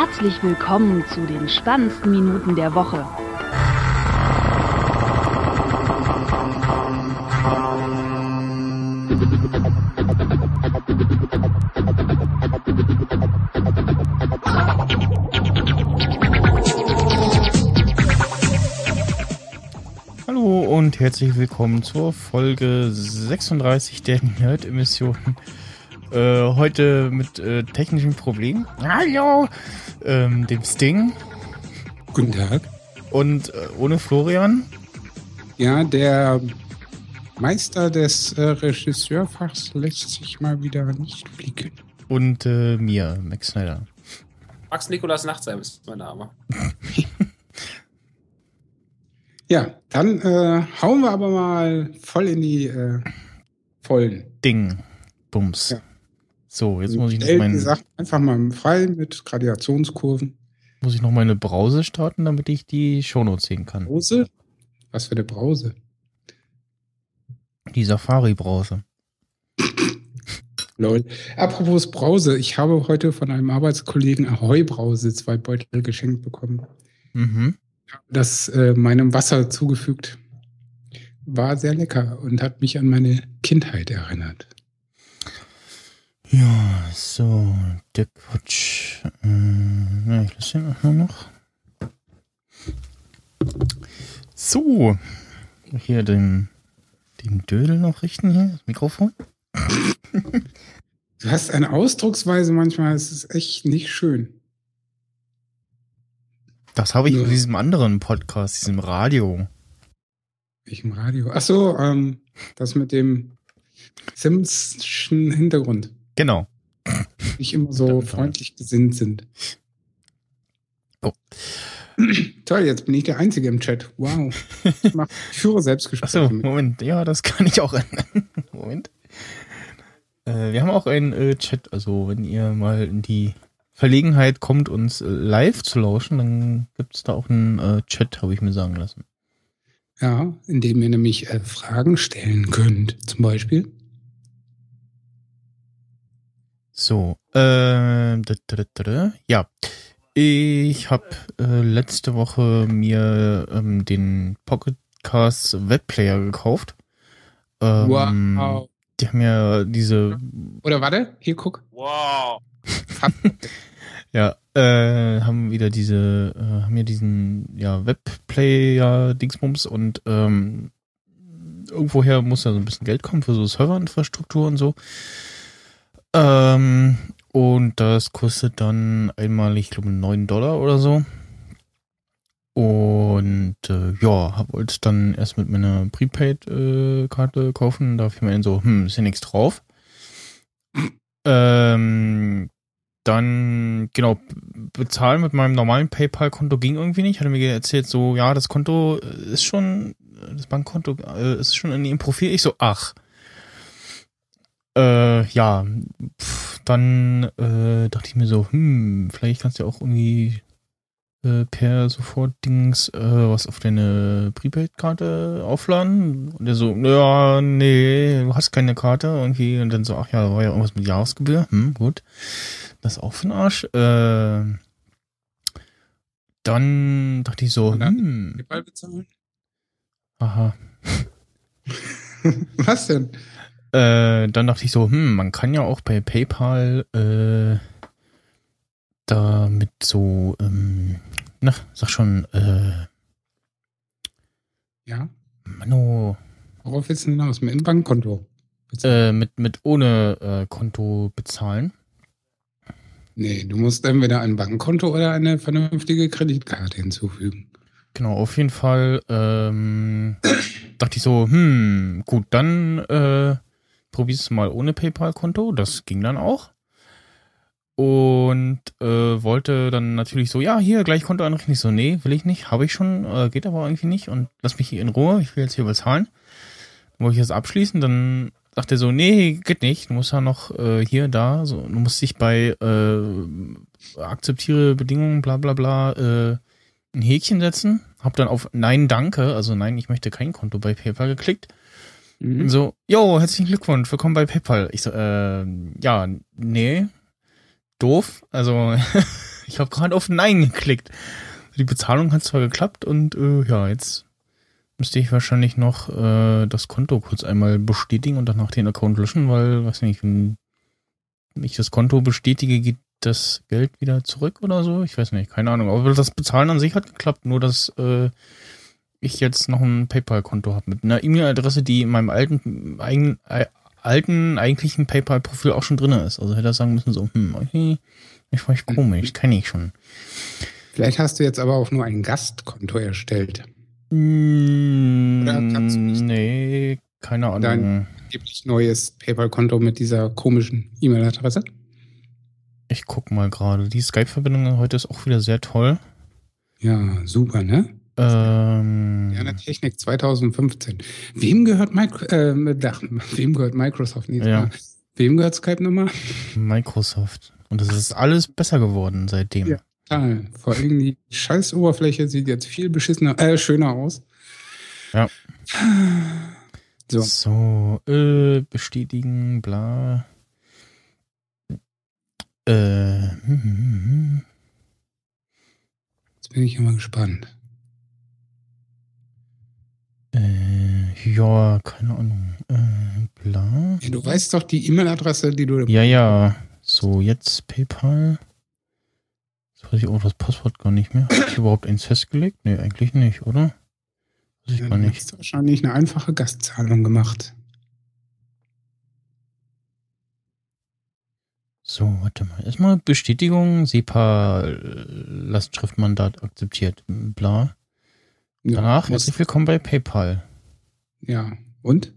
Herzlich willkommen zu den spannendsten Minuten der Woche. Hallo und herzlich willkommen zur Folge 36 der Nerd-Emission. Äh, heute mit äh, technischen Problemen. Hallo! Ähm, dem Sting. Guten Tag. Und äh, ohne Florian. Ja, der Meister des äh, Regisseurfachs lässt sich mal wieder nicht blicken. Und äh, mir, Max Snyder. Max Nikolas Nachtsheim ist mein Name. Ja, dann äh, hauen wir aber mal voll in die äh, Vollen. Ding. Bums. Ja. So, jetzt muss ich noch Stell die mein, Sachen einfach mal frei mit Gradationskurven. muss ich noch meine Brause starten, damit ich die Shownotes sehen kann. Brause? Was für eine Brause? Die Safari-Brause. Lol. Apropos Brause, ich habe heute von einem Arbeitskollegen Ahoi-Brause zwei Beutel geschenkt bekommen. Mhm. Das äh, meinem Wasser zugefügt. War sehr lecker und hat mich an meine Kindheit erinnert. Ja, so, der Quatsch. Äh, ich lasse den auch nur noch. So, hier den, den Dödel noch richten hier, das Mikrofon. Du hast eine Ausdrucksweise manchmal, es ist echt nicht schön. Das habe ich in diesem anderen Podcast, diesem Radio. Ich im Radio. Ach so, ähm, das mit dem Simpsonschen Hintergrund. Genau. Nicht immer so freundlich gesinnt sind. Oh. Toll, jetzt bin ich der Einzige im Chat. Wow. Ich, mach, ich führe Achso, Selbstgespräche. mit. Moment, ja, das kann ich auch ändern. Moment. Äh, wir haben auch einen äh, Chat, also wenn ihr mal in die Verlegenheit kommt, uns äh, live zu lauschen, dann gibt es da auch einen äh, Chat, habe ich mir sagen lassen. Ja, indem ihr nämlich äh, Fragen stellen könnt. Zum Beispiel. So, äh, ja. Ich habe äh, letzte Woche mir ähm, den Pocketcast Webplayer gekauft. Ähm, wow. Die haben ja diese, Oder warte, hier guck. Wow. ja, äh, haben wieder diese, äh, haben ja diesen, ja, Webplayer-Dingsbums und ähm, irgendwoher muss da so ein bisschen Geld kommen für so Serverinfrastruktur und so. Ähm, und das kostet dann einmal, ich glaube, 9 Dollar oder so. Und äh, ja, wollte es dann erst mit meiner Prepaid-Karte kaufen. Da ich mir so, hm, ist ja nichts drauf. Ähm, dann, genau, bezahlen mit meinem normalen PayPal-Konto ging irgendwie nicht. Hatte mir erzählt, so, ja, das Konto ist schon, das Bankkonto äh, ist schon in ihrem Profil. Ich so, ach. Äh, ja, pf, dann äh, dachte ich mir so, hm, vielleicht kannst du ja auch irgendwie äh, per Sofort-Dings äh, was auf deine Prepaid-Karte aufladen. Und der so, ja, nee, du hast keine Karte irgendwie. Und dann so, ach ja, da war ja irgendwas mit Jahresgebühr. Hm, gut. Das ist auch für den Arsch. Äh, dann dachte ich so, hm, PayPal bezahlen? aha. Was denn? Äh, dann dachte ich so, hm, man kann ja auch bei PayPal äh, da mit so, ähm, na, sag schon, äh, Ja. Mano, Worauf willst du denn hinaus? Mit dem Bankkonto? äh, mit, mit ohne äh, Konto bezahlen. Nee, du musst entweder ein Bankkonto oder eine vernünftige Kreditkarte hinzufügen. Genau, auf jeden Fall ähm, dachte ich so, hm, gut, dann äh, probierst du mal ohne PayPal-Konto. Das ging dann auch. Und äh, wollte dann natürlich so, ja, hier, gleich Konto einrichten. Ich so, nee, will ich nicht, habe ich schon, äh, geht aber irgendwie nicht und lass mich hier in Ruhe, ich will jetzt hier bezahlen. Dann wollte ich das abschließen, dann sagt er so, nee, geht nicht, du musst ja noch äh, hier, da, so, du musst dich bei äh, akzeptiere Bedingungen, bla bla bla, äh, ein Häkchen setzen. Hab dann auf Nein, danke, also nein, ich möchte kein Konto bei PayPal geklickt. Mhm. Und so, jo, herzlichen Glückwunsch, willkommen bei PayPal. Ich so, äh, ja, nee, doof. Also, Ich habe gerade auf Nein geklickt. Die Bezahlung hat zwar geklappt und äh, ja, jetzt müsste ich wahrscheinlich noch äh, das Konto kurz einmal bestätigen und danach den Account löschen, weil, weiß nicht, wenn ich das Konto bestätige, geht das Geld wieder zurück oder so. Ich weiß nicht, keine Ahnung. Aber das Bezahlen an sich hat geklappt, nur dass äh, ich jetzt noch ein PayPal-Konto habe mit einer E-Mail-Adresse, die in meinem alten, eigen, äh, alten eigentlichen PayPal-Profil auch schon drin ist. Also hätte er sagen müssen, so, hm, okay, ich war komisch, kenne ich schon. Vielleicht hast du jetzt aber auch nur ein Gastkonto erstellt. Mm, Oder kannst du nicht? Nee, keine Ahnung. Dein- Angeblich neues PayPal-Konto mit dieser komischen E-Mail-Adresse. Ich guck mal gerade. Die Skype-Verbindung heute ist auch wieder sehr toll. Ja, super, ne? Ähm, Ja, eine Technik 2015. Wem gehört, Micro äh, ach, wem gehört Microsoft? Nee, Ja. Wem gehört Skype Nummer? Microsoft. Und es ist alles besser geworden seitdem. Ja. Total. Vor allem die Scheißoberfläche sieht jetzt viel beschissener, äh, schöner aus. Ja. So, So, äh, bestätigen, bla. Äh, hm, hm, hm. jetzt bin ich immer gespannt. Äh, ja, keine Ahnung. Äh, bla. Ja, du weißt doch die E-Mail-Adresse, die du. Ja, ja. So, jetzt PayPal. Jetzt weiß ich auch das Passwort gar nicht mehr. Habe ich überhaupt eins festgelegt? Nee, eigentlich nicht, oder? Weiß ich Ja, gar du nicht. hast wahrscheinlich eine einfache Gastzahlung gemacht. So, warte mal. Erstmal Bestätigung, SEPA-Lastschriftmandat akzeptiert. Bla. Ja, herzlich willkommen bei PayPal. Ja, und?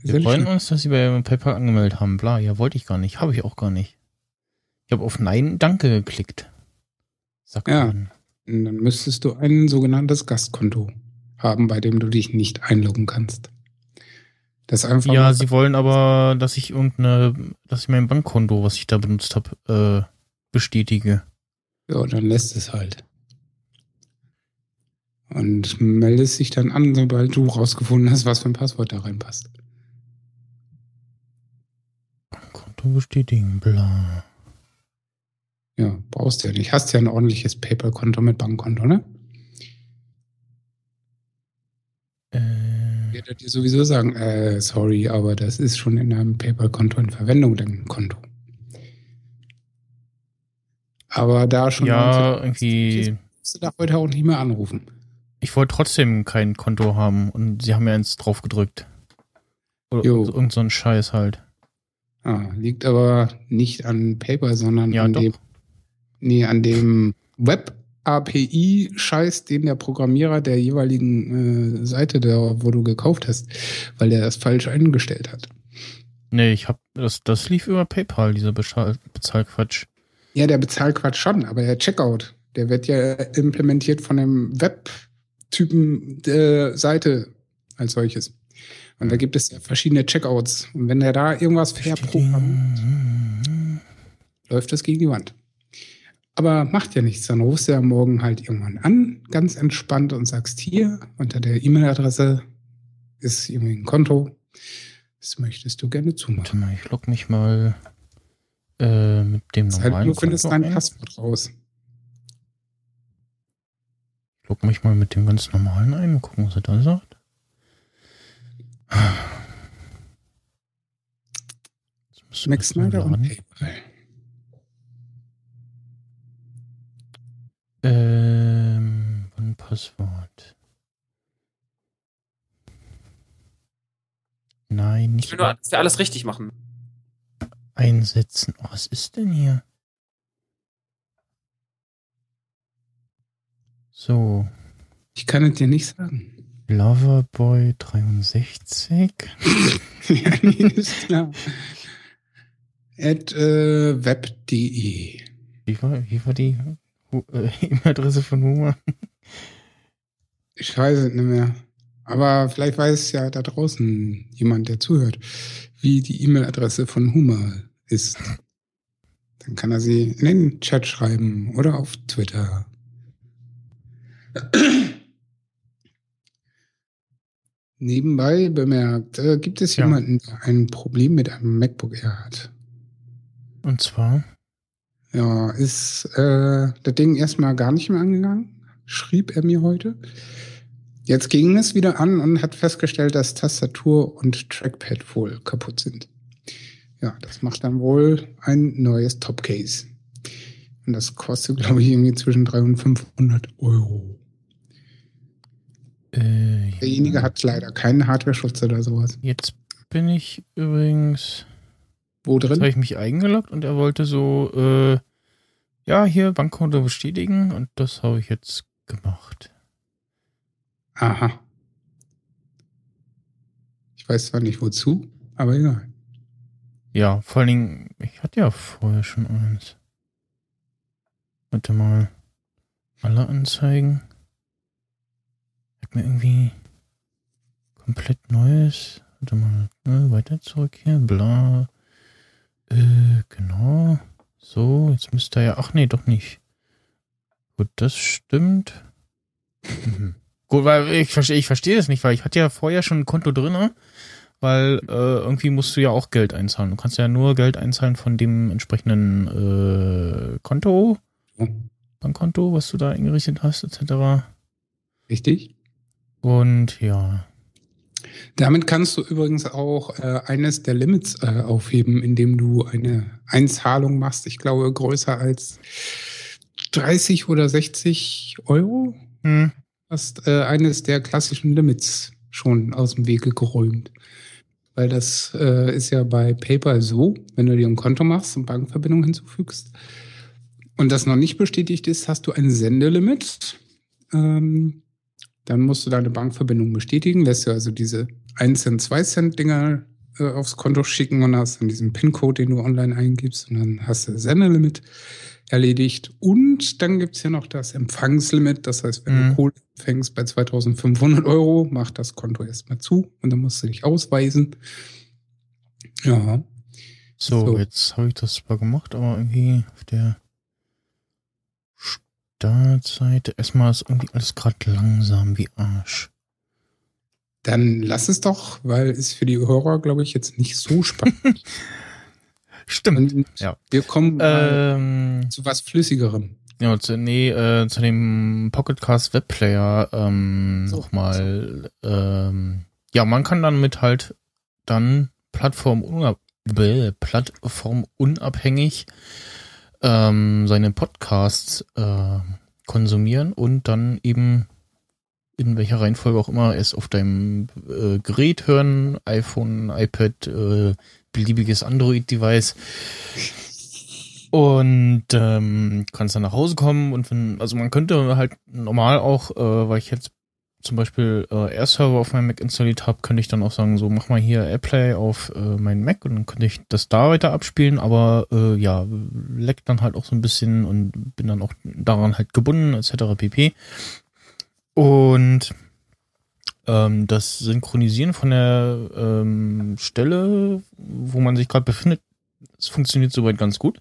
Wir Sehr freuen schön. uns, dass Sie bei PayPal angemeldet haben. Bla, ja, wollte ich gar nicht. Habe ich auch gar nicht. Ich habe auf Nein, Danke geklickt. Sagt Ja. man. Dann müsstest du ein sogenanntes Gastkonto haben, bei dem du dich nicht einloggen kannst. Das einfach Ja, Sie wollen aber, dass ich irgendeine, dass ich mein Bankkonto, was ich da benutzt habe, äh, bestätige. ja, dann lässt es halt. Und meldest dich dann an, sobald du rausgefunden hast, was für ein Passwort da reinpasst. Konto bestätigen, bla. Ja, brauchst du ja nicht. Hast ja ein ordentliches PayPal-Konto mit Bankkonto, ne? Äh, Wird er dir sowieso sagen, äh, sorry, aber das ist schon in einem PayPal-Konto in Verwendung, dein Konto. Aber da schon ja, 19 irgendwie. musst du da heute auch nicht mehr anrufen. Ich wollte trotzdem kein Konto haben und sie haben mir eins drauf gedrückt. Oder Jo. irgend so ein Scheiß halt. Ah, liegt aber nicht an PayPal, sondern Ja, an doch. dem, nee, an dem Web-API-Scheiß, den der Programmierer der jeweiligen äh, Seite, da, wo du gekauft hast, weil der das falsch eingestellt hat. Nee, ich hab, das, das lief über PayPal, dieser Bezahl Bezahlquatsch. Ja, der Bezahlquatsch schon, aber der Checkout, der wird ja implementiert von dem Web-Typen der Seite als solches. Und da gibt es ja verschiedene Checkouts. Und wenn der da irgendwas verprogrammiert, läuft das gegen die Wand. Aber macht ja nichts. Dann rufst du ja morgen halt irgendwann an, ganz entspannt und sagst hier, unter der E-Mail-Adresse ist irgendwie ein Konto. Das möchtest du gerne Warte zumachen. mal, ich log mich mal äh, mit dem normalen du findest dein ein. Passwort raus. Ich log mich mal mit dem ganz normalen ein und gucken, was er da sagt. Max Snyder und. Ähm, ein Passwort. Nein, Ich nicht will nur, dass wir alles richtig machen. einsetzen. Oh, was ist denn hier? So, Ich kann es dir nicht sagen. Loverboy 63. ja, nee, ist klar. At äh, web.de. Wie war, wie war die äh, E-Mail-Adresse von Huma? Ich weiß es nicht mehr. Aber vielleicht weiß ja da draußen jemand, der zuhört, wie die E-Mail-Adresse von Huma ist. Dann kann er sie in den Chat schreiben oder auf Twitter. Nebenbei bemerkt, äh, gibt es Ja. jemanden, der ein Problem mit einem MacBook Air hat? Und zwar, Ja, ist äh, das Ding erstmal gar nicht mehr angegangen, schrieb er mir heute. Jetzt ging es wieder an und hat festgestellt, dass Tastatur und Trackpad wohl kaputt sind. Ja, das macht dann wohl ein neues Topcase. Und das kostet, glaube ich, irgendwie zwischen 300 und 500 Euro. Äh, Derjenige hat leider keinen Hardware-Schutz oder sowas. Jetzt bin ich übrigens. Wo Jetzt habe drin? ich mich eingeloggt und er wollte so, äh, ja, hier Bankkonto bestätigen und das habe ich jetzt gemacht. Aha. Ich weiß zwar nicht wozu, aber egal. Ja, vor allen Dingen, ich hatte ja vorher schon eins. Warte mal. Alle Anzeigen. Hat mir irgendwie komplett neues. Warte mal, ne, weiter zurück hier, bla. Äh, genau. So, jetzt müsste er ja. Ach nee, doch nicht. Gut, das stimmt. Mhm. Gut, weil ich verstehe, ich verstehe das nicht, weil ich hatte ja vorher schon ein Konto drinne weil äh, irgendwie musst du ja auch Geld einzahlen. Du kannst ja nur Geld einzahlen von dem entsprechenden äh, Konto, Bankkonto, was du da eingerichtet hast, etc. Richtig? Und ja, Damit kannst du übrigens auch äh, eines der Limits äh, aufheben, indem du eine Einzahlung machst. Ich glaube, größer als 30 oder 60 Euro. hm, Hast äh, eines der klassischen Limits schon aus dem Wege geräumt. Weil das äh, ist ja bei PayPal so, wenn du dir ein Konto machst und Bankverbindung hinzufügst und das noch nicht bestätigt ist, hast du ein Sendelimit. Ähm, dann musst du deine Bankverbindung bestätigen, lässt du also diese 1 Cent, 2 Cent Dinger äh, aufs Konto schicken und hast dann diesen PIN-Code, den du online eingibst und dann hast du das Sendelimit erledigt. Und dann gibt's ja noch das Empfangslimit. Das heißt, wenn Mhm. du Kohle empfängst bei 2500 Euro, macht das Konto erstmal zu und dann musst du dich ausweisen. Ja, so, So. jetzt habe ich das zwar gemacht, aber irgendwie auf der Startseite, erstmal ist irgendwie alles gerade langsam wie Arsch. dann lass es doch, weil ist für die Hörer, glaube ich, jetzt nicht so spannend. Stimmt. und ja. wir kommen Ähm, zu was Flüssigerem. Ja, zu, nee, äh, zu dem Pocketcast Webplayer ähm, So. nochmal. Ähm, ja, man kann dann mit halt dann plattformunab bäh, plattformunabhängig ähm, seine Podcasts äh, konsumieren und dann eben in welcher Reihenfolge auch immer es auf deinem äh, Gerät hören, iPhone, iPad, äh, beliebiges Android-Device. Und ähm, kannst dann nach Hause kommen und wenn, also man könnte halt normal auch, äh, weil ich jetzt zum Beispiel äh, Air-Server auf meinem Mac installiert habe, könnte ich dann auch sagen, so mach mal hier AirPlay auf äh, meinen Mac und dann könnte ich das da weiter abspielen, aber äh, ja, leckt dann halt auch so ein bisschen und bin dann auch daran halt gebunden, etc. pp. Und ähm, das Synchronisieren von der ähm, Stelle, wo man sich gerade befindet, es funktioniert soweit ganz gut.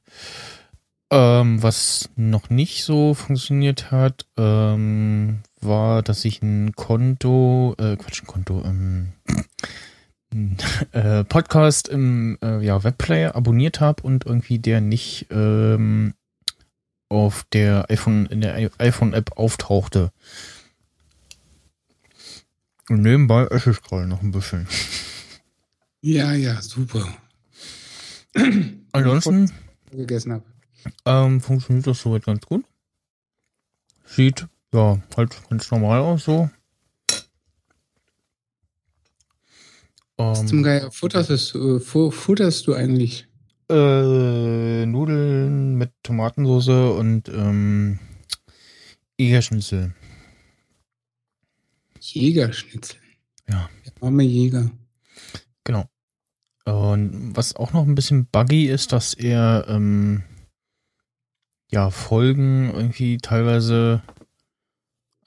Ähm, was noch nicht so funktioniert hat, ähm, war, dass ich ein Konto, äh, Quatsch, ein Konto, ähm, äh, Podcast im äh, ja, Webplayer abonniert habe und irgendwie der nicht ähm, auf der iPhone, in der iPhone-App auftauchte. Und nebenbei esse ich gerade noch ein bisschen. Ja, ja, super. Ansonsten Gegessen habe. ähm, funktioniert das soweit ganz gut. Sieht ja halt ganz normal aus so. Zum Ähm, Geier futterst, du- äh, fu- futterst du eigentlich? äh, Nudeln mit Tomatensauce und ähm, Egerschnitzel. Jägerschnitzel. Ja. Der arme Jäger. Genau. Und was auch noch ein bisschen buggy ist, dass er ähm, ja Folgen irgendwie teilweise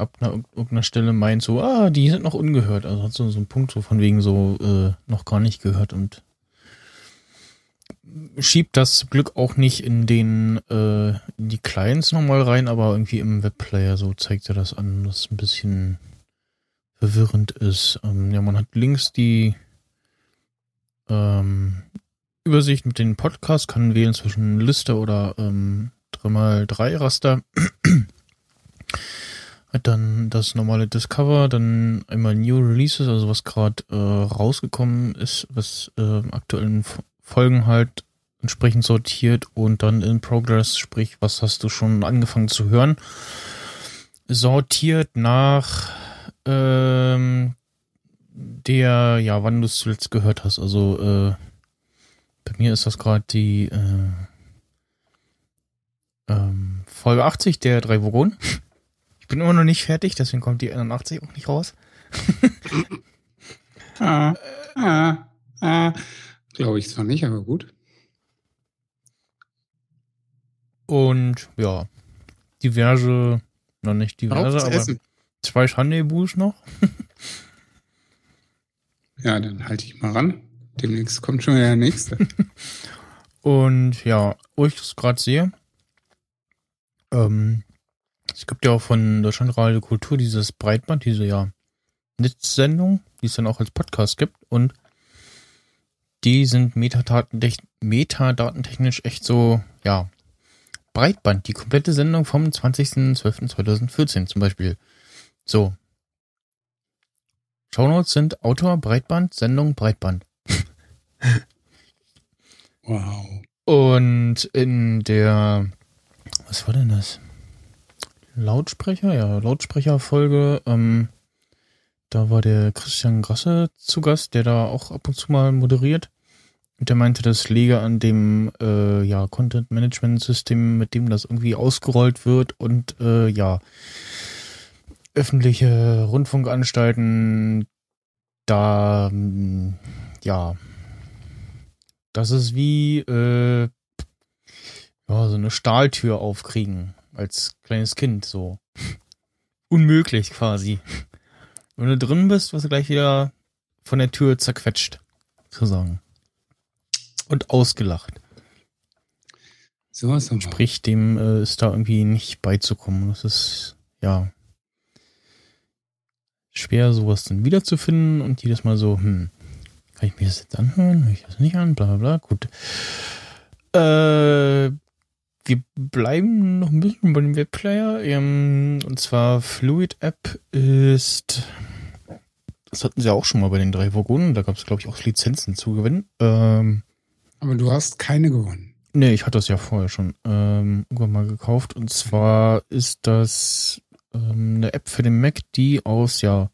ab einer, irgendeiner Stelle meint so, ah, die sind noch ungehört. Also hat so, so einen Punkt so von wegen so äh, noch gar nicht gehört und schiebt das Glück auch nicht in den äh, in die Clients nochmal rein, aber irgendwie im Webplayer so zeigt er das an, was ein bisschen verwirrend ist. Ähm, ja, man hat links die ähm, Übersicht mit den Podcasts, kann wählen zwischen Liste oder ähm, 3x3 Raster. Hat dann das normale Discover, dann einmal New Releases, also was gerade äh, rausgekommen ist, was äh, aktuellen Folgen halt entsprechend sortiert und dann in Progress, sprich, was hast du schon angefangen zu hören, sortiert nach ähm, der, ja, wann du es zuletzt gehört hast. Also äh, bei mir ist das gerade die äh, ähm, Folge 80 der drei Vogonen. Bin immer noch nicht fertig, deswegen kommt die 81 auch nicht raus. ah, ah, ah. Glaube ich zwar nicht, aber gut. Und ja, diverse, noch nicht diverse, aber Essen. zwei Schandebus noch. Ja, dann halte ich mal ran. Demnächst kommt schon der nächste. Und ja, wo ich das gerade sehe, ähm, es gibt ja auch von Deutschlandradio Kultur dieses Breitband, diese ja Netzsendung, die es dann auch als Podcast gibt und die sind metadatentech metadatentechnisch echt so, ja, Breitband, die komplette Sendung vom 20.12.2014 zum Beispiel. So. Shownotes sind Autor, Breitband, Sendung, Breitband. Wow. Und in der, was war denn das? Lautsprecher, ja, Lautsprecherfolge, ähm, da war der Christian Grasse zu Gast, der da auch ab und zu mal moderiert. Und der meinte, das liege an dem äh, ja, Content-Management-System, mit dem das irgendwie ausgerollt wird und äh, ja, öffentliche Rundfunkanstalten da mh, ja das ist wie äh, ja, so eine Stahltür aufkriegen als kleines Kind so unmöglich quasi wenn du drin bist wirst du gleich wieder von der Tür zerquetscht sozusagen und ausgelacht So was aber. sprich dem äh, ist da irgendwie nicht beizukommen das ist ja schwer sowas dann wiederzufinden und jedes Mal so hm kann ich mir das jetzt anhören? Hör ich das nicht an? Bla bla bla. Gut. Äh, wir bleiben noch ein bisschen bei dem Webplayer. Ähm, und zwar Fluid App ist. Das hatten sie auch schon mal bei den drei Vogonen. Da gab es, glaube ich, auch Lizenzen zu gewinnen. Ähm, Aber du hast keine gewonnen. Nee, ich hatte das ja vorher schon ähm, irgendwann mal gekauft. Und zwar ist das ähm, eine App für den Mac, die aus ja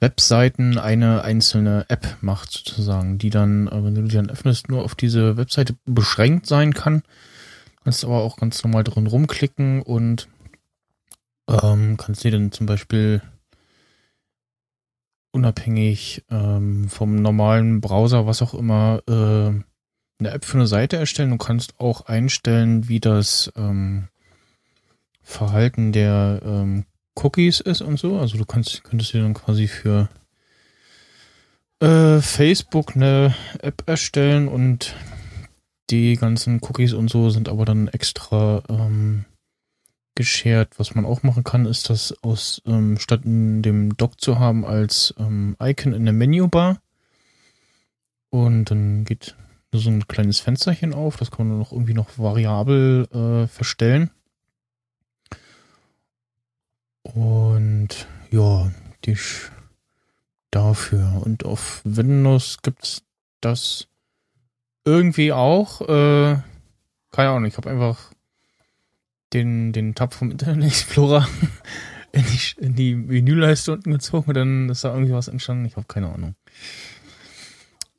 Webseiten eine einzelne App macht, sozusagen, die dann, äh, wenn du die dann öffnest, nur auf diese Webseite beschränkt sein kann. Kannst aber auch ganz normal drin rumklicken und ähm, kannst dir dann zum Beispiel unabhängig ähm, vom normalen Browser, was auch immer, äh, eine App für eine Seite erstellen. Du kannst auch einstellen, wie das ähm, Verhalten der ähm, Cookies ist und so. Also du kannst, könntest dir dann quasi für äh, Facebook eine App erstellen und die ganzen Cookies und so sind aber dann extra ähm, geshared. Was man auch machen kann, ist das aus ähm, statt in dem Dock zu haben als ähm, Icon in der Menübar. Und dann geht nur so ein kleines Fensterchen auf. Das kann man noch irgendwie noch variabel äh, verstellen. Und ja, die dafür. Und auf Windows gibt's das irgendwie auch. Äh, keine Ahnung, ich habe einfach den, den Tab vom Internet Explorer in die, in die Menüleiste unten gezogen und dann ist da irgendwie was entstanden. Ich habe keine Ahnung.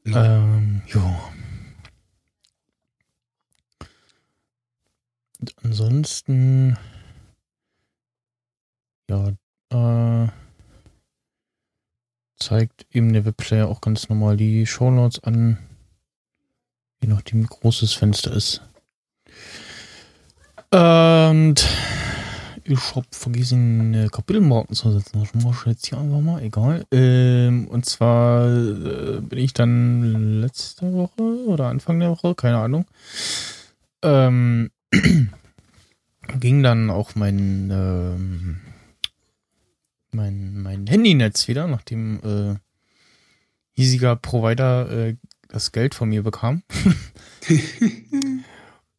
Ja. Ähm, jo. Und ansonsten ja, äh, zeigt eben der Webplayer auch ganz normal die Shownotes an, je nachdem wie groß das Fenster ist. Und ich hab vergessen, Kapitelmarken zu setzen. Das mach ich jetzt hier einfach mal, egal. Ähm, und zwar äh, bin ich dann letzte Woche oder Anfang der Woche, keine Ahnung, ähm, ging dann auch mein ähm, mein, mein Handynetz wieder, nachdem äh, hiesiger Provider äh, das Geld von mir bekam.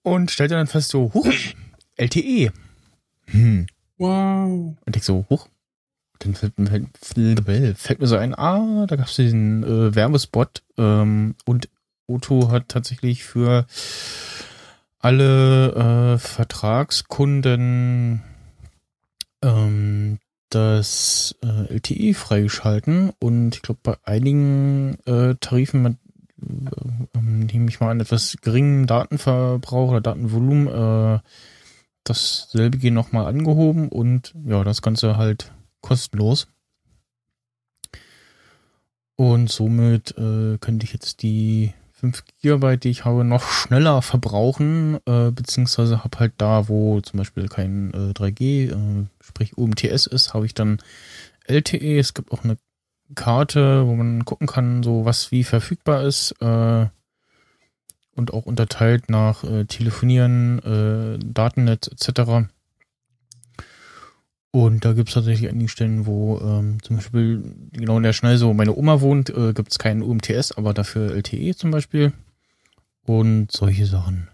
und stellte dann fest so, huch, LTE. Hm. Wow. Und ich so, huch. Dann fällt, mir- fällt, mir so ein, ah, da gab es diesen äh, Werbespot ähm, und Otto hat tatsächlich für alle äh, Vertragskunden ähm, das äh, LTE freigeschalten und ich glaube bei einigen äh, Tarifen mit nehme ich mal an etwas geringen Datenverbrauch oder Datenvolumen äh, dasselbe nochmal angehoben und ja, das Ganze halt kostenlos. Und somit äh, könnte ich jetzt die 5 GB, die ich habe, noch schneller verbrauchen, äh, beziehungsweise habe halt da, wo zum Beispiel kein äh, 3G, äh, sprich UMTS ist, habe ich dann LTE. Es gibt auch eine Karte, wo man gucken kann, so was wie verfügbar ist. Äh, und auch unterteilt nach äh, Telefonieren, äh, Datennetz etc. Und da gibt es tatsächlich einige Stellen, wo ähm, zum Beispiel genau in der Schnell so meine Oma wohnt, äh, gibt es keinen UMTS, aber dafür LTE zum Beispiel. Und solche Sachen.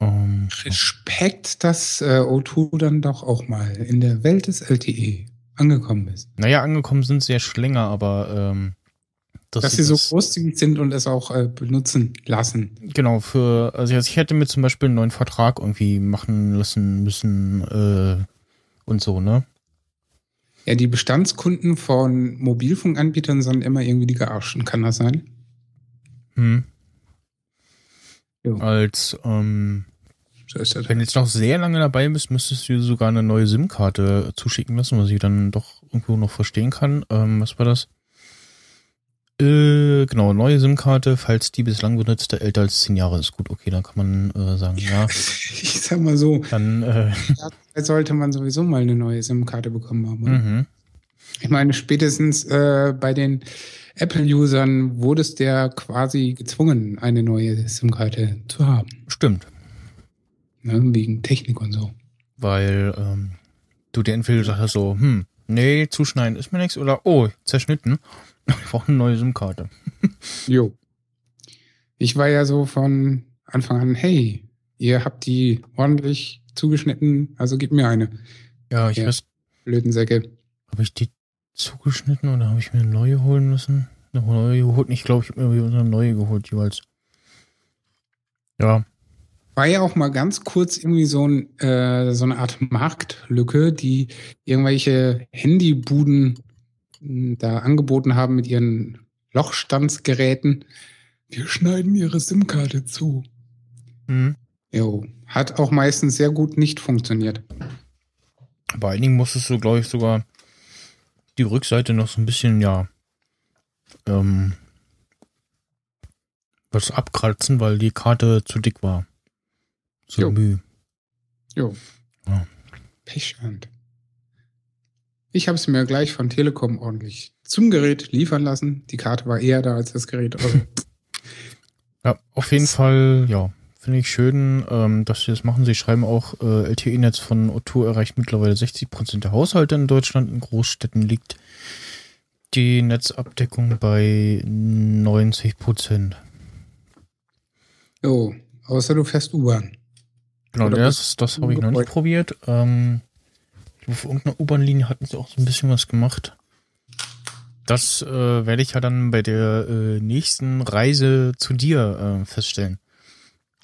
Ähm, Respekt, dass äh, O2 dann doch auch mal in der Welt des LTE angekommen ist. naja, angekommen sind sie ja schon länger, aber ähm, dass, Dass sie so großzügig sind und es auch äh, benutzen lassen. Genau, für, also ich hätte mir zum Beispiel einen neuen Vertrag irgendwie machen lassen müssen äh, und so, ne? Ja, die Bestandskunden von Mobilfunkanbietern sind immer irgendwie die Gearschen, kann das sein? Hm. Jo. Als, ähm, So ist das. wenn du jetzt noch sehr lange dabei bist, müsstest du dir sogar eine neue SIM-Karte zuschicken lassen, was ich dann doch irgendwo noch verstehen kann. Ähm, was war das? Äh, genau, neue SIM-Karte, falls die bislang benutzte älter als 10 Jahre ist. Gut, okay, dann kann man äh, sagen, ja, Ich sag mal so, dann, äh, sollte man sowieso mal eine neue SIM-Karte bekommen haben. mhm. Ich meine, spätestens äh, bei den Apple-Usern wurde es der quasi gezwungen, eine neue SIM-Karte zu haben. stimmt. Ne? Wegen Technik und so. weil ähm, du dir entweder gesagt hast, so, hm, nee, zuschneiden ist mir nichts oder oh, zerschnitten. Ich brauche eine neue SIM-Karte. Jo. Ich war ja so von Anfang an, hey, ihr habt die ordentlich zugeschnitten, also gib mir eine. Ja, ich Ja. weiß, Blöden Säcke. habe ich die zugeschnitten oder habe ich mir eine neue holen müssen? Eine neue geholt? Ich glaube, ich habe mir eine neue geholt jeweils. Ja, War ja auch mal ganz kurz irgendwie so, ein, äh, so eine Art Marktlücke, die irgendwelche Handybuden mh, da angeboten haben mit ihren Lochstandsgeräten. Wir schneiden ihre SIM-Karte zu. hm. Jo, hat auch meistens sehr gut nicht funktioniert. bei einigen musstest du, glaube ich, sogar die Rückseite noch so ein bisschen, ja, ähm, was abkratzen, weil die Karte zu dick war. Zu Jo. Mühe. Jo. Ja. Pechschand. Ich habe es mir gleich von Telekom ordentlich zum Gerät liefern lassen. Die Karte war eher da als das Gerät. Also, Ja, auf jeden Fall, ja, finde ich schön, ähm, dass sie das machen. Sie schreiben auch, äh, LTE-Netz von O2 erreicht mittlerweile 60% der Haushalte in Deutschland. In Großstädten liegt die Netzabdeckung bei 90%. jo, außer du fährst U-Bahn. Genau, das, das habe ich noch nicht probiert. Ähm, auf irgendeiner U-Bahn-Linie hatten sie auch so ein bisschen was gemacht. Das äh, werde ich ja dann bei der äh, nächsten Reise zu dir äh, feststellen.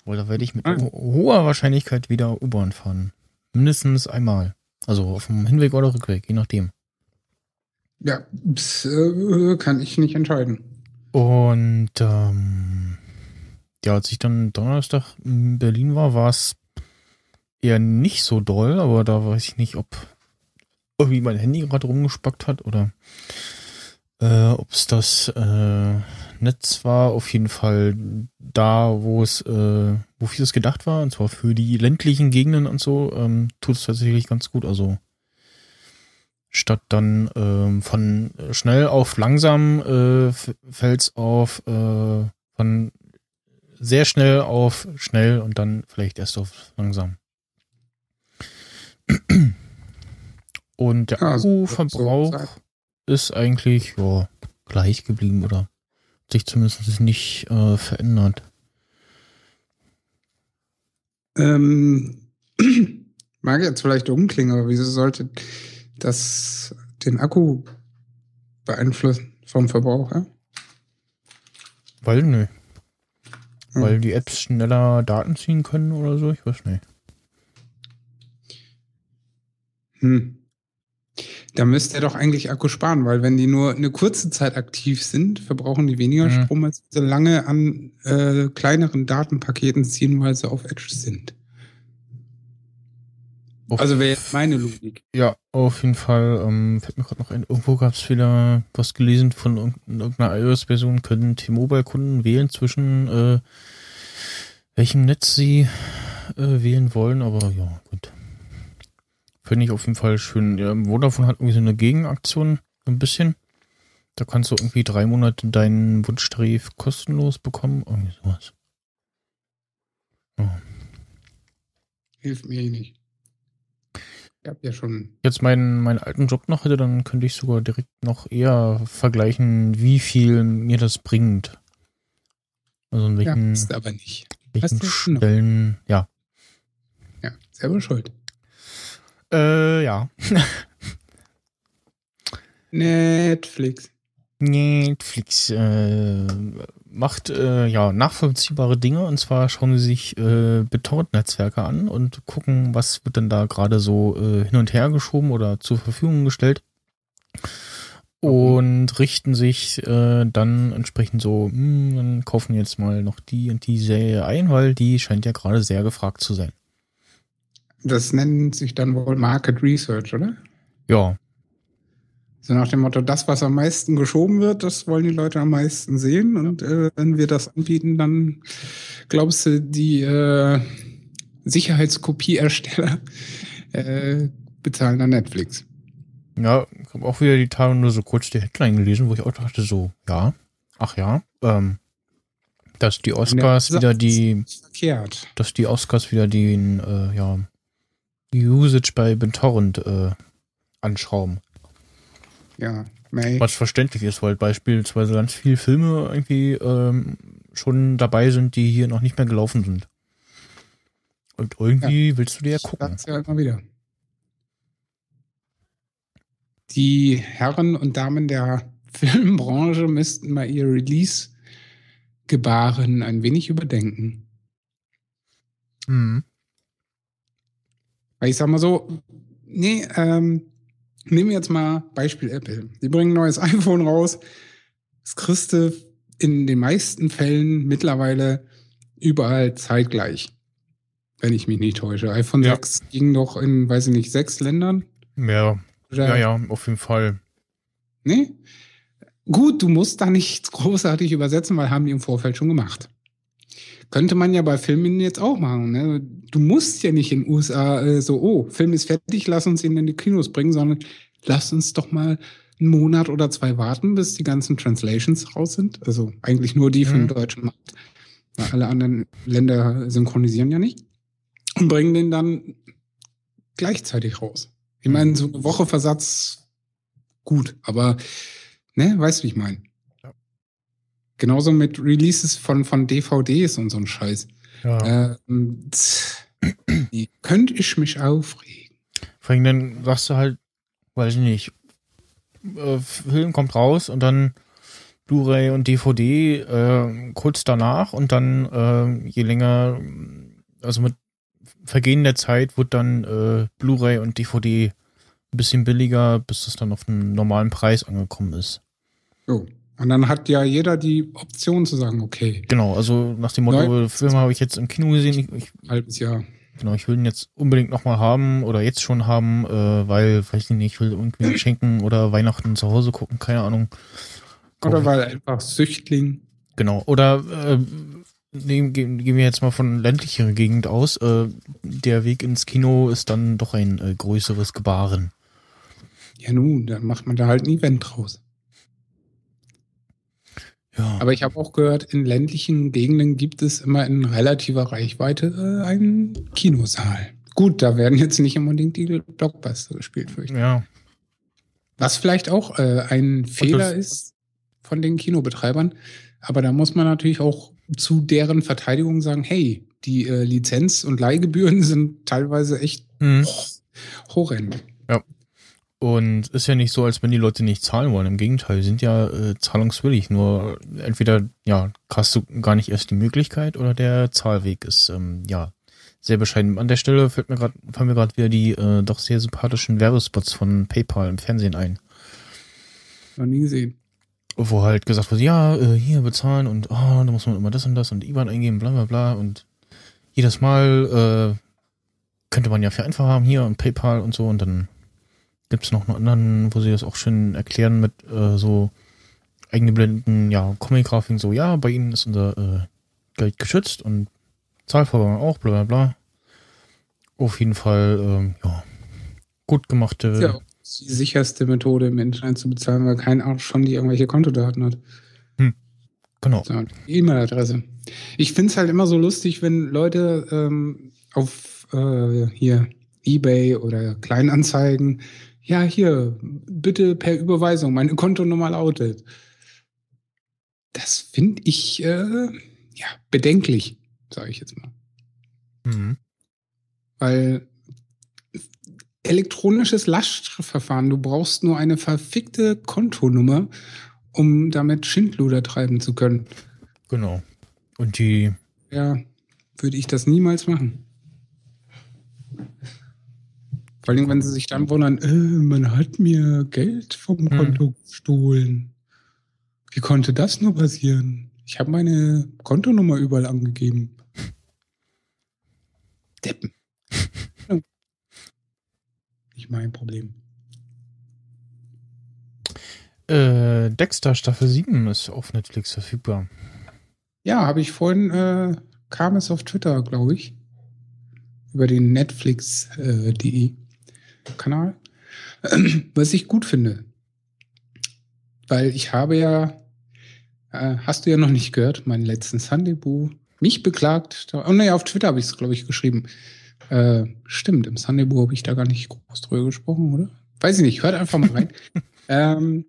Weil da werde ich mit Ah. ho hoher Wahrscheinlichkeit wieder U-Bahn fahren. Mindestens einmal. Also auf dem Hinweg oder Rückweg, je nachdem. Ja, das, äh, kann ich nicht entscheiden. Und ähm, ja, als ich dann Donnerstag in Berlin war, war es eher nicht so doll, aber da weiß ich nicht, ob irgendwie mein Handy gerade rumgespackt hat oder äh, ob es das äh, Netz war. Auf jeden Fall da, wo es, äh, wofür es gedacht war, und zwar für die ländlichen Gegenden und so, ähm, tut es tatsächlich ganz gut. Also statt dann ähm, von schnell auf langsam äh, fällt es auf äh, von sehr schnell auf schnell und dann vielleicht erst auf langsam. Und der Ja, so- Akkuverbrauch so ist eigentlich ja, gleich geblieben oder sich zumindest nicht äh, verändert. Ähm, mag jetzt vielleicht dumm klingen, aber wieso sollte das den Akku beeinflussen vom Verbraucher? Weil, nö. Hm. Weil die Apps schneller Daten ziehen können oder so, ich weiß nicht. Hm. Da müsste er doch eigentlich Akku sparen, weil wenn die nur eine kurze Zeit aktiv sind, verbrauchen die weniger Mhm. Strom, als sie lange an äh, kleineren Datenpaketen ziehen, weil sie auf Edge sind. Auf- Also wäre jetzt meine Logik. Ja, auf jeden Fall. Ähm, fällt mir gerade noch ein, irgendwo gab es wieder was gelesen von irgend- irgendeiner iOS-Version, können T-Mobile-Kunden wählen zwischen äh, welchem Netz sie äh, wählen wollen, aber ja, gut. Finde ich auf jeden Fall schön. Ja, Vodafone hat irgendwie so eine Gegenaktion, so ein bisschen. Da kannst du irgendwie drei Monate deinen Wunschtarif kostenlos bekommen. Irgendwie sowas. Ja. Hilft mir eh nicht. Ich habe ja schon. jetzt meinen, meinen alten Job noch hätte, dann könnte ich sogar direkt noch eher vergleichen, wie viel mir das bringt. Also in Ja, welchen, ist aber nicht. welchen schon noch. Stellen, ja. Ja, selber schuld. Äh, ja. Netflix. Netflix äh, macht äh, ja nachvollziehbare Dinge und zwar schauen sie sich äh, BitTorrent-Netzwerke an und gucken, was wird denn da gerade so äh, hin und her geschoben oder zur Verfügung gestellt und richten sich äh, dann entsprechend so, hm, dann kaufen jetzt mal noch die und die Serie ein, weil die scheint ja gerade sehr gefragt zu sein. Das nennt sich dann wohl Market Research, oder? Ja, So nach dem Motto, das, was am meisten geschoben wird, das wollen die Leute am meisten sehen. Und äh, wenn wir das anbieten, dann glaubst du, die äh, Sicherheitskopieersteller äh, bezahlen dann Netflix. Ja, ich habe auch wieder die Tage nur so kurz die Headline gelesen, wo ich auch dachte so, ja, ach ja, ähm, dass die Oscars wieder die, ist Verkehrt. dass die Oscars wieder den, äh, ja, Usage bei BitTorrent äh, anschrauben. Ja, May. Was verständlich ist, weil beispielsweise ganz viele Filme irgendwie ähm, schon dabei sind, die hier noch nicht mehr gelaufen sind. Und irgendwie willst du dir ja gucken. Sag's ja immer wieder. Die Herren und Damen der Filmbranche müssten mal ihr Release-Gebaren ein wenig überdenken. Mhm. Weil ich sag mal so, nee, ähm, nehmen wir jetzt mal Beispiel Apple. Die bringen ein neues iPhone raus. Das kriegst du in den meisten Fällen mittlerweile überall zeitgleich. Wenn ich mich nicht täusche. iPhone Ja. 6 ging doch in, weiß ich nicht, sechs Ländern. Ja, Oder? ja, ja, auf jeden Fall. Nee? Gut, du musst da nichts großartig übersetzen, weil haben die im Vorfeld schon gemacht. Könnte man ja bei Filmen jetzt auch machen. Ne? Du musst ja nicht in den USA äh, so, oh, Film ist fertig, lass uns ihn in die Kinos bringen, sondern lass uns doch mal einen Monat oder zwei warten, bis die ganzen Translations raus sind. Also eigentlich nur die für den Mhm. deutschen Markt. Weil alle anderen Länder synchronisieren ja nicht. Und bringen den dann gleichzeitig raus. Ich meine, so eine Woche Versatz, gut, aber ne, weißt du, wie ich meine? Genauso mit Releases von, von DVDs und so ein Scheiß. Ja. Ähm, könnte ich mich aufregen. Vor allem dann sagst du halt, weiß ich nicht, äh, Film kommt raus und dann Blu-ray und DVD äh, kurz danach und dann äh, je länger, also mit Vergehen der Zeit wird dann äh, Blu-ray und DVD ein bisschen billiger, bis es dann auf einen normalen Preis angekommen ist. So. Und dann hat ja jeder die Option zu sagen, okay, Genau, also nach dem Motto, Nein. Film habe ich jetzt im Kino gesehen, ich, ich, halbes Jahr. genau, ich will ihn jetzt unbedingt nochmal haben oder jetzt schon haben, äh, weil, weiß ich nicht, ich will irgendwie schenken oder Weihnachten zu Hause gucken, keine Ahnung. Oder weil einfach Süchtling. Genau. Oder äh, nehmen, gehen, gehen wir jetzt mal von ländlicher Gegend aus. Äh, der Weg ins Kino ist dann doch ein äh, größeres Gebaren. Ja, nun, dann macht man da halt ein Event draus. Ja. Aber ich habe auch gehört, in ländlichen Gegenden gibt es immer in relativer Reichweite äh, einen Kinosaal. Gut, da werden jetzt nicht unbedingt die Blockbuster gespielt, fürchte ich. ja. Was vielleicht auch äh, ein Fehler ist von den Kinobetreibern. Aber da muss man natürlich auch zu deren Verteidigung sagen, hey, die äh, Lizenz- und Leihgebühren sind teilweise echt Mhm. horrend. Und ist ja nicht so, als wenn die Leute nicht zahlen wollen. Im Gegenteil, sind ja äh, zahlungswillig. Nur entweder, ja, hast du gar nicht erst die Möglichkeit oder der Zahlweg ist, ähm, ja, sehr bescheiden. An der Stelle fällt mir gerade, fallen mir gerade wieder die äh, doch sehr sympathischen Werbespots von PayPal im Fernsehen ein. Noch nie gesehen. Wo halt gesagt wird, ja, äh, hier bezahlen und oh, da muss man immer das und das und IBAN eingeben, bla bla bla. Und jedes Mal äh, könnte man ja für einfach haben hier und PayPal und so und dann gibt's noch einen anderen, wo sie das auch schön erklären mit äh, so eingeblendeten, ja, Comic-Grafiken, so, ja, bei ihnen ist unser äh, Geld geschützt und Zahlvorgang auch, bla bla bla. Auf jeden Fall, ähm, ja, gut gemachte. ist ja auch die sicherste Methode im Internet zu bezahlen, weil kein Arsch schon die irgendwelche Kontodaten hat. genau. So, E-Mail-Adresse. Ich finde es halt immer so lustig, wenn Leute ähm, auf äh, hier Ebay oder Kleinanzeigen, ja, hier, bitte per Überweisung, meine Kontonummer lautet. Das finde ich äh, ja bedenklich, sage ich jetzt mal. Mhm. Weil elektronisches Lastschriftverfahren, du brauchst nur eine verfickte Kontonummer, um damit Schindluder treiben zu können. Genau. Und die, Ja, würde ich das niemals machen. Vor allem, wenn sie sich dann wundern, äh, man hat mir Geld vom Konto gestohlen. Wie konnte das nur passieren? Ich habe meine Kontonummer überall angegeben. Deppen. Nicht mein Problem. äh, Dexter Staffel 7 ist auf Netflix verfügbar. Ja, habe ich vorhin, äh, kam es auf Twitter, glaube ich. Über den Netflix.de Kanal. Was ich gut finde. Weil ich habe ja, äh, hast du ja noch nicht gehört, meinen letzten Sunday Boo mich beklagt. Da, oh nee, auf Twitter habe ich es, glaube ich, geschrieben. Äh, stimmt, im Sunday Boo habe ich da gar nicht groß drüber gesprochen, oder? Weiß ich nicht, hört einfach mal rein. ähm,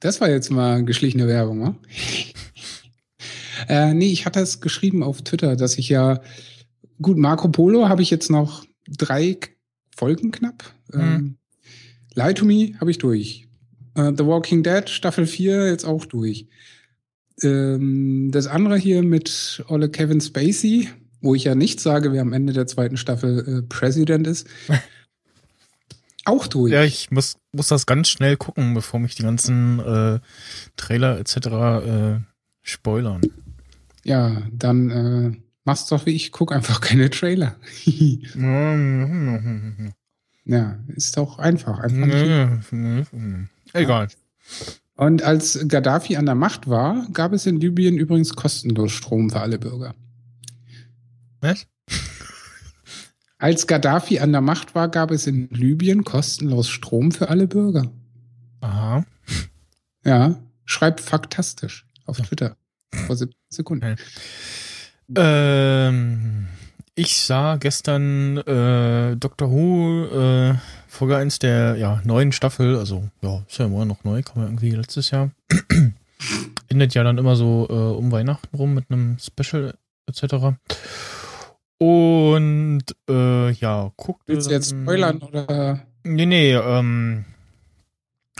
das war jetzt mal geschlichene Werbung, ne? Äh, nee, ich hatte es geschrieben auf Twitter, dass ich ja, gut, Marco Polo habe ich jetzt noch drei Folgen knapp. Ähm, Lie to Me habe ich durch. Äh, The Walking Dead Staffel 4 jetzt auch durch. Ähm, das andere hier mit Olle Kevin Spacey, wo ich ja nicht sage, wer am Ende der zweiten Staffel äh, President ist, auch durch. Ja, ich muss, muss das ganz schnell gucken, bevor mich die ganzen äh, Trailer etc. Äh, spoilern. Ja, dann äh, mach's doch wie ich, guck einfach keine Trailer. ja, ist doch einfach. einfach nicht Egal. Und als Gaddafi an der Macht war, gab es in Libyen übrigens kostenlos Strom für alle Bürger. Was? Als Gaddafi an der Macht war, gab es in Libyen kostenlos Strom für alle Bürger. Aha. Ja, schreibt faktastisch auf Ja. Twitter. Vor 17 Sekunden. Ähm, ich sah gestern äh, Doctor Who äh, Folge 1 der ja, neuen Staffel, also ja, ist ja immer noch neu, kam ja irgendwie letztes Jahr. Endet ja dann immer so äh, um Weihnachten rum mit einem Special etc. Und äh, ja, guckt. Willst du jetzt spoilern oder Nee, nee, ähm,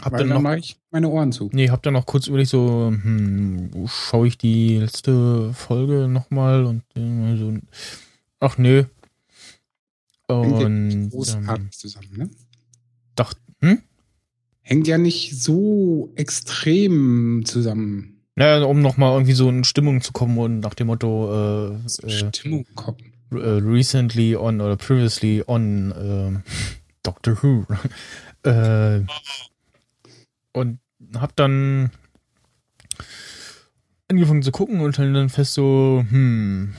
hab weil dann dann noch mache ich meine Ohren zu. Nee, hab dann noch kurz überlegt, so, hm, schaue ich die letzte Folge nochmal und äh, so, ach nö. Hängt ja Und nicht ähm, großartig zusammen, ne? dachte, hm? Hängt ja nicht so extrem zusammen. Naja, um nochmal irgendwie so in Stimmung zu kommen und nach dem Motto, äh, äh, Stimmung kommen. äh, recently on oder previously on äh, Doctor Who. äh, und hab dann angefangen zu gucken und stell dann fest so, hm,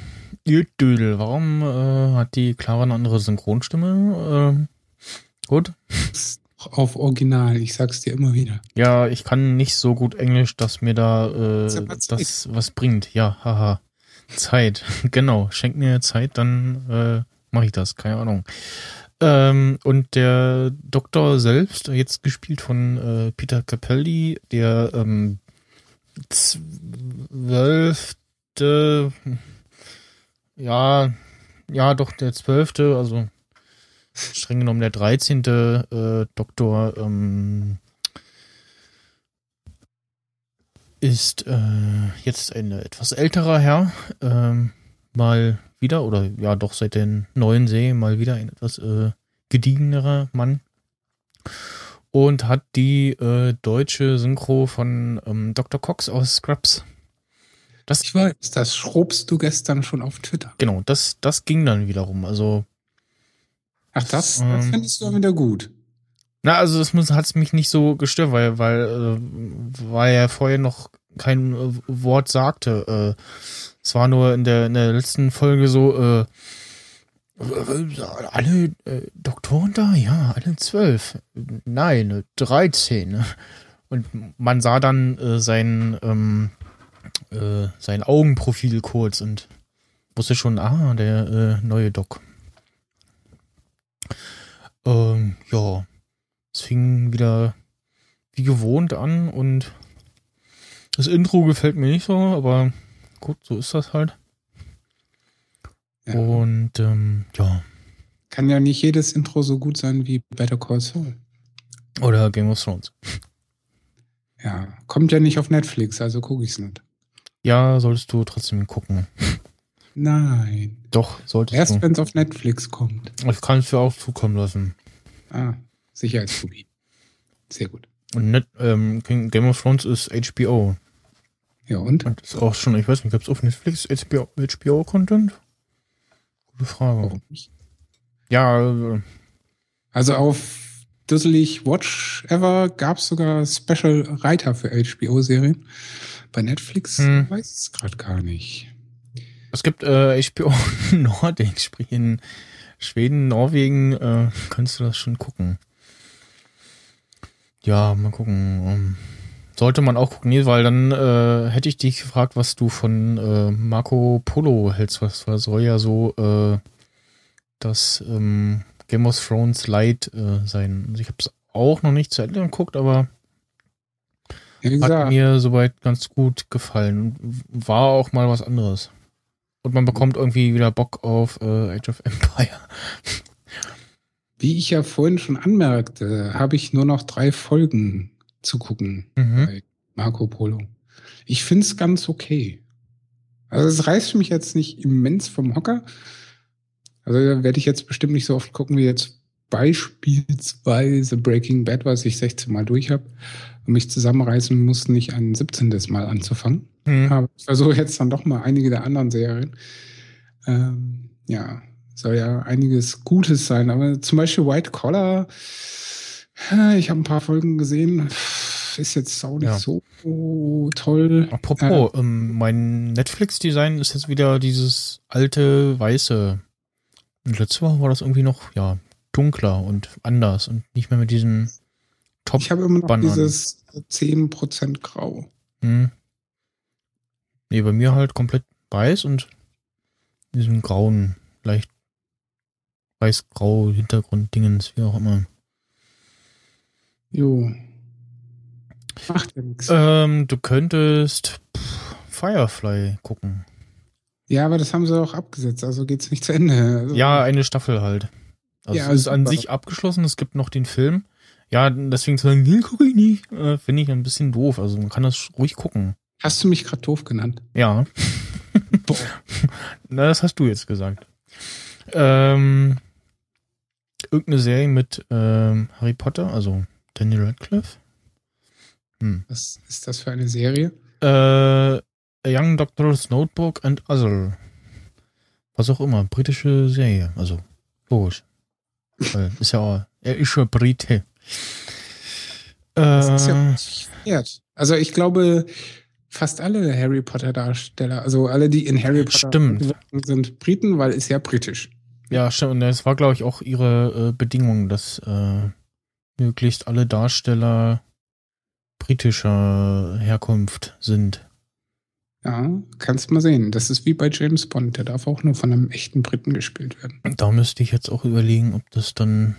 Dödel, warum äh, hat die Clara eine andere Synchronstimme? Äh, gut. Auf Original, ich sag's dir immer wieder. Ja, ich kann nicht so gut Englisch, dass mir da äh, das was bringt. Ja, haha. Zeit. genau. Schenk mir Zeit, dann äh, mache ich das. Keine Ahnung. Ähm, und der Doktor selbst, jetzt gespielt von äh, Peter Capaldi, der ähm, zwölfte, ja, ja, doch der zwölfte, also streng genommen der dreizehnte äh, Doktor ähm, ist äh, jetzt ein etwas älterer Herr, ähm, mal wieder, oder ja doch seit den neuen Serien mal wieder ein etwas äh, gediegenerer Mann und hat die äh, deutsche Synchro von ähm, Dr. Cox aus Scrubs. Das, Ich weiß, das schrobst du gestern schon auf Twitter. genau, das, das ging dann wiederum. Also, Ach, das, das Ähm, findest du dann wieder gut. na, also das muss, hat's mich nicht so gestört, weil, weil, äh, weil er vorher noch kein äh, Wort sagte. Äh, es war nur in der, in der letzten Folge so, äh, alle äh, Doktoren da? Ja, alle zwölf. Nein, dreizehn. Und man sah dann äh, sein, ähm, äh, sein Augenprofil kurz und wusste schon, ah, der äh, neue Doc. Ähm, ja, es fing wieder wie gewohnt an und das Intro gefällt mir nicht so, aber gut, so ist das halt. Ja. Und ähm, ja, Kann ja nicht jedes Intro so gut sein wie Better Call Saul. oder Game of Thrones. Ja, kommt ja nicht auf Netflix, also gucke ich's nicht. Ja, solltest du trotzdem gucken. Nein. Doch, solltest Erst du. wenn es auf Netflix kommt. Ich kann es dir auch zukommen lassen. Ah, Sicherheitskopie. Sehr gut. Und net, ähm, Game of Thrones ist HBO. Ja, und? Und ist auch schon, ich weiß nicht, gibt's auf Netflix HBO, HBO-Content? Gute Frage. Warum nicht? Ja, Also auf Dusselig Watch Ever gab es sogar Special Reiter für HBO-Serien. Bei Netflix Hm. weiß ich es gerade gar nicht. es gibt äh, HBO Nordic, sprich in Schweden, Norwegen, äh, kannst du das schon gucken. Ja, mal gucken. Ähm, sollte man auch gucken, nee, weil dann äh, hätte ich dich gefragt, was du von äh, Marco Polo hältst, was, was soll ja so äh, das ähm, Game of Thrones Light äh, sein. Also ich habe es auch noch nicht zu Ende geguckt, aber hat mir soweit ganz gut gefallen. War auch mal was anderes. Und man bekommt irgendwie wieder Bock auf äh, Age of Empire. wie ich ja vorhin schon anmerkte, habe ich nur noch drei Folgen zu gucken Mhm. bei Marco Polo. Ich finde es ganz okay. Also es reißt mich jetzt nicht immens vom Hocker. Also werde ich jetzt bestimmt nicht so oft gucken wie jetzt beispielsweise Breaking Bad, was ich 16 Mal durch habe und mich zusammenreißen muss, nicht ein 17. Mal anzufangen. Mhm. Aber ich versuche jetzt dann doch mal einige der anderen Serien. Ähm, ja, soll ja einiges Gutes sein. Aber zum Beispiel White Collar, ich habe ein paar Folgen gesehen, ist jetzt auch nicht Ja. so toll. Apropos, ähm, mein Netflix-Design ist jetzt wieder dieses alte weiße. Und letzte Woche war das irgendwie noch, ja, dunkler und anders und nicht mehr mit diesen Top. Ich habe immer noch Bananen. dieses 10% Grau. Hm. Nee, bei mir halt komplett weiß und diesem grauen, leicht weiß-grau Hintergrund-Dingens, wie auch immer. Jo. Macht ja nichts. Ähm, du könntest Firefly gucken. Ja, aber das haben sie auch abgesetzt, also geht's nicht zu Ende. Also, Ja, eine Staffel halt. Also Ja, es ist an sich abgeschlossen, es gibt noch den Film. Ja, deswegen zu sagen, nee, guck ich nicht, äh, finde ich ein bisschen doof. Also man kann das ruhig gucken. Hast du mich gerade doof genannt? Ja. Na, das hast du jetzt gesagt. Ähm, irgendeine Serie mit ähm, Harry Potter, also Daniel Radcliffe. Hm. Was ist das für eine Serie? Äh, A Young Doctor's Notebook and Other. Was auch immer, britische Serie. Also, logisch. Ist ja auch, er ist schon Brite. Das ist ja Äh, verkehrt. Also ich glaube, fast alle Harry Potter Darsteller, also alle, die in Harry Potter Stimmt. sind Briten, weil ist ja britisch. ja, stimmt. Und das war, glaube ich, auch ihre äh, Bedingung, dass äh, möglichst alle Darsteller britischer Herkunft sind. Ja, kannst mal sehen. Das ist wie bei James Bond, der darf auch nur von einem echten Briten gespielt werden. Da müsste ich jetzt auch überlegen, ob das dann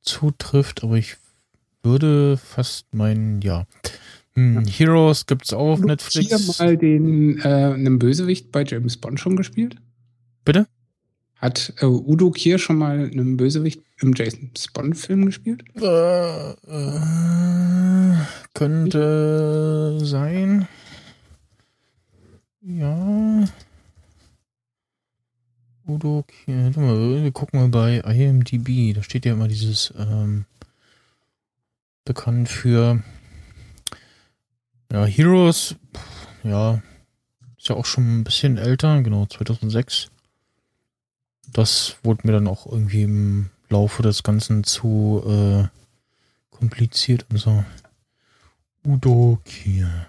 zutrifft, aber ich würde fast meinen, ja. Hm, Heroes gibt's auch auf Hier Netflix. mal den äh, einen Bösewicht bei James Bond schon gespielt? Bitte? Hat äh, Udo Kier schon mal einen Bösewicht im James Bond-Film gespielt? Äh, äh, könnte sein. Ja. Udo, mal, wir gucken mal bei IMDb. Da steht ja immer dieses ähm, bekannt für ja, Heroes. Ja, ist ja auch schon ein bisschen älter, genau, 2006. Das wurde mir dann auch irgendwie im Laufe des Ganzen zu äh, kompliziert und so. Udo Kier.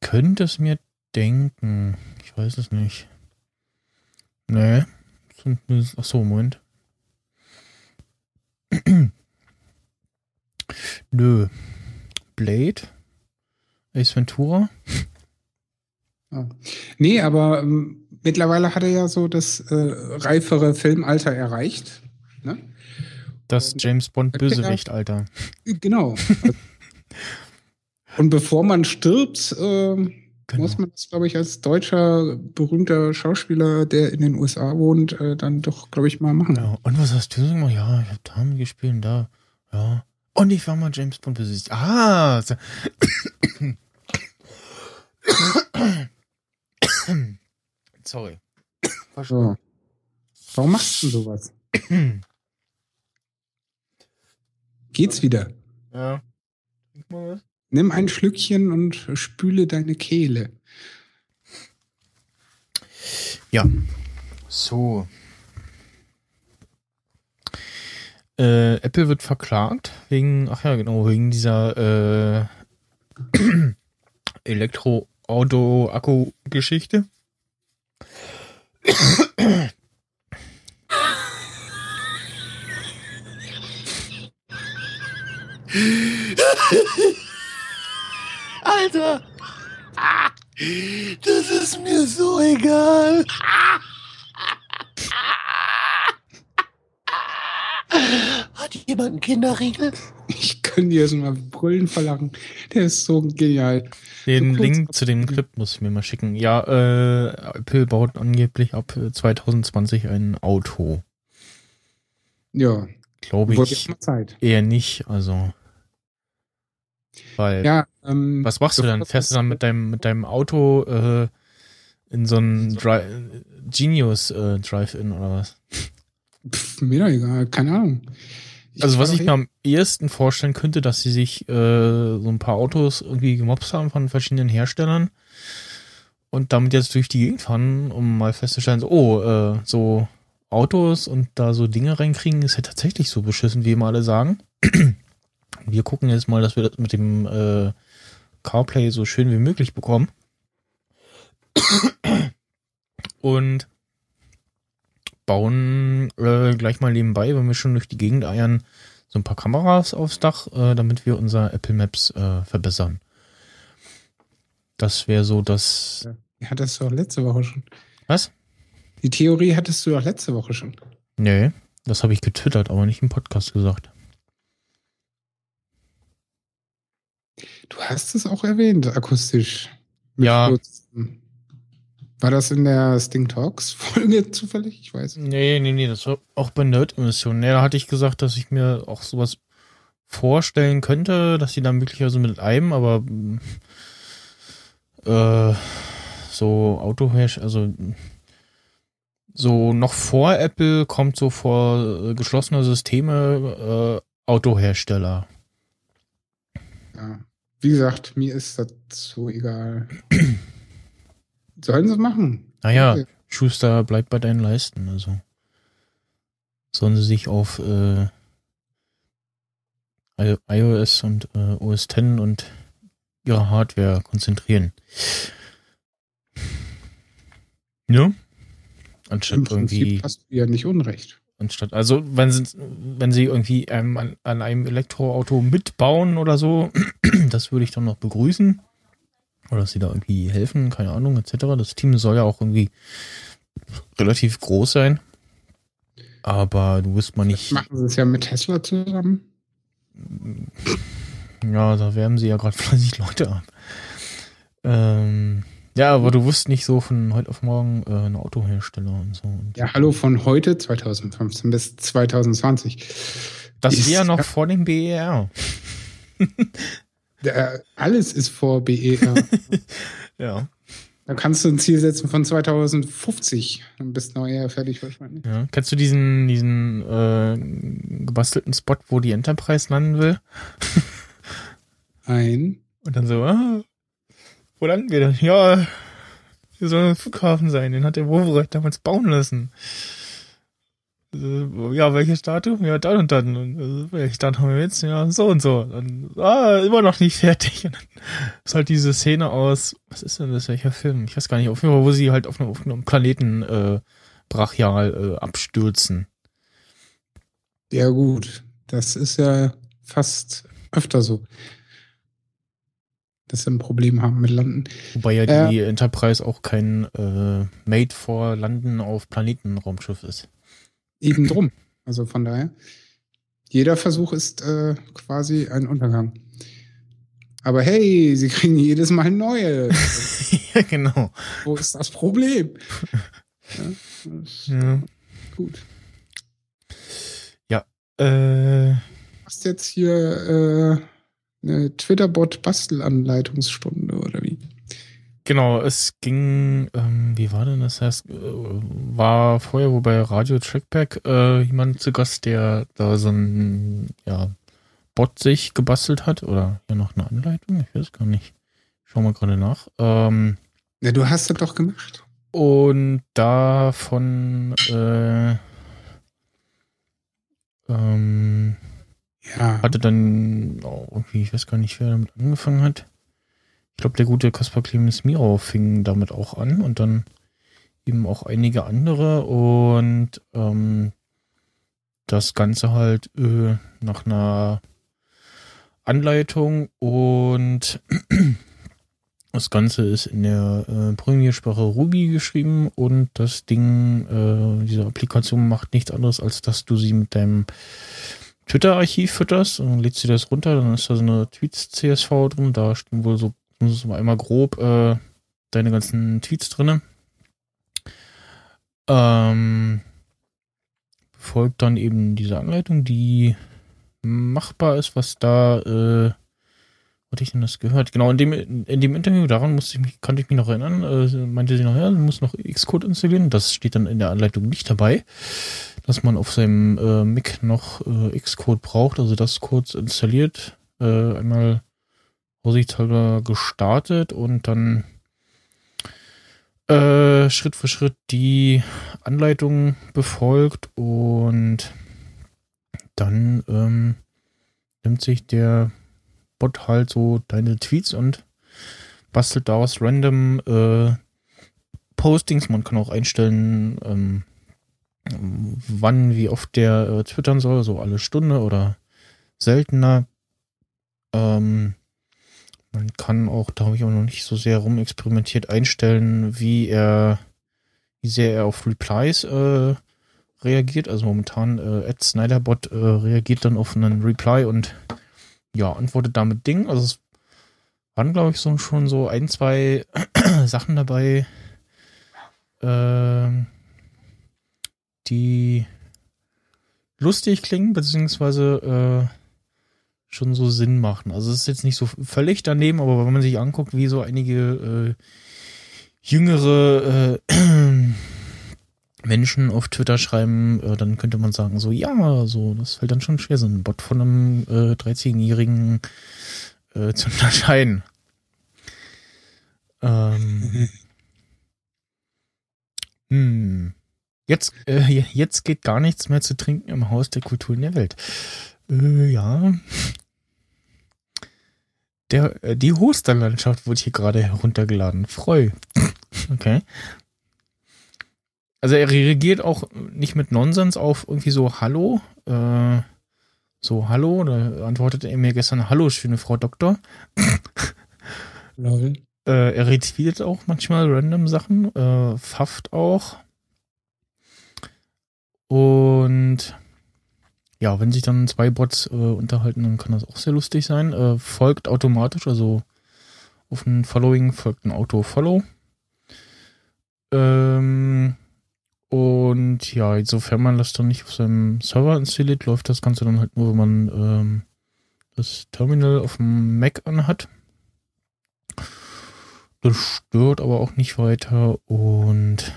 Ich könnte es mir denken. Ich weiß es nicht. Nee. Ach so, Moment. Nö. Blade? Ace Ventura? Nee, aber ähm, mittlerweile hat er ja so das äh, reifere Filmalter erreicht. Ne? Das James Bond Bösewicht, Alter. Genau. Und bevor man stirbt, ähm, Genau. muss man das, glaube ich, als deutscher berühmter Schauspieler, der in den USA wohnt, äh, dann doch, glaube ich, mal machen. Ja, und was hast du gemacht? Ja, ich habe da gespielt und da. Ja. Und ich war mal James Bond Bösewicht. Ah! so- Sorry. So. Warum machst du sowas? Geht's wieder? Ja. Trink mal was. Nimm ein Schlückchen und spüle deine Kehle. Ja. So. Äh, Apple wird verklagt wegen, ach ja, genau, wegen dieser äh, Elektroauto-Akku-Geschichte. Alter! Das ist mir so egal. Hat jemand einen Kinderriegel? Ich kann dir jetzt mal brüllen verlachen. Der ist so genial. Den So Link zu dem Clip muss ich mir mal schicken. Ja, äh, Apple baut angeblich ab äh, 2020 ein Auto. Ja, Glaube ich jetzt mal Zeit. eher nicht, also. Weil, Ja, ähm, was machst du dann? Fährst du dann mit deinem, mit deinem Auto äh, in so einen Dri Genius äh, Drive-In oder was? Pff, mir doch egal, keine Ahnung. Also was ich mir am ehesten vorstellen könnte, dass sie sich äh, so ein paar Autos irgendwie gemobst haben von verschiedenen Herstellern und damit jetzt durch die Gegend fahren, um mal festzustellen, so, oh, äh, so Autos und da so Dinge reinkriegen, ist ja tatsächlich so beschissen, wie immer alle sagen. Wir gucken jetzt mal, dass wir das mit dem äh, CarPlay so schön wie möglich bekommen. Und bauen äh, gleich mal nebenbei, wenn wir schon durch die Gegend eiern, so ein paar Kameras aufs Dach, äh, damit wir unser Apple Maps äh, verbessern. Das wäre so das. Die hattest du doch letzte Woche schon. Was? Die Theorie hattest du doch letzte Woche schon. Nee, das habe ich getwittert, aber nicht im Podcast gesagt. Du hast es auch erwähnt, akustisch. Mit Ja. kurzem- War das in der Sting Talks Folge zufällig? Ich weiß. nicht. Nee, nee, nee, das war auch bei Nerd-Emissionen. Nee, da hatte ich gesagt, dass ich mir auch sowas vorstellen könnte, dass die dann möglicherweise mit einem, aber mm, äh, so Autohersteller, also so noch vor Apple kommt so vor äh, geschlossene Systeme äh, Autohersteller. Ja. Wie gesagt, mir ist das so egal. Sollen sie machen? Naja, Okay. Schuster bleibt bei deinen Leisten, also sollen sie sich auf äh, iOS und äh, OS X und ihre Hardware konzentrieren. Ja? Anstatt Im irgendwie, hast du ja nicht unrecht. anstatt, also wenn sie, wenn sie irgendwie ähm, an, an einem Elektroauto mitbauen oder so, das würde ich dann noch begrüßen. Oder dass sie da irgendwie helfen, keine Ahnung, etc. Das Team soll ja auch irgendwie relativ groß sein. Aber du wirst mal nicht. Machen sie es ja mit Tesla zusammen. Ja, da werben sie ja gerade fleißig Leute ab. Ähm, ja, aber du wusst nicht so von heute auf morgen äh, ein Autohersteller und so. Und Ja, hallo von heute, 2015 bis 2020. das ist- wäre ja noch vor dem BER. Der, alles ist vor BER. Ja. da kannst du ein Ziel setzen von 2050. Dann bist du noch eher fertig wahrscheinlich. ja. Kennst du diesen, diesen äh, gebastelten Spot, wo die Enterprise landen will? Ein. Und dann so, ah, wo landen wir denn? Ja, hier soll ein Flughafen sein, den hat der Wovereit damals bauen lassen. Äh, Ja, welches Datum? Ja, dann und dann. Und, äh, welches Datum haben wir jetzt? Ja, so und so. Dann, ah, immer noch nicht fertig. Und dann ist halt diese Szene aus, was ist denn das, welcher Film? Ich weiß gar nicht, auf jeden Fall, wo sie halt auf einem, auf einem Planeten äh, brachial äh, abstürzen. Ja, gut. Das ist ja fast öfter so. Dass sie ein Problem haben mit Landen. Wobei ja die Enterprise auch kein äh, Made for Landen auf Planetenraumschiff ist. Eben drum. Also von daher. Jeder Versuch ist äh, quasi ein Untergang. Aber hey, sie kriegen jedes Mal neue. ja, genau. Wo ist das Problem? Ja, das Ja. Gut. Äh, Du hast jetzt hier äh, eine Twitter-Bot-Bastelanleitungsstunde oder wie? Genau, es ging, ähm, wie war denn das? heißt, äh, war vorher wo bei Radio Trackback äh, jemand zu Gast, der da so ein ja, Bot sich gebastelt hat oder ja noch eine Anleitung? Ich weiß gar nicht. Schau mal gerade nach. Ähm, Ja, du hast das doch gemacht. Und davon äh, ähm, Ja. hatte dann auch irgendwie, ich weiß gar nicht, wer damit angefangen hat. Ich glaube, der gute Kaspar Clemens Mirau fing damit auch an und dann eben auch einige andere und ähm, das Ganze halt äh, nach einer Anleitung und das Ganze ist in der äh, Programmiersprache Ruby geschrieben und das Ding, äh, diese Applikation macht nichts anderes, als dass du sie mit deinem Twitter-Archiv fütterst und lädst du das runter, dann ist da so eine Tweets-CSV drin, da stehen wohl so, so einmal grob äh, deine ganzen Tweets drinne. Ähm, folgt dann eben diese Anleitung, die machbar ist, was da, äh, hatte ich denn das gehört? Genau, in dem, in dem Interview, daran musste ich mich, konnte ich mich noch erinnern, äh, meinte sie noch, ja, du musst noch Xcode installieren. Das steht dann in der Anleitung nicht dabei, dass man auf seinem äh, Mac noch äh, Xcode braucht, also das kurz installiert, äh, einmal vorsichtshalber gestartet und dann äh, Schritt für Schritt die Anleitung befolgt und dann ähm, nimmt sich der Bot halt so deine Tweets und bastelt daraus random äh, Postings. Man kann auch einstellen, ähm, wann, wie oft der äh, twittern soll, so alle Stunde oder seltener. Ähm, man kann auch, da habe ich auch noch nicht so sehr rumexperimentiert, einstellen, wie er, wie sehr er auf Replies äh, reagiert. Also momentan äh, Ed Snyderbot äh, reagiert dann auf einen Reply und ja, antwortet damit Ding. Also es waren, glaube ich, so schon so ein, zwei Sachen dabei, ähm, die lustig klingen, beziehungsweise äh, schon so Sinn machen. Also es ist jetzt nicht so völlig daneben, aber wenn man sich anguckt, wie so einige äh, jüngere äh, Menschen auf Twitter schreiben, äh, dann könnte man sagen, so ja, so, das fällt dann schon schwer, so ein Bot von einem äh, 13-Jährigen äh, zu unterscheiden. Ähm, hm. Jetzt, äh, jetzt geht gar nichts mehr zu trinken im Haus der Kulturen der Welt. Äh, ja. Der, äh, die Hosterlandschaft wurde hier gerade heruntergeladen. Freu. Okay. Also er reagiert auch nicht mit Nonsens auf irgendwie so Hallo. Äh, so Hallo. Da antwortete er mir gestern Hallo, schöne Frau Doktor. Lol. Äh, er retweetet auch manchmal random Sachen, äh, pfafft auch. Und ja, wenn sich dann zwei Bots äh, unterhalten, dann kann das auch sehr lustig sein. Äh, folgt automatisch, also auf ein Following folgt ein Auto-Follow. Ähm, und ja, insofern man das dann nicht auf seinem Server installiert, läuft das Ganze dann halt nur, wenn man ähm, das Terminal auf dem Mac anhat. Das stört aber auch nicht weiter und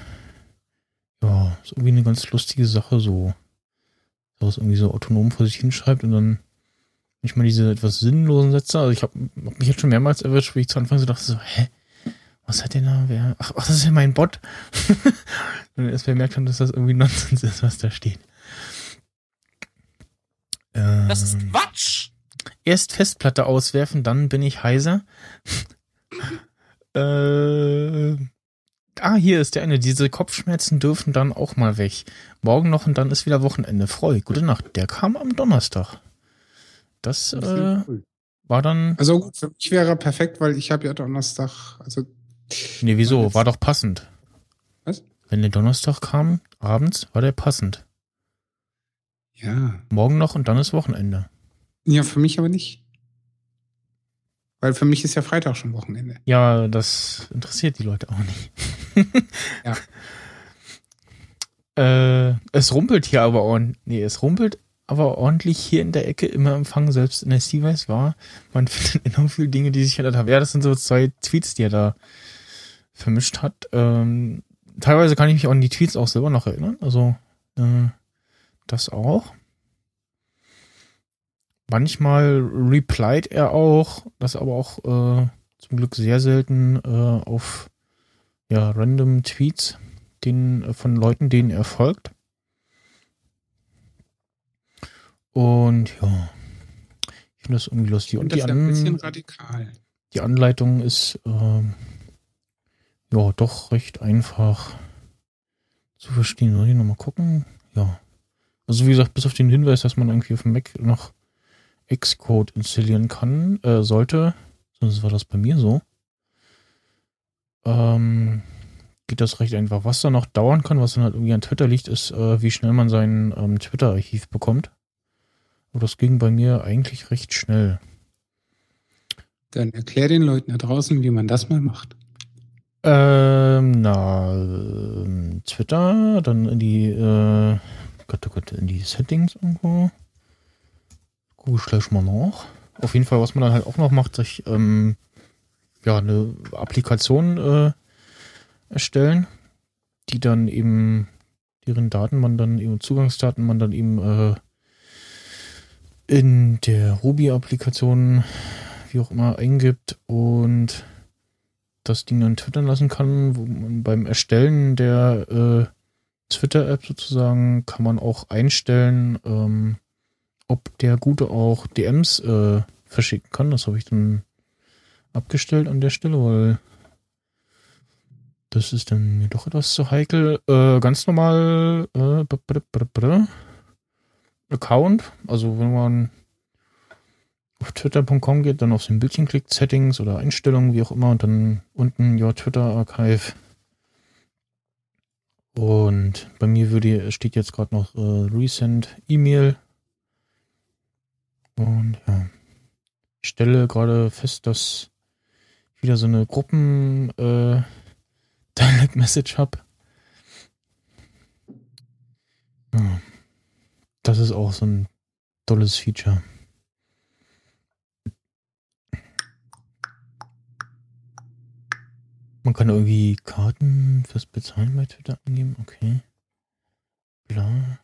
ja, ist irgendwie eine ganz lustige Sache so. Was irgendwie so autonom vor sich hinschreibt und dann nicht mal diese etwas sinnlosen Sätze. Also ich habe hab mich jetzt schon mehrmals erwischt, wie ich zu Anfang so dachte, so, hä? Was hat denn da? Wer? Ach, ach, das ist ja mein Bot. und dann erst bemerkt haben, dass das irgendwie Nonsens ist, was da steht. Ähm, Das ist Quatsch! Erst Festplatte auswerfen, dann bin ich heiser. äh, ah, hier ist der eine. Diese Kopfschmerzen dürfen dann auch mal weg. Morgen noch und dann ist wieder Wochenende. Freu, gute Nacht. Der kam am Donnerstag. Das äh, war dann. Also gut, für mich wäre er perfekt, weil ich habe ja Donnerstag, also Nee, wieso? War doch passend. Was? Wenn der Donnerstag kam, abends, war der passend. ja. Morgen noch und dann ist Wochenende. Ja, für mich aber nicht. Weil für mich ist ja Freitag schon Wochenende. Ja, das interessiert die Leute auch nicht. Ja. Äh, es rumpelt hier aber ordentlich. Nee, es rumpelt aber ordentlich hier in der Ecke immer Empfang, selbst in der Seaways war. Man findet enorm viele Dinge, die sich verändert haben. Ja, das sind so zwei Tweets, die er da vermischt hat. Ähm, teilweise kann ich mich auch an die Tweets auch selber noch erinnern. Also, äh, das auch. Manchmal replied er auch, das aber auch äh, zum Glück sehr selten äh, auf ja, random Tweets den, äh, von Leuten, denen er folgt. Und ja, ich finde das irgendwie lustig. Und die, das bisschen An die Anleitung ist ähm, ja doch recht einfach zu verstehen. Soll ich nochmal gucken? Ja. Also wie gesagt, bis auf den Hinweis, dass man irgendwie auf dem Mac noch Xcode installieren kann, äh, sollte, sonst war das bei mir so, ähm, geht das recht einfach. Was da noch dauern kann, was dann halt irgendwie an Twitter liegt, ist, äh, wie schnell man sein ähm, Twitter-Archiv bekommt. Aber das ging bei mir eigentlich recht schnell. Dann erklär den Leuten da draußen, wie man das mal macht. Ähm, na, ähm, Twitter, dann in die, äh, Gott, oh Gott, in die Settings irgendwo. Gucke ich gleich mal nach. Auf jeden Fall, was man dann halt auch noch macht, sich, ähm, ja, eine Applikation, äh, erstellen, die dann eben, deren Daten man dann eben, Zugangsdaten man dann eben, äh, in der Ruby-Applikation, wie auch immer, eingibt und das Ding dann twittern lassen kann, wo man beim Erstellen der äh, Twitter-App sozusagen kann man auch einstellen, ähm, ob der Gute auch DMs äh, verschicken kann. Das habe ich dann abgestellt an der Stelle, weil das ist dann doch etwas zu heikel. Äh, ganz normal äh, b- b- b- b- Account, also wenn man auf twitter.com geht, dann auf so Bildchen klickt, Settings oder Einstellungen, wie auch immer, und dann unten ja Twitter Archive. Und bei mir würde, steht jetzt gerade noch äh, Recent E-Mail. Und ja, ich stelle gerade fest, dass ich wieder so eine Gruppen äh, Direct Message habe. Ja, das ist auch so ein tolles Feature. Man kann irgendwie Karten fürs Bezahlen bei Twitter angeben, okay. Klar.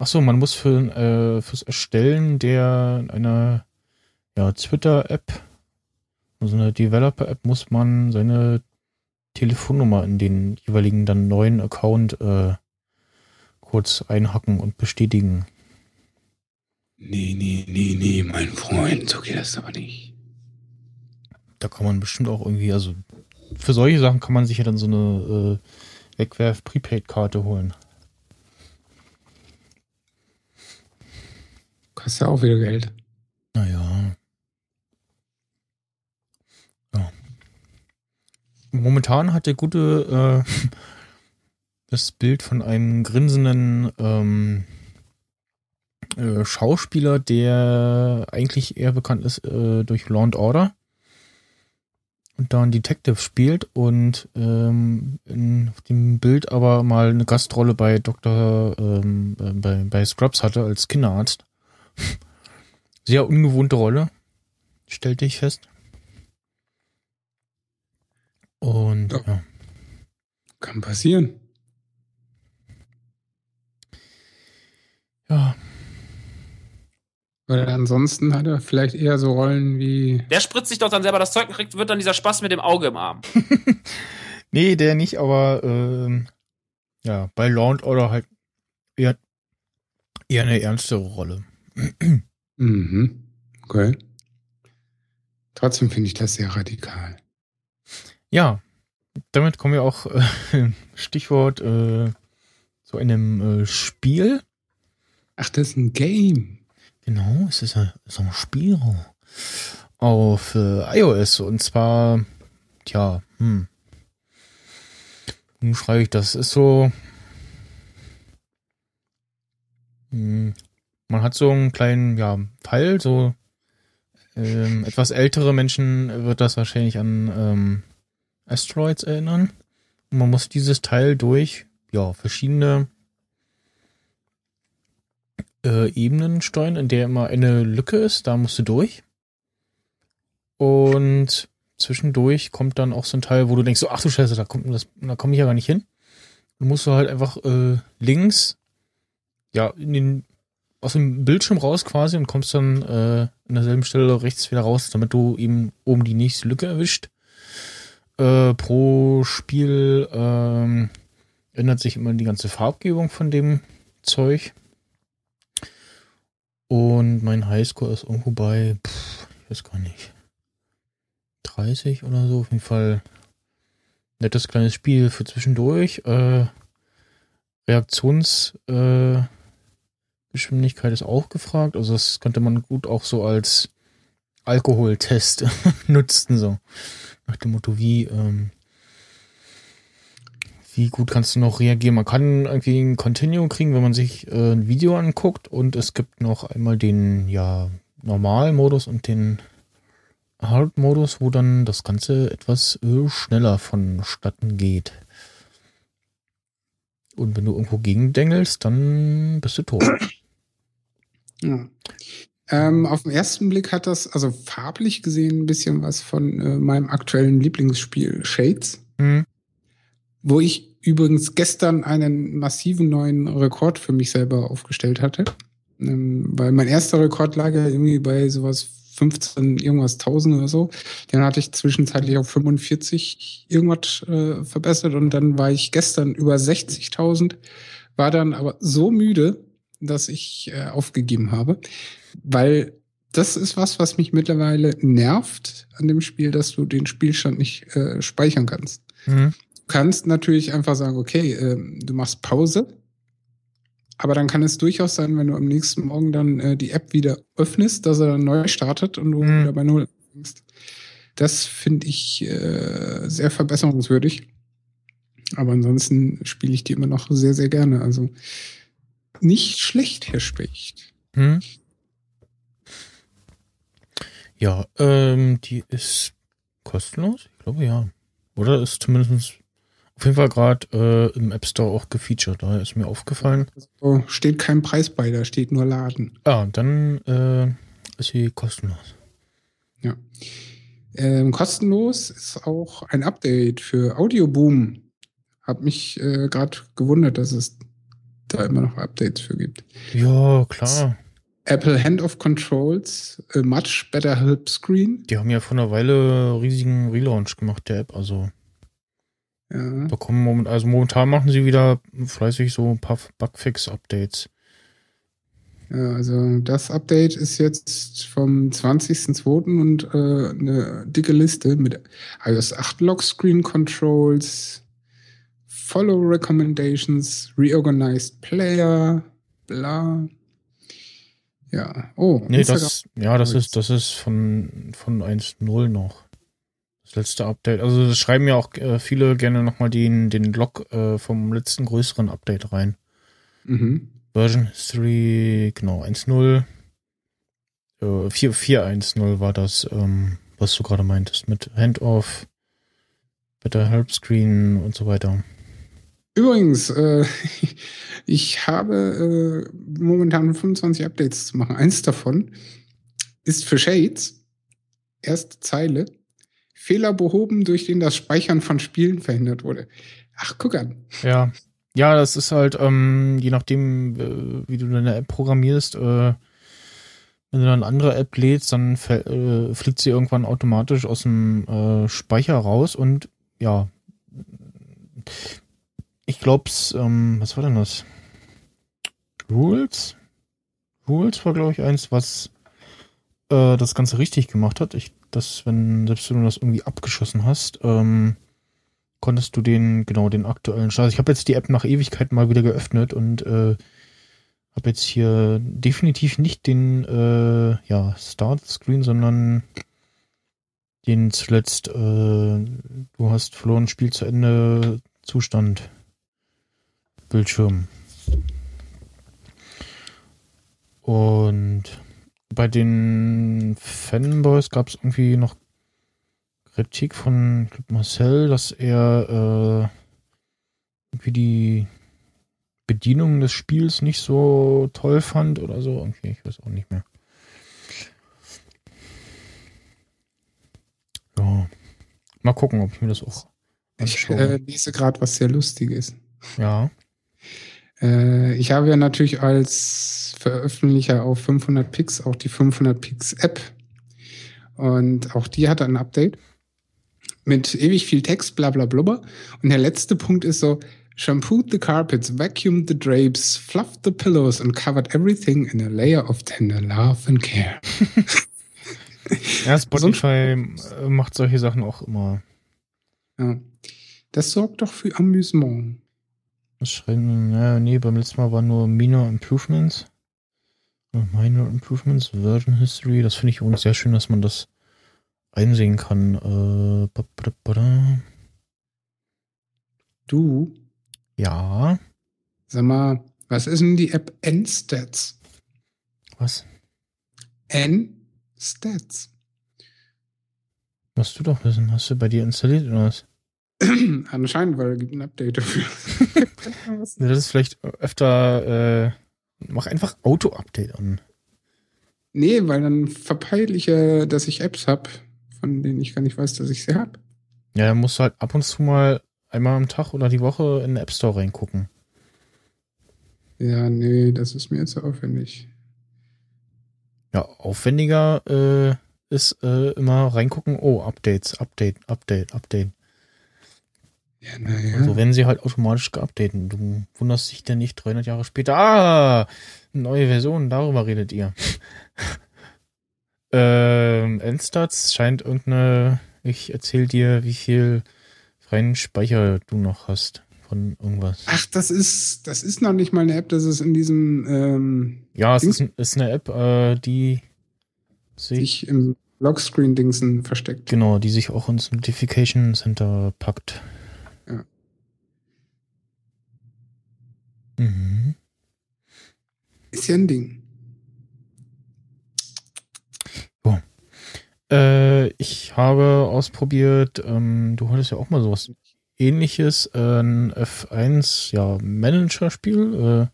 Achso, man muss für, äh, fürs Erstellen der einer ja, Twitter-App, also eine Developer-App, muss man seine Telefonnummer in den jeweiligen dann neuen Account äh, kurz einhacken und bestätigen. Nee, nee, nee, nee, mein Freund, so geht das aber nicht. Da kann man bestimmt auch irgendwie, also für solche Sachen kann man sich ja dann so eine äh, Wegwerf-Prepaid-Karte holen. Kostet ja auch wieder Geld. Naja. Ja. Momentan hat der gute äh, das Bild von einem grinsenden ähm, äh, Schauspieler, der eigentlich eher bekannt ist äh, durch Law and Order und da ein Detective spielt und ähm, in dem Bild aber mal eine Gastrolle bei Dr. Ähm, äh, bei, bei Scrubs hatte als Kinderarzt. Sehr ungewohnte Rolle, stellte ich fest. Und Ja. ja. Kann passieren. ja, Weil ansonsten hat er vielleicht eher so Rollen wie. Der spritzt sich doch dann selber das Zeug und kriegt, wird dann dieser Spaß mit dem Auge im Arm. Nee, der nicht, aber ähm, ja, bei Law and Order halt eher, eher eine ernstere Rolle. Mhm. Okay. Trotzdem finde ich das sehr radikal. Ja, damit kommen wir auch äh, Stichwort äh, zu einem äh, Spiel. Ach, das ist ein Game. Genau, es ist ein, so ein Spiel auf äh, iOS und zwar, tja, hm. Wie schreibe ich das? Ist so, hm, man hat so einen kleinen, ja, Pfeil, so ähm, etwas ältere Menschen wird das wahrscheinlich an ähm, Asteroids erinnern. Und man muss dieses Teil durch, ja, verschiedene äh, Ebenen steuern, in der immer eine Lücke ist, da musst du durch. Und zwischendurch kommt dann auch so ein Teil, wo du denkst, so, ach du Scheiße, da kommt da komme ich ja gar nicht hin. Du musst du halt einfach äh, links, ja, in den, aus dem Bildschirm raus quasi und kommst dann äh, an derselben Stelle rechts wieder raus, damit du eben oben die nächste Lücke erwischt. Äh, pro Spiel ähm, ändert sich immer die ganze Farbgebung von dem Zeug. Und mein Highscore ist irgendwo bei, pff, ich weiß gar nicht, 30 oder so. Auf jeden Fall nettes kleines Spiel für zwischendurch. Äh, Reaktionsgeschwindigkeit äh, Geschwindigkeit ist auch gefragt. Also das könnte man gut auch so als Alkoholtest nutzen. So nach dem Motto, wie ähm, wie gut kannst du noch reagieren? Man kann irgendwie ein Continue kriegen, wenn man sich äh, ein Video anguckt und es gibt noch einmal den ja Normalmodus und den Hard-Modus, wo dann das Ganze etwas äh, schneller vonstatten geht. Und wenn du irgendwo gegendengelst, dann bist du tot. Ja. Ähm, auf den ersten Blick hat das, also farblich gesehen, ein bisschen was von äh, meinem aktuellen Lieblingsspiel Shades, Hm. wo ich übrigens gestern einen massiven neuen Rekord für mich selber aufgestellt hatte. Ähm, weil mein erster Rekord lag ja irgendwie bei sowas 15 irgendwas 1000 oder so. Den hatte ich zwischenzeitlich auf 45 irgendwas äh, verbessert und dann war ich gestern über 60.000, war dann aber so müde, dass ich äh, aufgegeben habe, weil das ist was, was mich mittlerweile nervt an dem Spiel, dass du den Spielstand nicht äh, speichern kannst. Hm. Du kannst natürlich einfach sagen, okay, ähm, du machst Pause, aber dann kann es durchaus sein, wenn du am nächsten Morgen dann äh, die App wieder öffnest, dass er dann neu startet und du Mhm. wieder bei Null anfängst. Das finde ich äh, sehr verbesserungswürdig. Aber ansonsten spiele ich die immer noch sehr, sehr gerne. Also nicht schlecht, Herr Specht. Hm. Ja, ähm, die ist kostenlos? Ich glaube ja. Oder ist zumindest auf jeden Fall gerade äh, im App Store auch gefeatured. Daher ist mir aufgefallen. So steht kein Preis bei, da steht nur Laden. Ah, dann äh, ist sie kostenlos. Ähm, kostenlos ist auch ein Update für Audioboom. Hab mich äh, gerade gewundert, dass es da immer noch Updates für gibt. Ja, klar. Apple Hand of Controls, a much better help screen. Die haben ja vor einer Weile riesigen Relaunch gemacht, der App. Also, Ja. da kommen moment, also momentan machen sie wieder fleißig so ein paar Bugfix-Updates. ja, also das Update ist jetzt vom 20.02. und äh, eine dicke Liste mit iOS 8 Lockscreen Controls, Follow Recommendations, Reorganized Player, bla. Ja, oh. Nee, Instagram- das, ja, das ist, das ist von, von 1.0 noch. Das letzte Update. Also, das schreiben ja auch äh, viele gerne nochmal den, den Log äh, vom letzten größeren Update rein. Mhm. Version History, genau, 1.0. Äh, 4.4.1.0 war das, ähm, was du gerade meintest, mit Handoff, Better Help Screen und so weiter. Übrigens, äh, ich habe äh, momentan 25 Updates zu machen. Eins davon ist für Shades. Erste Zeile. Fehler behoben, durch den das Speichern von Spielen verhindert wurde. Ach, guck an. Ja. Ja, das ist halt, ähm, je nachdem, äh, wie du deine App programmierst, äh, wenn du dann eine andere App lädst, dann äh, fliegt sie irgendwann automatisch aus dem äh, Speicher raus und ja, ich glaub's, ähm, was war denn das? Rules? Rules war, glaube ich, eins, was äh, das Ganze richtig gemacht hat. Ich, das, wenn, selbst wenn du das irgendwie abgeschossen hast, ähm, konntest du den, genau, den aktuellen Status. Ich habe jetzt die App nach Ewigkeit mal wieder geöffnet und äh, habe jetzt hier definitiv nicht den äh, ja, Start-Screen, sondern den zuletzt, äh, du hast verloren, Spiel zu Ende, Zustand, Bildschirm. Und bei den Fanboys gab es irgendwie noch Kritik von ich Marcel, dass er äh, irgendwie die Bedienung des Spiels nicht so toll fand oder so. Okay, ich weiß auch nicht mehr. Ja. Mal gucken, ob ich mir das auch Ich anschaue. äh, lese gerade was sehr Lustiges. ja. Äh, ich habe ja natürlich als Veröffentlicher auf 500 Pix auch die 500 Pix App. Und auch die hat ein Update mit ewig viel Text, bla bla blubber. Und der letzte Punkt ist so, shampooed the carpets, vacuumed the drapes, fluffed the pillows and covered everything in a layer of tender love and care. Ja, Spotify äh, macht solche Sachen auch immer. Ja. Das sorgt doch für Amüsement. Das schreiben, ja, nee, beim letzten Mal waren nur Minor Improvements. Minor Improvements, Version History. Das finde ich übrigens sehr schön, dass man das einsehen kann. Äh, ba- ba- ba- da. Du, ja, sag mal, was ist denn die App N-Stats? was? N-Stats. Musst du doch wissen. Hast du bei dir installiert oder was? Anscheinend, weil es gibt ein Update dafür. Ja, Das ist vielleicht öfter, äh, mach einfach Auto-Update an. nee, weil dann verpeile ich ja, dass ich Apps habe, von denen ich gar nicht weiß, dass ich sie habe. Ja, dann musst du halt ab und zu mal einmal am Tag oder die Woche in den App Store reingucken. Ja, nee, das ist mir jetzt zu aufwendig. Ja, aufwendiger äh, ist äh, immer reingucken, oh, Updates, Update, Update, Update. Ja, naja. Und so werden sie halt automatisch geupdaten. Du wunderst dich denn nicht 300 Jahre später, ah, neue Version, darüber redet ihr. ähm, Endstats scheint irgendeine, ich erzähl dir, wie viel freien Speicher du noch hast von irgendwas. Ach, das ist, das ist noch nicht mal eine App, das ist in diesem ähm, Ja, es ist, ist eine App, äh, die sich, sich im Lockscreen-Dingsen versteckt. genau, die sich auch ins Notification Center packt. Mhm. Ist ja ein Ding. Äh, ich habe ausprobiert, ähm, du hattest ja auch mal sowas ähnliches, äh, ein F1, ja, Manager-Spiel, äh,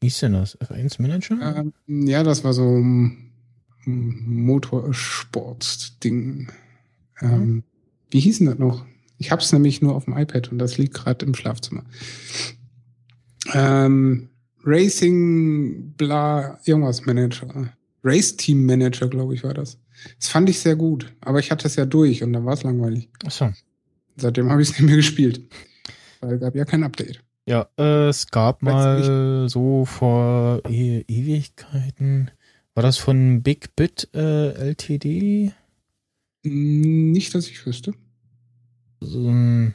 wie hieß denn das? F1 Manager? Ähm, ja, das war so ein Motorsport-Ding. Ähm, Wie hieß denn das noch? Ich habe es nämlich nur auf dem iPad und das liegt gerade im Schlafzimmer. Ähm, Racing, bla, irgendwas Manager. Race Team Manager, glaube ich, war das. Das fand ich sehr gut, aber ich hatte es ja durch und dann war es langweilig. Achso. Seitdem habe ich es nicht mehr gespielt. Weil es gab ja kein Update. Ja, äh, es gab Weiß mal so vor e Ewigkeiten, war das von Big Bit äh, LTD? Nicht, dass ich wüsste. So ein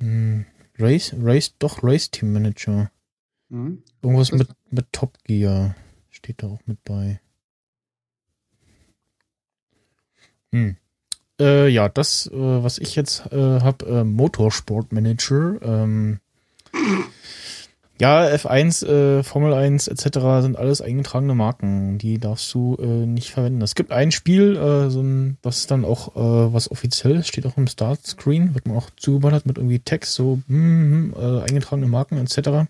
hm, Race, Race, doch Race Team Manager. Hm. Irgendwas mit, mit Top Gear steht da auch mit bei. Hm. Äh, ja, das, äh, was ich jetzt äh, habe, äh, Motorsport Manager. Ähm, Ja, F1, äh, Formel 1 etc. sind alles eingetragene Marken. Die darfst du äh, nicht verwenden. Es gibt ein Spiel, äh, so ein, das ist dann auch äh, was offiziell steht auch im Startscreen, wird man auch zugeballert mit irgendwie Text, so hm, äh, eingetragene Marken etc.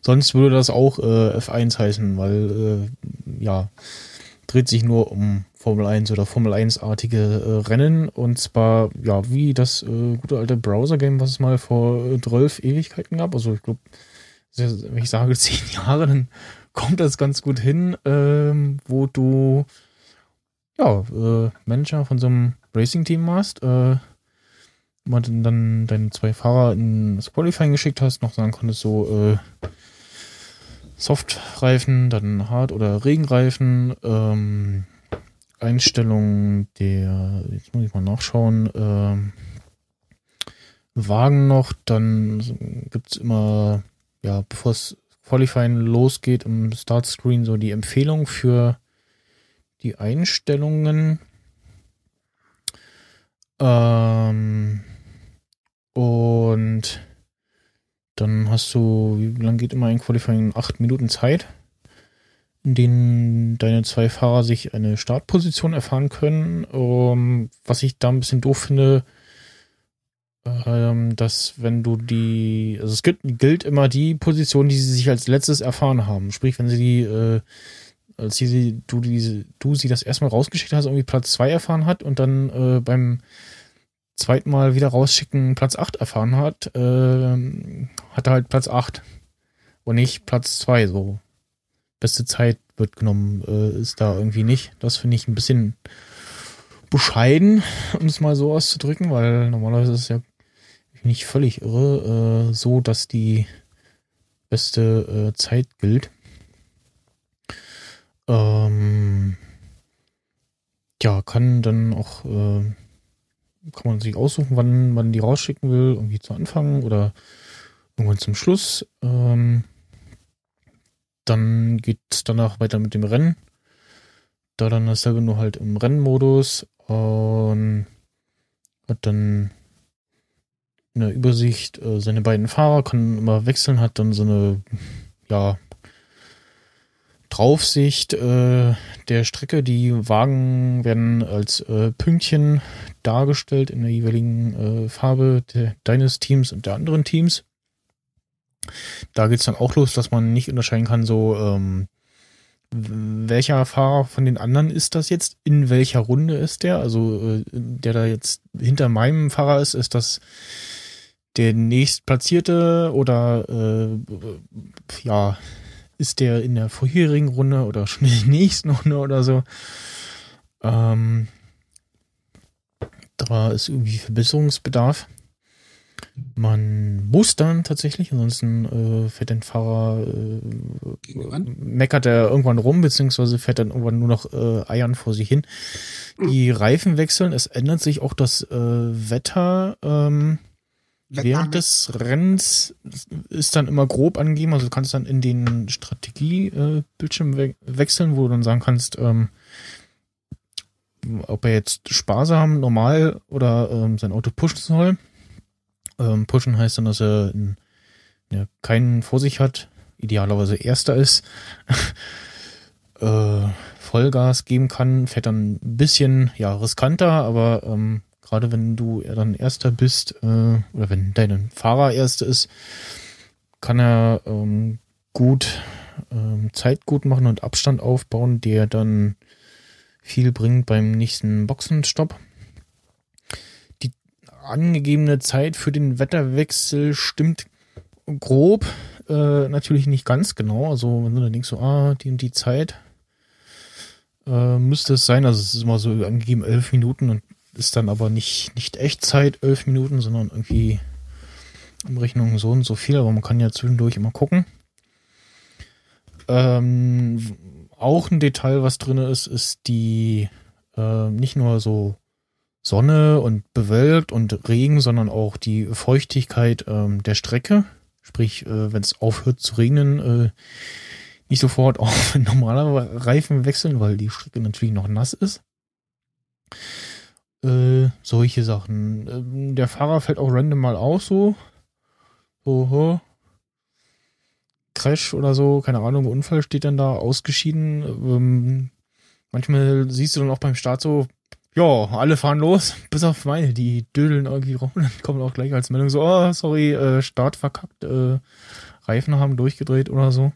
Sonst würde das auch äh, F1 heißen, weil äh, ja, dreht sich nur um Formel 1 oder Formel 1-artige äh, Rennen und zwar, ja, wie das äh, gute alte Browser-Game, was es mal vor äh, 12 Ewigkeiten gab. Also ich glaube, wenn ich sage 10 Jahre, dann kommt das ganz gut hin, ähm, wo du ja, äh, Manager von so einem Racing-Team warst, äh, man dann deine zwei Fahrer in das Qualifying geschickt hast, noch sagen konntest, so äh, Softreifen, dann Hard- oder Regenreifen, ähm, Einstellungen der, jetzt muss ich mal nachschauen, ähm, Wagen noch, dann gibt's immer, ja, bevor es Qualifying losgeht, im Startscreen so die Empfehlung für die Einstellungen. Ähm, und dann hast du, wie lange geht immer ein Qualifying? Acht Minuten Zeit in denen deine zwei Fahrer sich eine Startposition erfahren können. Um, was ich da ein bisschen doof finde, ähm, dass wenn du die, also es gibt, gilt immer die Position, die sie sich als letztes erfahren haben. Sprich, wenn sie die, äh, als sie, du, die, du sie das erstmal rausgeschickt hast, irgendwie Platz zwei erfahren hat und dann äh, beim zweiten Mal wieder rausschicken Platz acht erfahren hat, äh, hat er halt Platz acht und nicht Platz zwei so beste Zeit wird genommen, äh, ist da irgendwie nicht. Das finde ich ein bisschen bescheiden, um es mal so auszudrücken, weil normalerweise ist es ja nicht völlig irre, äh, so dass die beste äh, Zeit gilt. Ähm, ja, kann dann auch, äh, kann man sich aussuchen, wann man die rausschicken will, irgendwie zu Anfang oder irgendwann zum Schluss. Ähm, dann geht es danach weiter mit dem Rennen. Da dann dasselbe nur halt im Rennmodus und hat dann eine Übersicht, äh, seine beiden Fahrer kann immer wechseln, hat dann so eine, ja, Draufsicht äh, der Strecke. Die Wagen werden als äh, Pünktchen dargestellt in der jeweiligen äh, Farbe de deines Teams und der anderen Teams. Da geht's dann auch los, dass man nicht unterscheiden kann, so ähm, welcher Fahrer von den anderen ist das jetzt, in welcher Runde ist der, also äh, der da jetzt hinter meinem Fahrer ist, ist das der nächstplatzierte oder äh, ja, ist der in der vorherigen Runde oder schon in der nächsten Runde oder so. Ähm, da ist irgendwie Verbesserungsbedarf. Man muss dann tatsächlich, ansonsten äh, fährt der Fahrer, äh, meckert er irgendwann rum, beziehungsweise fährt dann irgendwann nur noch äh, Eiern vor sich hin. Die Reifen wechseln, es ändert sich auch das äh, Wetter. Ähm, während des Rennens ist dann immer grob angegeben, also du kannst dann in den Strategie-Bildschirm we wechseln, wo du dann sagen kannst, ähm, ob er jetzt sparsam, normal oder ähm, sein Auto pushen soll. Ähm, pushen heißt dann, dass er in, ja, keinen vor sich hat, idealerweise erster ist, äh, Vollgas geben kann, fährt dann ein bisschen ja riskanter, aber ähm, gerade wenn du dann erster bist äh, oder wenn dein Fahrer erster ist, kann er ähm, gut ähm, Zeit gut machen und Abstand aufbauen, der dann viel bringt beim nächsten Boxenstopp angegebene Zeit für den Wetterwechsel stimmt grob, äh, natürlich nicht ganz genau. Also wenn du dann denkst, so, ah, die und die Zeit äh, müsste es sein. Also es ist immer so angegeben elf Minuten und ist dann aber nicht, nicht Echtzeit elf Minuten, sondern irgendwie Umrechnung so und so viel. Aber man kann ja zwischendurch immer gucken. Ähm, auch ein Detail, was drin ist, ist die äh, nicht nur so Sonne und bewölkt und Regen, sondern auch die Feuchtigkeit ähm, der Strecke. Sprich, äh, wenn es aufhört zu regnen, äh, nicht sofort auf normaler Reifen wechseln, weil die Strecke natürlich noch nass ist. Äh, solche Sachen. Ähm, der Fahrer fällt auch random mal aus, so. So, Crash oder so, keine Ahnung, Unfall steht dann da ausgeschieden. Ähm, manchmal siehst du dann auch beim Start so, ja, alle fahren los, bis auf meine, die dödeln irgendwie rum, dann kommt auch gleich als Meldung so, oh, sorry, äh, Start verkackt, äh, Reifen haben durchgedreht oder so.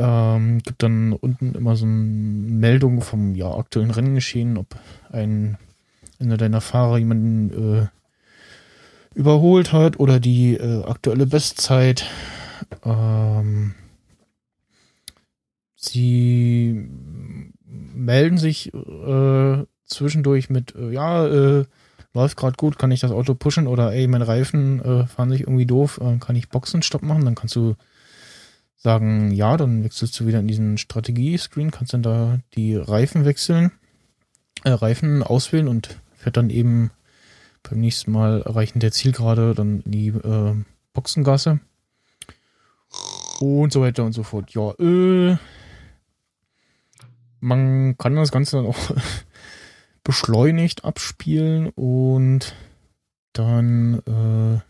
Ähm, gibt dann unten immer so eine Meldung vom ja, aktuellen Renngeschehen, ob ein einer deiner Fahrer jemanden äh, überholt hat oder die äh, aktuelle Bestzeit. Ähm, sie melden sich äh, zwischendurch mit, äh, ja, äh, läuft gerade gut, kann ich das Auto pushen oder ey, meine Reifen äh, fahren sich irgendwie doof, kann ich Boxenstopp machen? Dann kannst du sagen, ja, dann wechselst du wieder in diesen Strategie-Screen, kannst dann da die Reifen wechseln, äh, Reifen auswählen und fährt dann eben beim nächsten Mal erreichen der Zielgerade dann die äh, Boxengasse und so weiter und so fort. Ja, äh, man kann das Ganze dann auch beschleunigt abspielen und dann äh,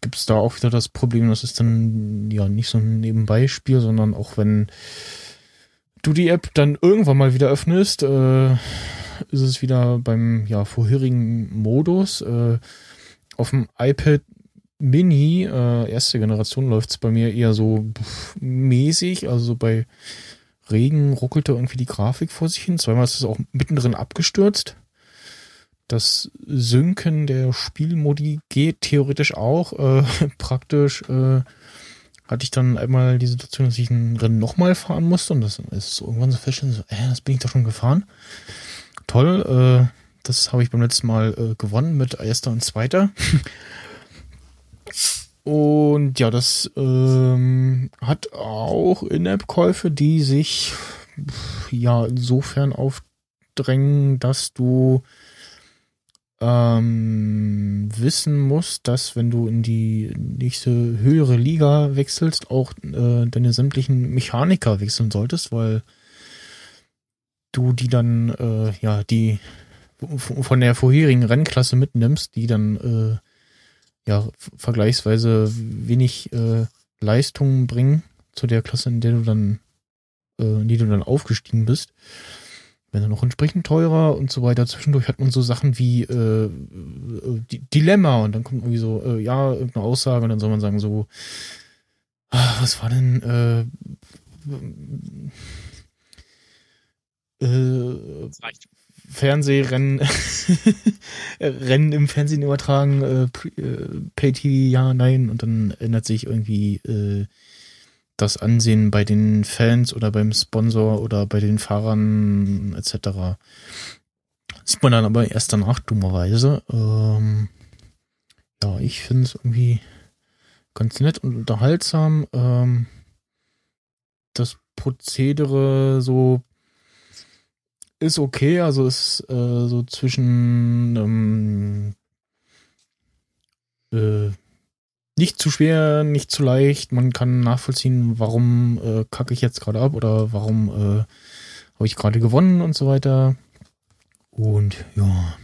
gibt es da auch wieder das Problem, das ist dann ja nicht so ein Nebenbeispiel, sondern auch wenn du die App dann irgendwann mal wieder öffnest, äh, ist es wieder beim ja, vorherigen Modus. Äh, auf dem iPad Mini, äh, erste Generation, läuft es bei mir eher so mäßig. Also bei Regen ruckelte irgendwie die Grafik vor sich hin. Zweimal ist es auch mittendrin abgestürzt. Das Synken der Spielmodi geht theoretisch auch. Äh, praktisch äh, hatte ich dann einmal die Situation, dass ich ein Rennen nochmal fahren musste und das ist so irgendwann so feststellen, so, äh, das bin ich doch schon gefahren. Toll, äh, das habe ich beim letzten Mal äh, gewonnen mit erster und zweiter. und ja, das ähm, hat auch In-App-Käufe, die sich ja insofern aufdrängen, dass du ähm, wissen musst, dass wenn du in die nächste höhere Liga wechselst, auch äh, deine sämtlichen Mechaniker wechseln solltest, weil du die dann, äh, ja, die von der vorherigen Rennklasse mitnimmst, die dann äh, ja vergleichsweise wenig äh, Leistungen bringen zu der Klasse, in der du dann, äh, in die du dann aufgestiegen bist wenn er noch entsprechend teurer und so weiter. Zwischendurch hat man so Sachen wie äh, äh Dilemma und dann kommt irgendwie so, äh, ja, irgendeine Aussage und dann soll man sagen so, ah, was war denn, äh, äh, Fernsehrennen, Rennen im Fernsehen übertragen, äh, äh Pay-TV, ja, nein, und dann ändert sich irgendwie äh, das Ansehen bei den Fans oder beim Sponsor oder bei den Fahrern etc. Sieht man dann aber erst danach dummerweise. Ähm, ja, ich finde es irgendwie ganz nett und unterhaltsam. Ähm, das Prozedere so ist okay, also ist äh, so zwischen ähm, äh, nicht zu schwer, nicht zu leicht. Man kann nachvollziehen, warum äh, kacke ich jetzt gerade ab oder warum äh, habe ich gerade gewonnen und so weiter. Und ja.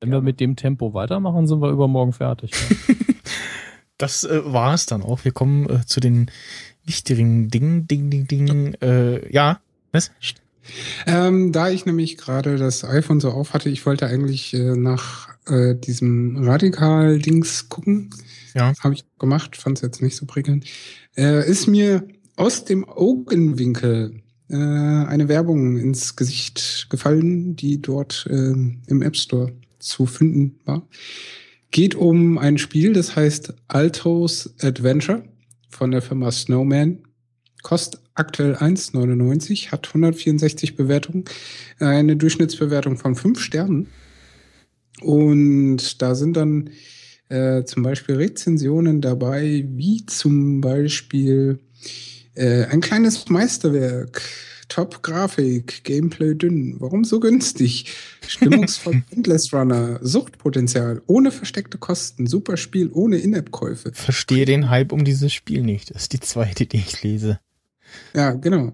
Wenn wir mit dem Tempo weitermachen, sind wir übermorgen fertig. Ja. das äh, war es dann auch. Wir kommen äh, zu den wichtigen Dingen. Ding, ding, ding. Äh, ja, was? Ähm, da ich nämlich gerade das iPhone so auf hatte, ich wollte eigentlich äh, nach äh, diesem Radikal-Dings gucken. Ja. Habe ich gemacht, fand es jetzt nicht so prickelnd. Äh, ist mir aus dem Augenwinkel äh, eine Werbung ins Gesicht gefallen, die dort äh, im App Store zu finden war. Geht um ein Spiel, das heißt Altos Adventure von der Firma Snowman. Kostet aktuell 1,99, hat 164 Bewertungen, eine Durchschnittsbewertung von 5 Sternen. Und da sind dann äh, zum Beispiel Rezensionen dabei, wie zum Beispiel äh, ein kleines Meisterwerk, Top-Grafik, Gameplay dünn, warum so günstig? Stimmungsvoll Endless Runner, Suchtpotenzial, ohne versteckte Kosten, super Spiel, ohne In-App-Käufe. Verstehe den Hype um dieses Spiel nicht. Das ist die zweite, die ich lese. Ja, genau.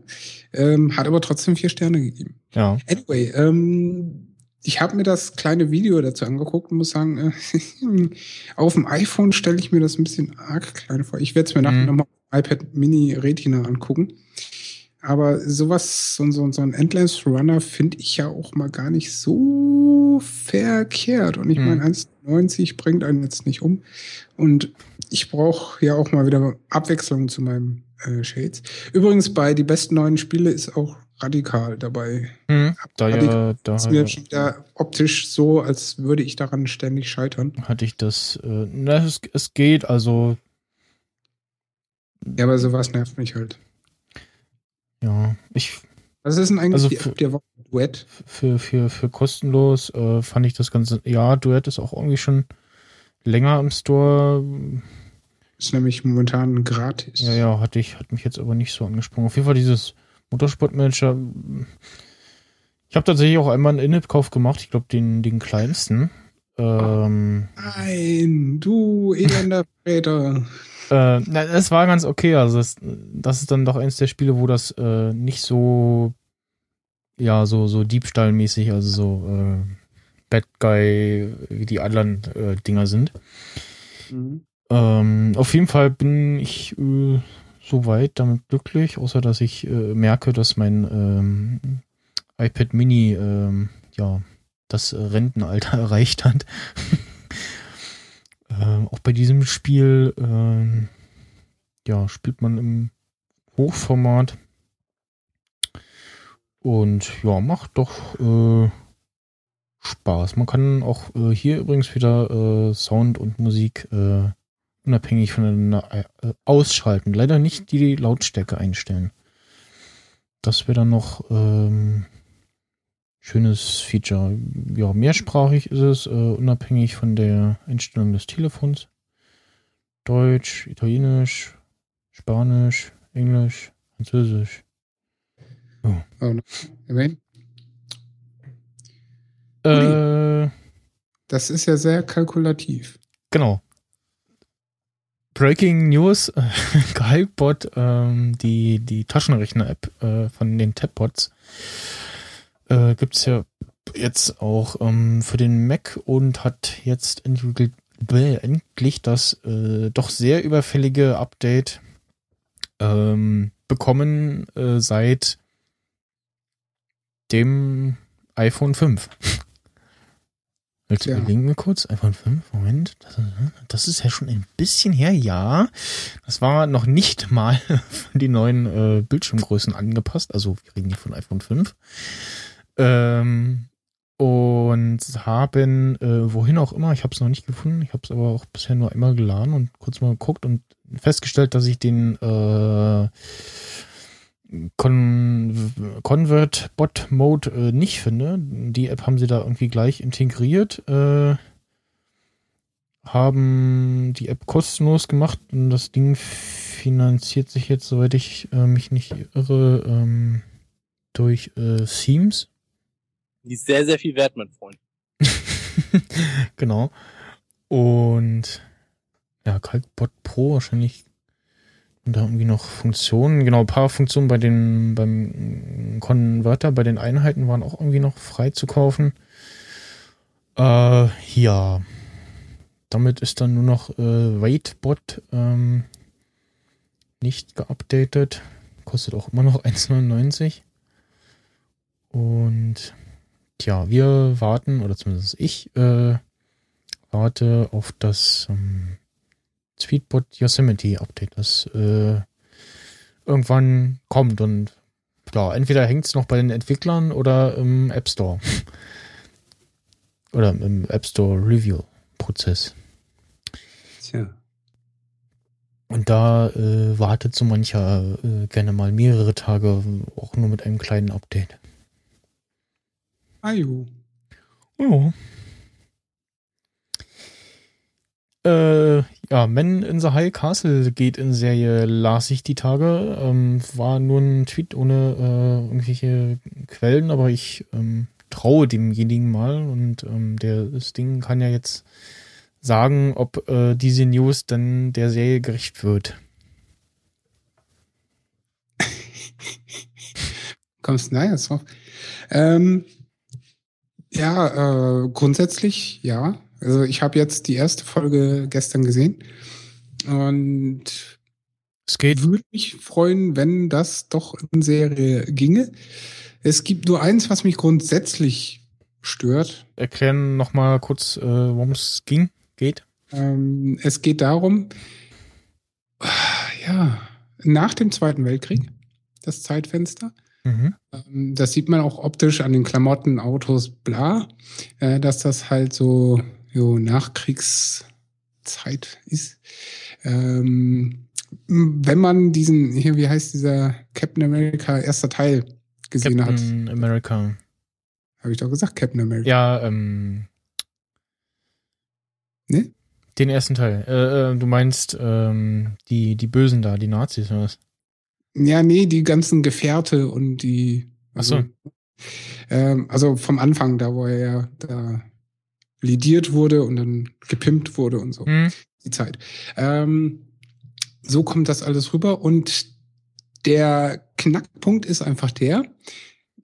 Ähm, hat aber trotzdem vier Sterne gegeben. Ja. Anyway, ähm, ich habe mir das kleine Video dazu angeguckt und muss sagen, äh, auf dem iPhone stelle ich mir das ein bisschen arg klein vor. Ich werde es mir nachher Mhm. nochmal auf dem iPad Mini Retina angucken. Aber sowas, so, so, so ein Endless Runner finde ich ja auch mal gar nicht so verkehrt. Und ich Mhm. meine, 1,90 bringt einen jetzt nicht um. Und ich brauche ja auch mal wieder Abwechslung zu meinem äh, Shades. Übrigens, bei die besten neuen Spiele ist auch radikal dabei. Hm, da Radikal ja, da ist mir schon wieder optisch so, als würde ich daran ständig scheitern. hatte ich das, äh, na, es, es geht, also, Ja, aber sowas nervt mich halt. ja, ich, Was ist denn eigentlich Also die für- App der Woche? Duett? für, für, für kostenlos äh, fand ich das Ganze, ja, Duett ist auch irgendwie schon länger im Store. Ist nämlich momentan gratis. Ja, ja, hatte ich, hat mich jetzt aber nicht so angesprochen. Auf jeden Fall dieses Motorsportmanager. Ich habe tatsächlich auch einmal einen In-App-Kauf gemacht, ich glaube den, den kleinsten. Ähm, Nein, du elender Väter. äh, na, es war ganz okay. Also das, das ist dann doch eins der Spiele, wo das äh, nicht so, ja, so, so Diebstahlmäßig, also so äh, Bad Guy, wie die anderen äh, Dinger sind. Ähm, auf jeden Fall bin ich äh, soweit damit glücklich, außer dass ich äh, merke, dass mein ähm, iPad Mini ähm, ja das Rentenalter erreicht hat. ähm, auch bei diesem Spiel ähm, ja spielt man im Hochformat und ja macht doch äh, Spaß. Man kann auch äh, hier übrigens wieder äh, Sound und Musik äh, unabhängig voneinander äh, ausschalten. Leider nicht die Lautstärke einstellen. Das wäre dann noch ähm, schönes Feature. Ja, mehrsprachig ist es, äh, unabhängig von der Einstellung des Telefons. Deutsch, Italienisch, Spanisch, Englisch, Französisch. Erwähnt? Äh, Das ist ja sehr kalkulativ. Genau. Breaking News, äh, ähm, die, die Taschenrechner-App äh, von den Tabbots, äh, gibt's ja jetzt auch ähm, für den Mac und hat jetzt bäh, endlich das äh, doch sehr überfällige Update ähm, bekommen äh, seit dem iPhone 5. Willst du Ja. überlegen mir kurz? iPhone 5, Moment. Das, das ist ja schon ein bisschen her, ja. Das war noch nicht mal von die neuen äh, Bildschirmgrößen angepasst. Also wir reden hier von iPhone 5. Ähm, und haben, äh, wohin auch immer, ich habe es noch nicht gefunden, ich habe es aber auch bisher nur einmal geladen und kurz mal geguckt und festgestellt, dass ich den äh, Con Convert Bot Mode äh, nicht finde. Die App haben sie da irgendwie gleich integriert. Äh, haben die App kostenlos gemacht und das Ding finanziert sich jetzt, soweit ich äh, mich nicht irre, ähm, durch äh, Themes. Die ist sehr, sehr viel wert, mein Freund. genau. Und ja, Calcbot Pro wahrscheinlich da irgendwie noch Funktionen, genau, ein paar Funktionen bei den, beim Converter, bei den Einheiten waren auch irgendwie noch frei zu kaufen. Äh, ja. Damit ist dann nur noch äh, Waitbot ähm, nicht geupdatet. Kostet auch immer noch 1,99. Und tja, wir warten, oder zumindest ich, äh, warte auf das ähm, Speedbot Yosemite Update, das äh, irgendwann kommt und klar, entweder hängt es noch bei den Entwicklern oder im App Store. oder im App Store Review Prozess. Tja. Und da äh, wartet so mancher äh, gerne mal mehrere Tage, auch nur mit einem kleinen Update. Ajo. Ja. Äh, ja, Men in the High Castle geht in Serie, las ich die Tage. Ähm, war nur ein Tweet ohne äh, irgendwelche Quellen, aber ich ähm, traue demjenigen mal und ähm, der, das Ding kann ja jetzt sagen, ob äh, diese News dann der Serie gerecht wird. Kommst du jetzt drauf? Ähm, Ja, äh, grundsätzlich ja. Also ich habe jetzt die erste Folge gestern gesehen und Es geht. würde mich freuen, wenn das doch in Serie ginge. Es gibt nur eins, was mich grundsätzlich stört. Erklären noch mal kurz, äh, worum es ging, geht. Ähm, es geht darum, ja, nach dem Zweiten Weltkrieg, das Zeitfenster, Mhm. Ähm, Das sieht man auch optisch an den Klamotten, Autos, bla, äh, dass das halt so, so Nachkriegszeit ist. Ähm, wenn man diesen, hier, wie heißt dieser Captain America erster Teil gesehen hat, Captain America. habe ich doch gesagt, Captain America. Ja, ähm. Ne? Den ersten Teil. Äh, äh, du meinst ähm, die, die Bösen da, die Nazis oder was? Ja, nee, die ganzen Gefährte und die. Ach so. Ähm, also vom Anfang, da wo er ja da lidiert wurde und dann gepimpt wurde und so. Hm? die Zeit. Ähm, so kommt das alles rüber und der Knackpunkt ist einfach der,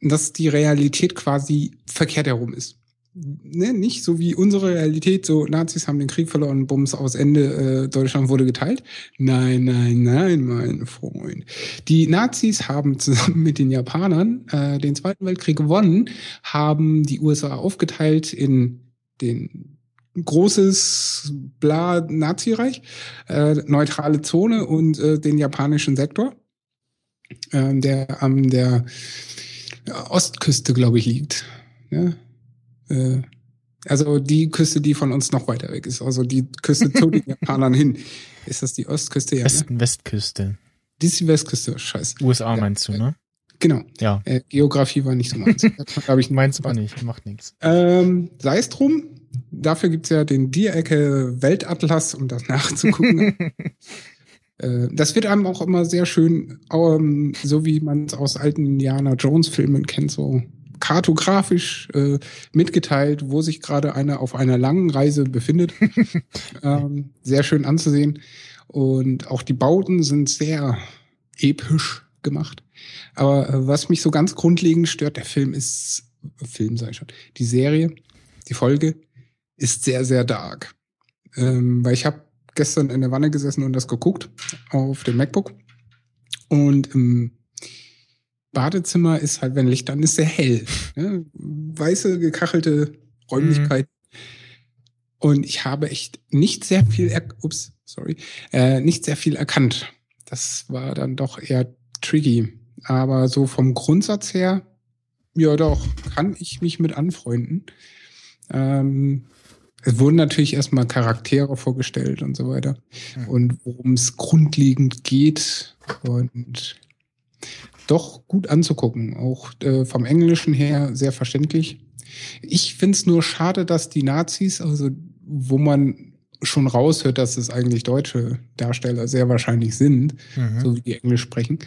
dass die Realität quasi verkehrt herum ist. Ne, nicht so wie unsere Realität, so Nazis haben den Krieg verloren, Bums aus Ende, äh, Deutschland wurde geteilt. Nein, nein, nein, mein Freund. Die Nazis haben zusammen mit den Japanern äh, den Zweiten Weltkrieg gewonnen, haben die USA aufgeteilt in den großes bla Nazireich, äh, neutrale Zone und äh, den japanischen Sektor, ähm, der an der Ostküste, glaube ich, liegt. Ja? Äh, also die Küste, die von uns noch weiter weg ist. Also die Küste zu den Japanern hin. Ist das die Ostküste? Ja, ne? Westen, Westküste. Die ist die Westküste. Scheiße. USA Ja. meinst du, ne? Genau. Ja. Äh, Geografie war nicht so meins. glaube ich, Meinst du nicht, macht nichts. Ähm, Sei es drum. Dafür gibt's ja den Dierecke Weltatlas, um das nachzugucken. äh, das wird einem auch immer sehr schön, ähm, so wie man es aus alten Indiana Jones Filmen kennt, so kartografisch äh, mitgeteilt, wo sich gerade einer auf einer langen Reise befindet. ähm, sehr schön anzusehen. Und auch die Bauten sind sehr episch gemacht. Aber äh, was mich so ganz grundlegend stört, der Film ist, Film ich schon, die Serie, die Folge ist sehr, sehr dark. Ähm, weil ich habe gestern in der Wanne gesessen und das geguckt auf dem MacBook. Und im Badezimmer ist halt, wenn Licht an ist, sehr hell. Ne? Weiße, gekachelte Räumlichkeit. Und ich habe echt nicht sehr viel, ups, sorry, äh, nicht sehr viel erkannt. Das war dann doch eher tricky. Aber so vom Grundsatz her, ja doch, kann ich mich mit anfreunden. Ähm, es wurden natürlich erstmal Charaktere vorgestellt und so weiter. Mhm. Und worum es grundlegend geht. Und doch gut anzugucken. Auch äh, vom Englischen her sehr verständlich. Ich finde es nur schade, dass die Nazis, also wo man schon raushört, dass es eigentlich deutsche Darsteller sehr wahrscheinlich sind, Mhm. so wie die Englisch sprechen.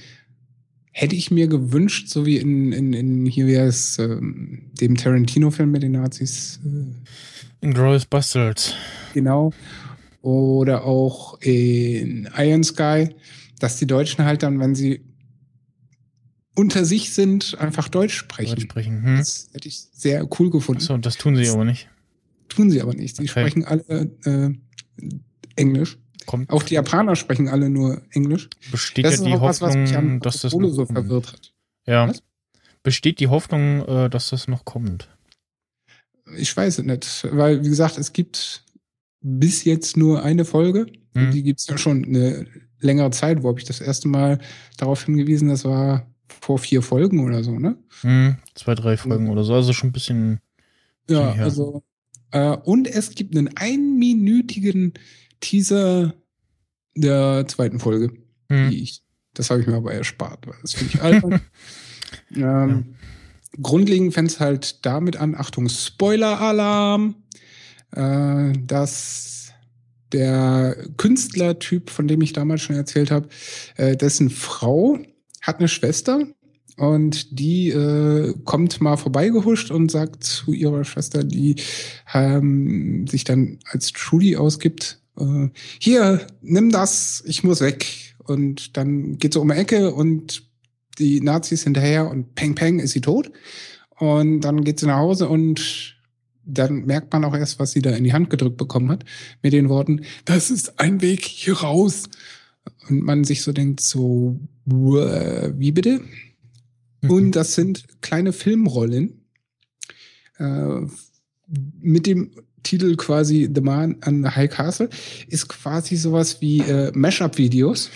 Hätte ich mir gewünscht, so wie in, in, in hier wäre es ähm, dem Tarantino-Film mit den Nazis, äh, Inglourious Bastards. genau, oder auch in Iron Sky, dass die Deutschen halt dann, wenn sie unter sich sind, einfach Deutsch sprechen. Deutsch sprechen. Hm? Das hätte ich sehr cool gefunden. Achso, das tun sie aber nicht. Tun sie aber nicht. Sie Okay. sprechen alle äh, Englisch. Kommt, Auch die Japaner sprechen alle nur Englisch. besteht das ja die was, was Hoffnung, an dass das Solo noch so kommt. verwirrt hat. Ja. Was? Besteht die Hoffnung, äh, dass das noch kommt. Ich weiß es nicht, weil, wie gesagt, es gibt bis jetzt nur eine Folge. Hm. Die gibt es ja schon eine längere Zeit. Wo habe ich das erste Mal darauf hingewiesen? Das war vor vier Folgen oder so, ne? Hm, zwei, drei Folgen oder so. Also schon ein bisschen. Ja, Ja. also. Äh, und es gibt einen einminütigen Teaser der zweiten Folge. Hm. Die ich, das habe ich mir aber erspart, weil das finde ich albern. ähm, Grundlegend fängt es halt damit an, Achtung, Spoiler-Alarm, äh, dass der Künstlertyp, von dem ich damals schon erzählt habe, äh, dessen Frau hat eine Schwester und die äh, kommt mal vorbeigehuscht und sagt zu ihrer Schwester, die ähm, sich dann als Trudy ausgibt, äh, hier, nimm das, ich muss weg. Und dann geht sie um die Ecke und die Nazis hinterher und peng peng ist sie tot. Und dann geht sie nach Hause und dann merkt man auch erst, was sie da in die Hand gedrückt bekommen hat, mit den Worten, das ist ein Weg hier raus. Und man sich so denkt, so, wie bitte? Mhm. Und das sind kleine Filmrollen äh, mit dem Titel quasi The Man an the High Castle ist quasi sowas wie äh, Mashup-Videos,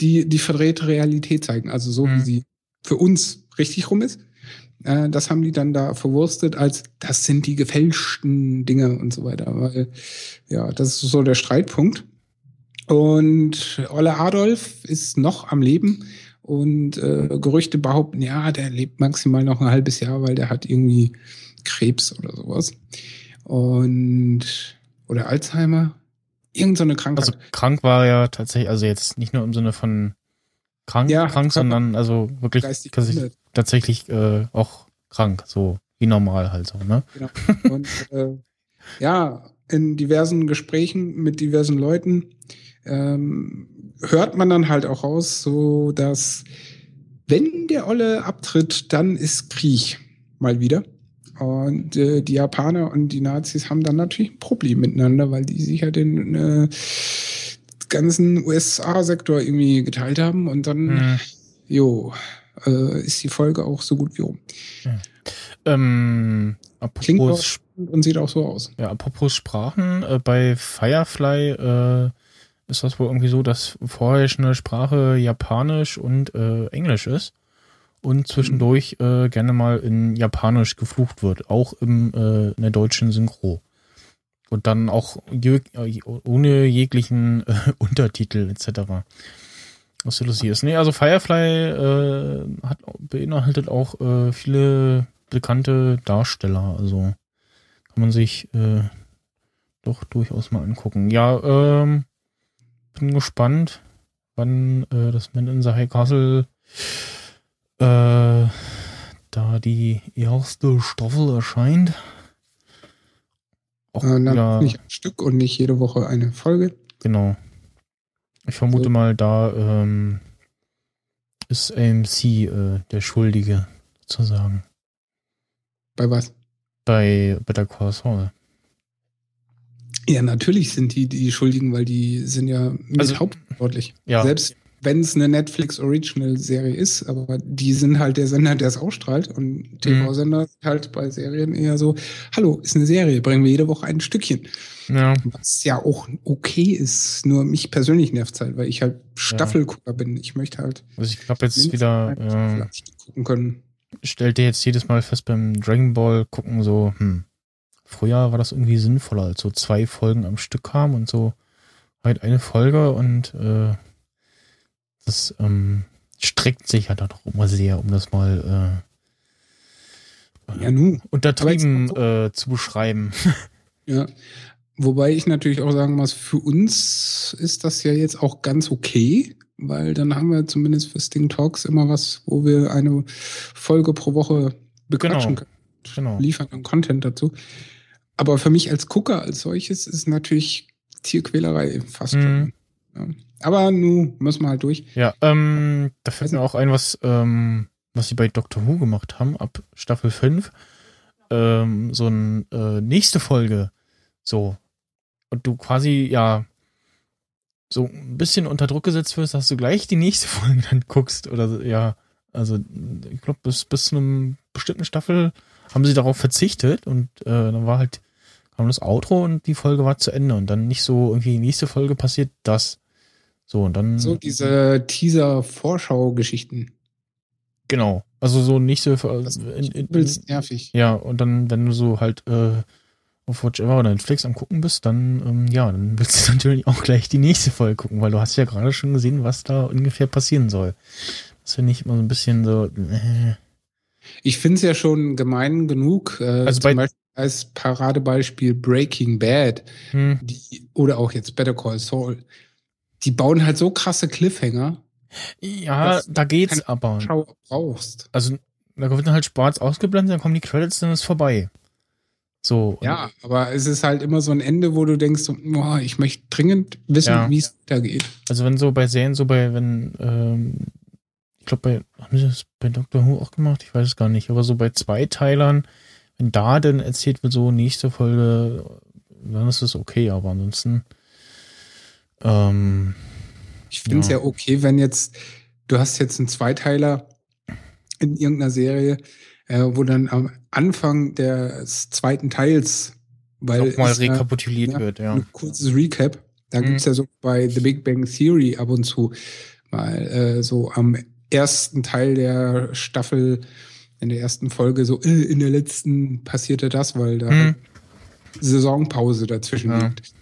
die die verdrehte Realität zeigen. Also so Mhm. wie sie für uns richtig rum ist. Äh, das haben die dann da verwurstet als das sind die gefälschten Dinge und so weiter. Weil, ja, das ist so der Streitpunkt. Und Olle Adolf ist noch am Leben und äh, Gerüchte behaupten, ja, der lebt maximal noch ein halbes Jahr, weil der hat irgendwie Krebs oder sowas. Und oder Alzheimer. Irgend so eine Krankheit. Also krank war ja tatsächlich, also jetzt nicht nur im Sinne von krank, Ja, krank, sondern also wirklich tatsächlich, tatsächlich äh, auch krank, so wie normal halt so, ne? Genau. Und äh, ja, in diversen Gesprächen mit diversen Leuten ähm, hört man dann halt auch raus, so dass wenn der Olle abtritt, dann ist Krieg mal wieder. Und äh, die Japaner und die Nazis haben dann natürlich ein Problem miteinander, weil die sich ja den äh, ganzen USA-Sektor irgendwie geteilt haben und dann, Hm. jo, äh, ist die Folge auch so gut wie rum. Ähm, Klingt auch und sieht auch so aus. ja, apropos Sprachen, äh, bei Firefly äh, ist das wohl irgendwie so, dass vorherrschende Sprache Japanisch und äh, Englisch ist und zwischendurch äh, gerne mal in Japanisch geflucht wird, auch im äh, in der deutschen Synchro. Und dann auch ohne jeglichen äh, Untertitel etc. Was so lustig ist. Nee, also Firefly äh, hat, beinhaltet auch äh, viele bekannte Darsteller. Also kann man sich äh, doch durchaus mal angucken. Ja, ähm, bin gespannt, wann äh, das Man in the High Castle äh, da die erste Staffel erscheint. Auch Äh, wieder, nicht ein Stück und nicht jede Woche eine Folge. genau. Ich vermute So. mal, da ähm, ist AMC äh, der Schuldige, sozusagen. Bei was? Bei Better Call Saul. Ja, natürlich sind die die Schuldigen, weil die sind ja Also, hauptverantwortlich. Ja, Selbst wenn es eine Netflix Original Serie ist, aber die sind halt der Sender, der es ausstrahlt und TV-Sender sind halt bei Serien eher so, hallo, ist eine Serie, bringen wir jede Woche ein Stückchen. ja. Was ja auch okay ist, nur mich persönlich nervt halt, weil ich halt Staffelgucker bin. Ich möchte halt Also ich glaube jetzt wieder, äh, gucken können. stellte jetzt jedes Mal fest beim Dragon Ball gucken so, hm, früher war das irgendwie sinnvoller, als so zwei Folgen am Stück kamen und so halt eine Folge und äh, das ähm, streckt sich ja dann doch immer sehr, um das mal äh, Ja, nu. untertrieben jetzt- äh, zu beschreiben. Ja. Wobei ich natürlich auch sagen muss, für uns ist das ja jetzt auch ganz okay, weil dann haben wir zumindest für Sting Talks immer was, wo wir eine Folge pro Woche bequatschen Genau. können. Genau. Liefern dann Content dazu. Aber für mich als Gucker als solches ist natürlich Tierquälerei fast Mhm. schon. Ja. Aber nu müssen wir halt durch. Ja, ähm, da fällt mir auch ein, was, ähm, was sie bei Doctor Who gemacht haben, ab Staffel 5. Ähm, so ein äh, nächste Folge. So. Und du quasi, ja, so ein bisschen unter Druck gesetzt wirst, dass du gleich die nächste Folge dann guckst. Oder ja. Also, ich glaube, bis, bis zu einem bestimmten Staffel haben sie darauf verzichtet und äh, dann war halt, kam das Outro und die Folge war zu Ende. Und dann nicht so irgendwie nächste Folge passiert das. So, und dann. So diese Teaser-Vorschau-Geschichten. Genau. Also so nicht so. Das in, in, übelst nervig. ja, und dann, wenn du so halt äh, auf Watchever oder Netflix am gucken bist, dann, ähm, ja, dann willst du natürlich auch gleich die nächste Folge gucken, weil du hast ja gerade schon gesehen, was da ungefähr passieren soll. Das finde ich immer so ein bisschen so. Äh, Ich finde es ja schon gemein genug. Äh, Also zum Beispiel als Paradebeispiel Breaking Bad hm, die, oder auch jetzt Better Call Saul. Die bauen halt so krasse Cliffhanger, ja, da geht's aber. Schau brauchst. Also, da wird dann halt schwarz ausgeblendet, dann kommen die Credits, dann ist vorbei. So. Ja, aber es ist halt immer so ein Ende, wo du denkst, boah, ich möchte dringend wissen, Ja. wie es weitergeht. Also wenn so bei Serien, so bei, wenn, ähm, ich glaube bei, haben sie das bei Doctor Who auch gemacht? Ich weiß es gar nicht, aber so bei Zweiteilern, wenn da dann erzählt wird, so nächste Folge, dann ist es okay, aber ansonsten, ähm, Ich finde es Ja. ja. okay, wenn jetzt, du hast jetzt einen Zweiteiler in irgendeiner Serie, äh, wo dann am Anfang des zweiten Teils, weil nochmal es ja rekapituliert ja, wird, ja. ein kurzes Recap, da Mhm. gibt's ja so bei The Big Bang Theory ab und zu mal äh, so am ersten Teil der Staffel, in der ersten Folge, so äh, in der letzten passierte das, weil da Hm. Saisonpause dazwischen Ja. liegt.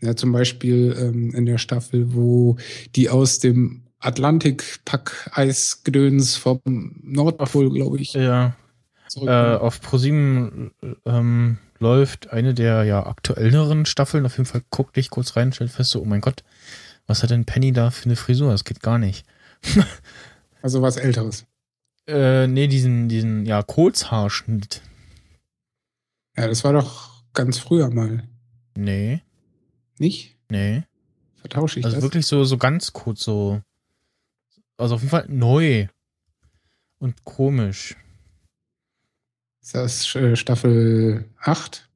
Ja, zum Beispiel ähm, in der Staffel, wo die aus dem Atlantik-Pack-Eisgedöns vom Nordpol, glaube ich, Ja, äh, auf ProSieben ähm, läuft eine der ja aktuelleren Staffeln. Auf jeden Fall guck dich kurz rein, stellt fest, so, oh mein Gott, was hat denn Penny da für eine Frisur? Das geht gar nicht. also was Älteres. Äh, nee, diesen, diesen, ja, Kurzhaarschnitt. Ja, das war doch ganz früher mal, Nee, nicht? nee. Vertausche ich Also das? wirklich so, so ganz kurz, so. Also auf jeden Fall neu. Und komisch. Ist das äh, Staffel 8?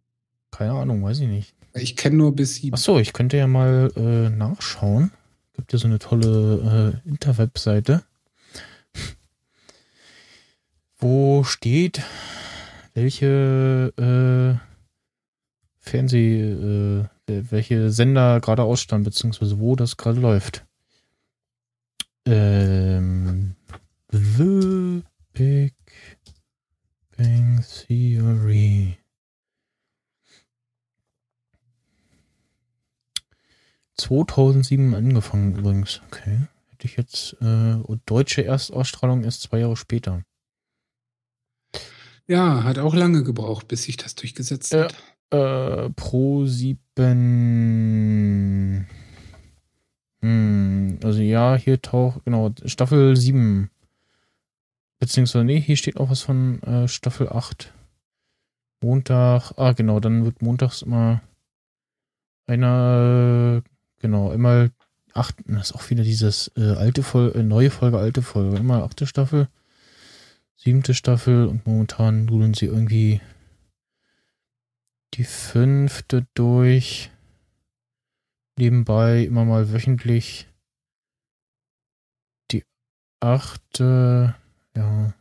Keine Ahnung, weiß ich nicht. Ich kenne nur bis 7. Ach so, ich könnte ja mal äh, nachschauen. Gibt ja so eine tolle äh, Interwebseite. Wo steht, welche äh, Fernseh, äh, welche Sender gerade ausstand, beziehungsweise wo das gerade läuft. Ähm, The Big Bang Theory. 2007 angefangen übrigens. Okay. Hätte ich jetzt, äh, und deutsche Erstausstrahlung erst zwei Jahre später. Ja, hat auch lange gebraucht, bis sich das durchgesetzt Ja. hat. Äh, Pro 7. Hm, also ja, hier taucht, genau, Staffel 7. Beziehungsweise, nee, hier steht auch was von äh, Staffel 8. Montag, ah, genau, dann wird montags immer einer, genau, immer acht, das ist auch wieder dieses äh, alte Folge, äh, neue Folge, alte Folge, immer achte Staffel, siebte Staffel und momentan dudeln sie irgendwie die fünfte durch. Nebenbei immer mal wöchentlich. Die achte, ja.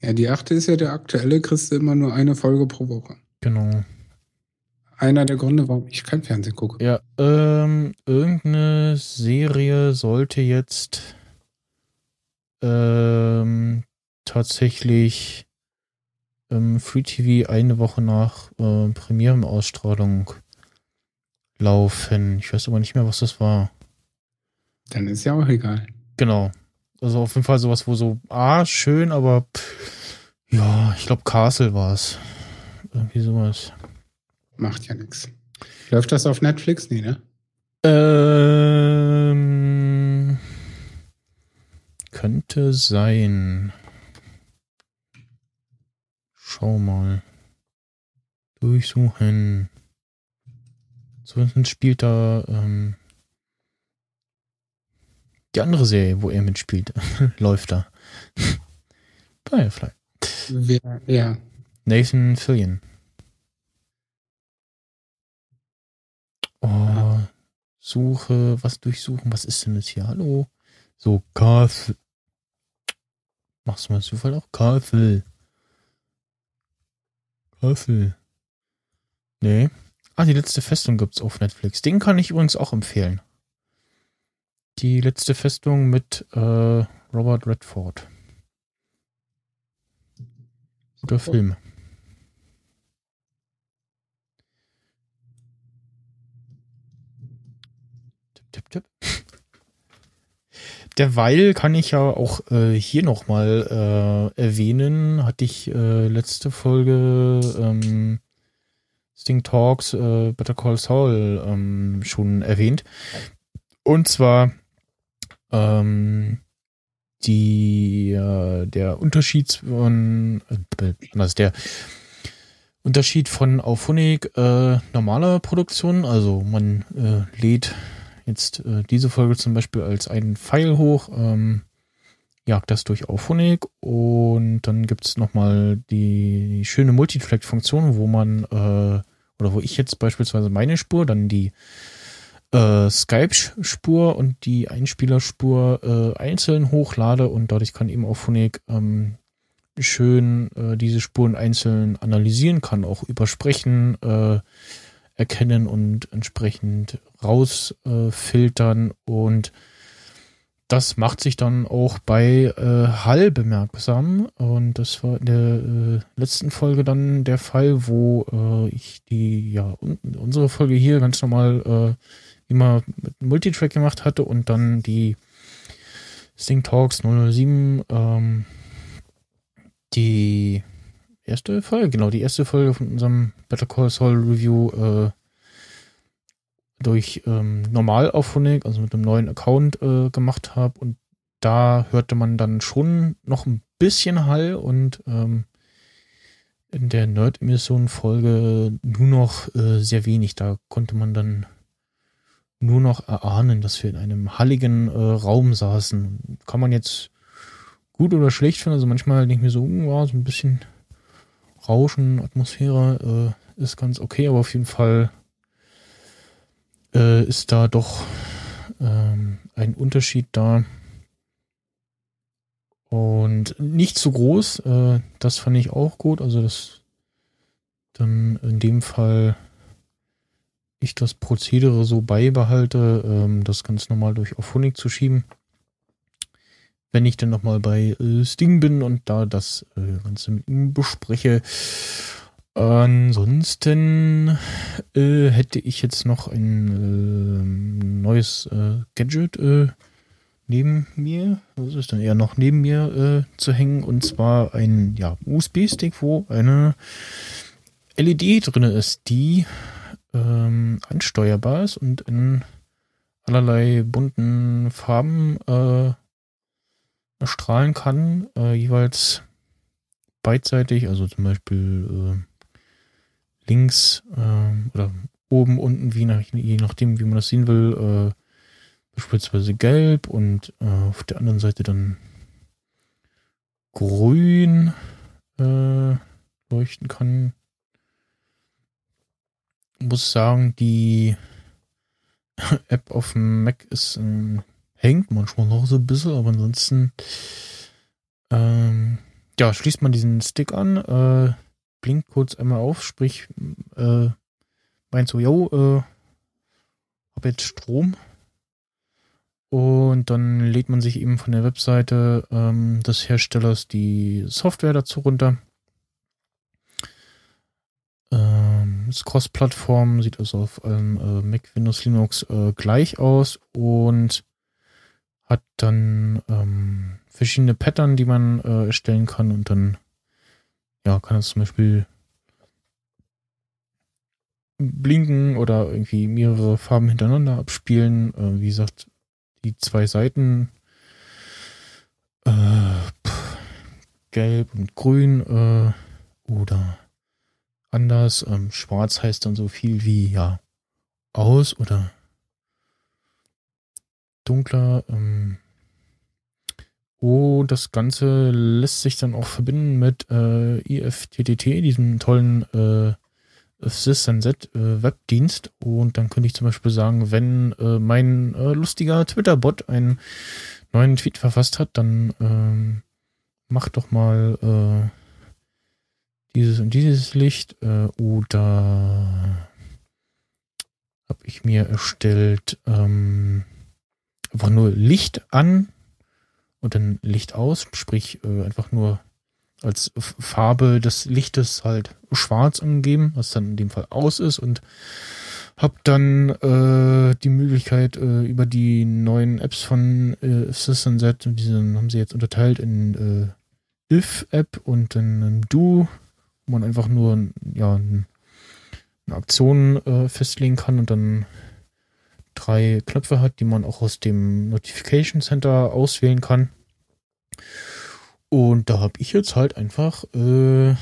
Ja, die achte ist ja der aktuelle, kriegst du immer nur eine Folge pro Woche. Genau. Einer der Gründe, warum ich kein Fernsehen gucke. Ja, ähm, irgendeine Serie sollte jetzt ähm, tatsächlich ähm, Free TV eine Woche nach äh, Premierenausstrahlung laufen. Ich weiß aber nicht mehr, was das war. Dann ist ja auch egal. Genau. Also auf jeden Fall sowas, wo so, ah, schön, aber pff, ja, ich glaube Castle war es. Irgendwie sowas. Macht ja nichts. Läuft das auf Netflix? Nee, ne? Ähm, könnte sein. Schau mal. Durchsuchen. Zumindest spielt da ähm, die andere Serie, wo er mitspielt. Läuft da. Firefly. Ja. Nathan Fillion. Oh, Suche, was durchsuchen, was ist denn das hier? Hallo? So, Castle. Machst du mal Zufall auch? Castle. Castle. Nee. Ah, die letzte Festung gibt's auf Netflix. Den kann ich übrigens auch empfehlen. Die letzte Festung mit äh, Robert Redford. Guter Film. Tipp, tipp, tipp. Derweil kann ich ja auch äh, hier nochmal äh, erwähnen, hatte ich äh, letzte Folge ähm, Sting Talks äh, Better Call Saul ähm, schon erwähnt. Und zwar ähm, die äh, der Unterschied von äh, was der Unterschied von Auphonic äh, normaler Produktion, also man äh, lädt jetzt äh, diese Folge zum Beispiel als einen Pfeil hoch, ähm, jagt das durch Auphonic und dann gibt's noch nochmal die schöne Multitrack-Funktion, wo man, äh, oder wo ich jetzt beispielsweise meine Spur, dann die äh, Skype-Spur und die Einspielerspur äh, einzeln hochlade und dadurch kann eben Auphonic ähm, schön äh, diese Spuren einzeln analysieren, kann auch übersprechen, äh, erkennen und entsprechend rausfiltern. Und das macht sich dann auch bei äh, Hall bemerksam. Und das war in der äh, letzten Folge dann der Fall, wo äh, ich die ja un unsere Folge hier ganz normal äh, immer mit Multitrack gemacht hatte und dann die Sting Talks 007 ähm, die erste Folge, genau, die erste Folge von unserem Better Call Saul Review äh, durch ähm, normal auf Phonic, also mit einem neuen Account äh, gemacht habe und da hörte man dann schon noch ein bisschen Hall und ähm, in der Nerd-Emission-Folge nur noch äh, sehr wenig. Da konnte man dann nur noch erahnen, dass wir in einem halligen äh, Raum saßen. Kann man jetzt gut oder schlecht finden. Also manchmal denke ich mir so, wow, so ein bisschen Rauschen, Atmosphäre äh, ist ganz okay, aber auf jeden Fall äh, ist da doch ähm, ein Unterschied da. Und nicht zu groß, äh, das fand ich auch gut. Also, dass dann in dem Fall ich das Prozedere so beibehalte, ähm, das ganz normal durch auf Honig zu schieben wenn ich dann nochmal bei äh, Sting bin und da das äh, Ganze mit ihm bespreche. Ansonsten äh, hätte ich jetzt noch ein äh, neues äh, Gadget äh, neben mir, das ist dann eher noch neben mir zu hängen, und zwar ein ja, USB-Stick, wo eine LED drin ist, die ähm, ansteuerbar ist und in allerlei bunten Farben strahlen kann, äh, jeweils beidseitig, also zum Beispiel äh, links äh, oder oben, unten, wie nach, je nachdem, wie man das sehen will, äh, beispielsweise gelb und äh, auf der anderen Seite dann grün äh, leuchten kann. Ich muss sagen, die App auf dem Mac ist ähm, hängt manchmal noch so ein bisschen, aber ansonsten ähm, ja, schließt man diesen Stick an, äh, blinkt kurz einmal auf, sprich äh, meint so, yo, äh, hab jetzt Strom und dann lädt man sich eben von der Webseite ähm, des Herstellers die Software dazu runter. Ähm, ist Cross-Plattform, sieht also auf allem äh, Mac, Windows, Linux äh, gleich aus und hat dann ähm, verschiedene Pattern, die man äh, erstellen kann und dann ja, kann es zum Beispiel blinken oder irgendwie mehrere Farben hintereinander abspielen. Äh, wie gesagt, die zwei Seiten äh, pff, gelb und grün äh, oder anders. Ähm, schwarz heißt dann so viel wie ja aus oder dunkler. Ähm, oh, das Ganze lässt sich dann auch verbinden mit äh, IFTTT, diesem tollen äh, SysNZ äh, Webdienst. Und dann könnte ich zum Beispiel sagen, wenn äh, mein äh, lustiger Twitter-Bot einen neuen Tweet verfasst hat, dann ähm, mach doch mal äh, dieses und dieses Licht äh, oder habe ich mir erstellt ähm, einfach nur Licht an und dann Licht aus, sprich äh, einfach nur als Farbe des Lichtes halt schwarz angegeben, was dann in dem Fall aus ist und habe dann äh, die Möglichkeit äh, über die neuen Apps von äh, System Z, diese haben sie jetzt unterteilt in äh, If-App und dann Do, wo man einfach nur ja, eine Aktion äh, festlegen kann und dann drei Knöpfe hat, die man auch aus dem Notification Center auswählen kann. Und da habe ich jetzt halt einfach äh,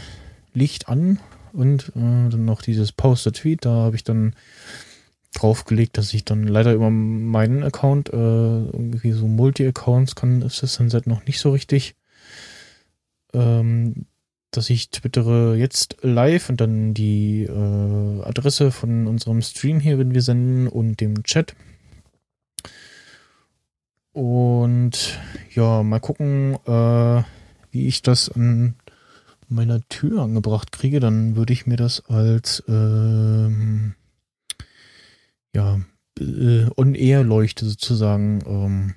Licht an und äh, dann noch dieses Poster Tweet. Da habe ich dann draufgelegt, dass ich dann leider über meinen Account, äh, irgendwie so Multi-Accounts kann Assistant noch nicht so richtig, ähm, dass ich twittere jetzt live und dann die äh, Adresse von unserem Stream hier, wenn wir senden und dem Chat. Und ja, mal gucken, äh, wie ich das an meiner Tür angebracht kriege. Dann würde ich mir das als ähm, ja, äh, On-Air-Leuchte sozusagen ähm,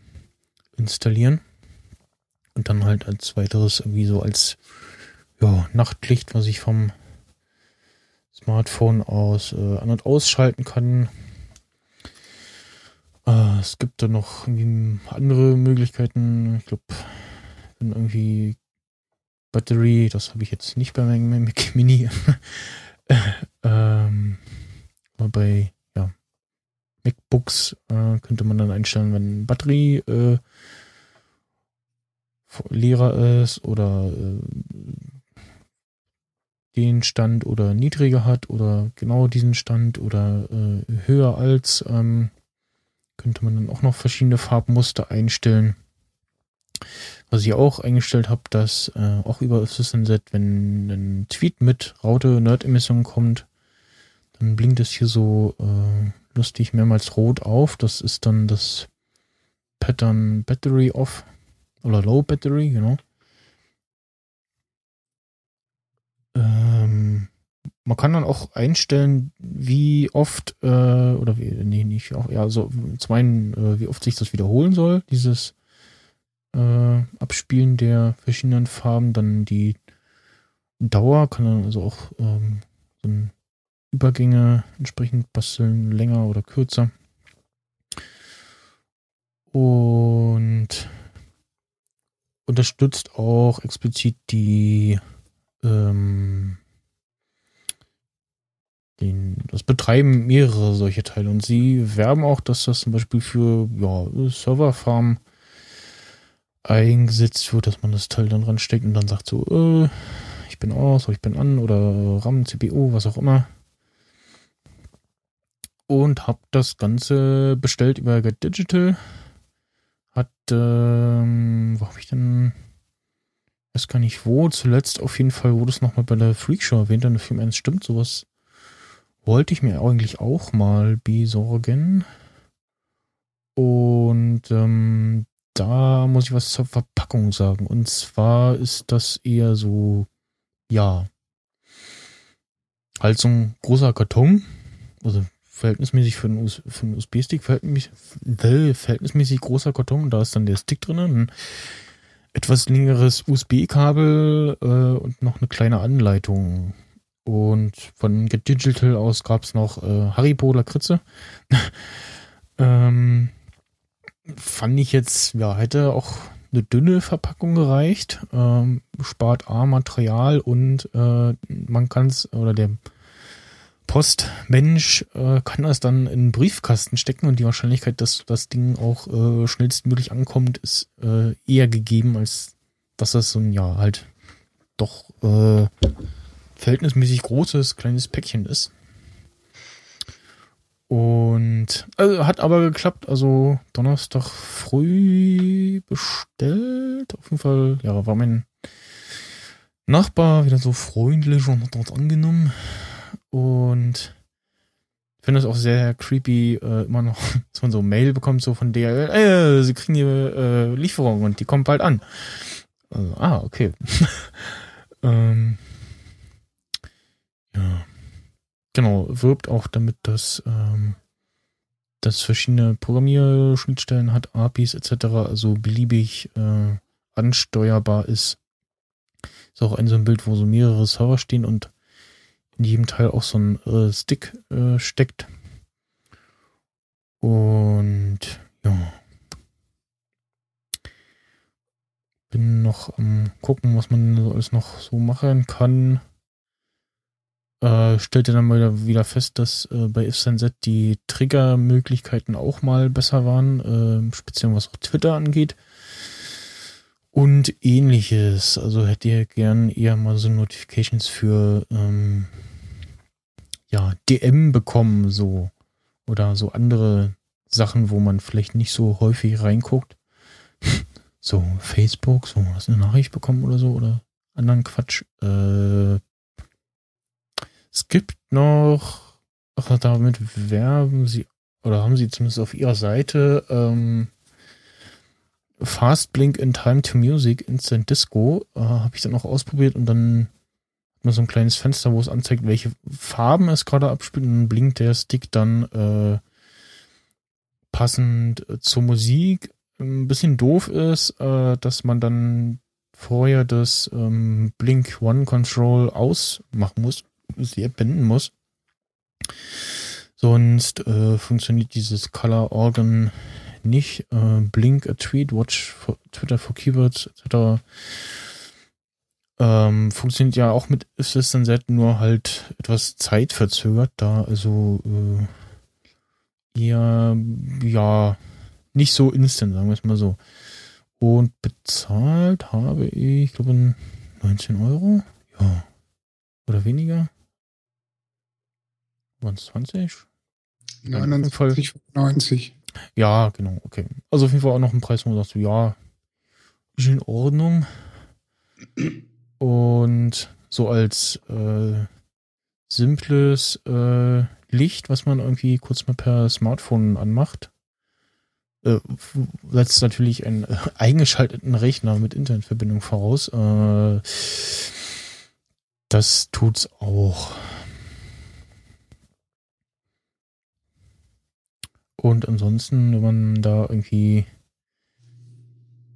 installieren. Und dann halt als weiteres irgendwie so als ja, Nachtlicht, was ich vom Smartphone aus äh, an- und ausschalten kann. Äh, es gibt da noch andere Möglichkeiten. Ich glaube, wenn irgendwie Battery, das habe ich jetzt nicht bei meinem Mac Mini. ähm, aber bei ja, MacBooks äh, könnte man dann einstellen, wenn Batterie äh, leerer ist oder äh, den Stand oder niedriger hat oder genau diesen Stand oder äh, höher als, ähm, könnte man dann auch noch verschiedene Farbmuster einstellen. Was ich auch eingestellt habe, dass äh, auch über Assistant wenn ein Tweet mit Raute Nerd-Emission kommt, dann blinkt es hier so äh, lustig mehrmals rot auf. Das ist dann das Pattern Battery Off oder Low Battery, genau. Ähm, man kann dann auch einstellen, wie oft, äh, oder wie, nee, nicht auch, ja, so zum einen, äh, wie oft sich das wiederholen soll, dieses äh, Abspielen der verschiedenen Farben, dann die Dauer, kann dann also auch ähm, so Übergänge entsprechend basteln, länger oder kürzer. Und unterstützt auch explizit die ähm, den, das betreiben mehrere solche Teile und sie werben auch, dass das zum Beispiel für ja, Serverfarm eingesetzt wird, dass man das Teil dann ransteckt und dann sagt so, äh, ich bin aus ich bin an oder RAM, CPU, was auch immer. Und hab das Ganze bestellt über Get Digital. Hat, ähm, wo habe ich denn weiß gar nicht wo, zuletzt auf jeden Fall wurde es nochmal bei der Freakshow erwähnt, dann der Film 1 stimmt, sowas wollte ich mir eigentlich auch mal besorgen. Und ähm, da muss ich was zur Verpackung sagen. Und zwar ist das eher so, ja, halt so ein großer Karton, also verhältnismäßig für einen, USB-Stick, verhältnismäßig, verhältnismäßig großer Karton, da ist dann der Stick drin, ein etwas längeres USB-Kabel äh, und noch eine kleine Anleitung. Und von Get Digital aus gab es noch äh, Haribo Lakritze. ähm, fand ich jetzt, ja, hätte auch eine dünne Verpackung gereicht. Ähm, spart A Material und äh, man kann es, oder der Postmensch äh, kann das dann in einen Briefkasten stecken und die Wahrscheinlichkeit, dass das Ding auch äh, schnellstmöglich ankommt, ist äh, eher gegeben, als dass das so ein, ja, halt doch äh, verhältnismäßig großes, kleines Päckchen ist. Und also hat aber geklappt, also Donnerstag früh bestellt. Auf jeden Fall, ja, war mein Nachbar wieder so freundlich und hat das angenommen. Und finde es auch sehr creepy, äh, immer noch, dass man so Mail bekommt, so von der, äh, sie kriegen ihre äh, Lieferung und die kommt bald an. Also, ah, okay. ähm, ja. Genau, wirbt auch damit, dass ähm, das verschiedene Programmierschnittstellen hat, APIs etc., also beliebig äh, ansteuerbar ist. Ist auch ein so ein Bild, wo so mehrere Server stehen und in jedem Teil auch so ein äh, Stick äh, steckt. Und ja. Bin noch am gucken, was man so alles noch so machen kann. Äh, stellte dann mal wieder fest, dass äh, bei IfSenset die Triggermöglichkeiten auch mal besser waren, äh, speziell was auch Twitter angeht. Und ähnliches. Also hätte ihr gern eher mal so Notifications für ähm, ja, DM bekommen, so. oder so andere Sachen, wo man vielleicht nicht so häufig reinguckt. So Facebook, so hast du eine Nachricht bekommen oder so oder anderen Quatsch. Äh, es gibt noch, ach, damit werben sie oder haben sie zumindest auf ihrer Seite ähm, Fast Blink in Time to Music Instant Disco äh, habe ich dann auch ausprobiert und dann man so ein kleines Fenster, wo es anzeigt, welche Farben es gerade abspielt und dann blinkt der Stick dann äh, passend äh, zur Musik. Ein bisschen doof ist, äh, dass man dann vorher das ähm, Blink One Control ausmachen muss, sie beenden muss. Sonst äh, funktioniert dieses Color Organ nicht. Äh, Blink a Tweet, Watch for Twitter for Keywords etc. Ähm, funktioniert ja auch mit Assistant Z, nur halt etwas zeitverzögert, da also äh, eher ja nicht so instant, sagen wir es mal so. Und bezahlt habe ich, ich glaube, 19 Euro. Ja. Oder weniger. Waren es 20? Ja, auf jeden Fall. 90. Ja, genau, okay. Also auf jeden Fall auch noch ein Preis, wo du sagst, ja, ist in Ordnung. Und so als äh, simples äh, Licht, was man irgendwie kurz mal per Smartphone anmacht, äh, setzt natürlich einen äh, eingeschalteten Rechner mit Internetverbindung voraus. Äh, das tut's auch. Und ansonsten, wenn man da irgendwie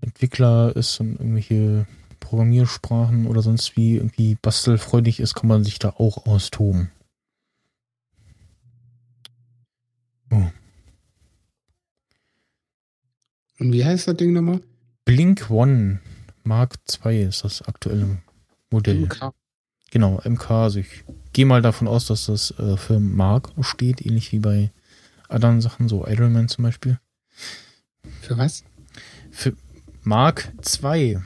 Entwickler ist und irgendwelche Programmiersprachen oder sonst wie irgendwie bastelfreudig ist, kann man sich da auch austoben. Oh. Und wie heißt das Ding nochmal? Blink One Mark II ist das aktuelle Modell. MK. Genau, MK. Also ich gehe mal davon aus, dass das äh, für Mark steht, ähnlich wie bei anderen Sachen, so Idleman zum Beispiel. Für was? Für Mark II.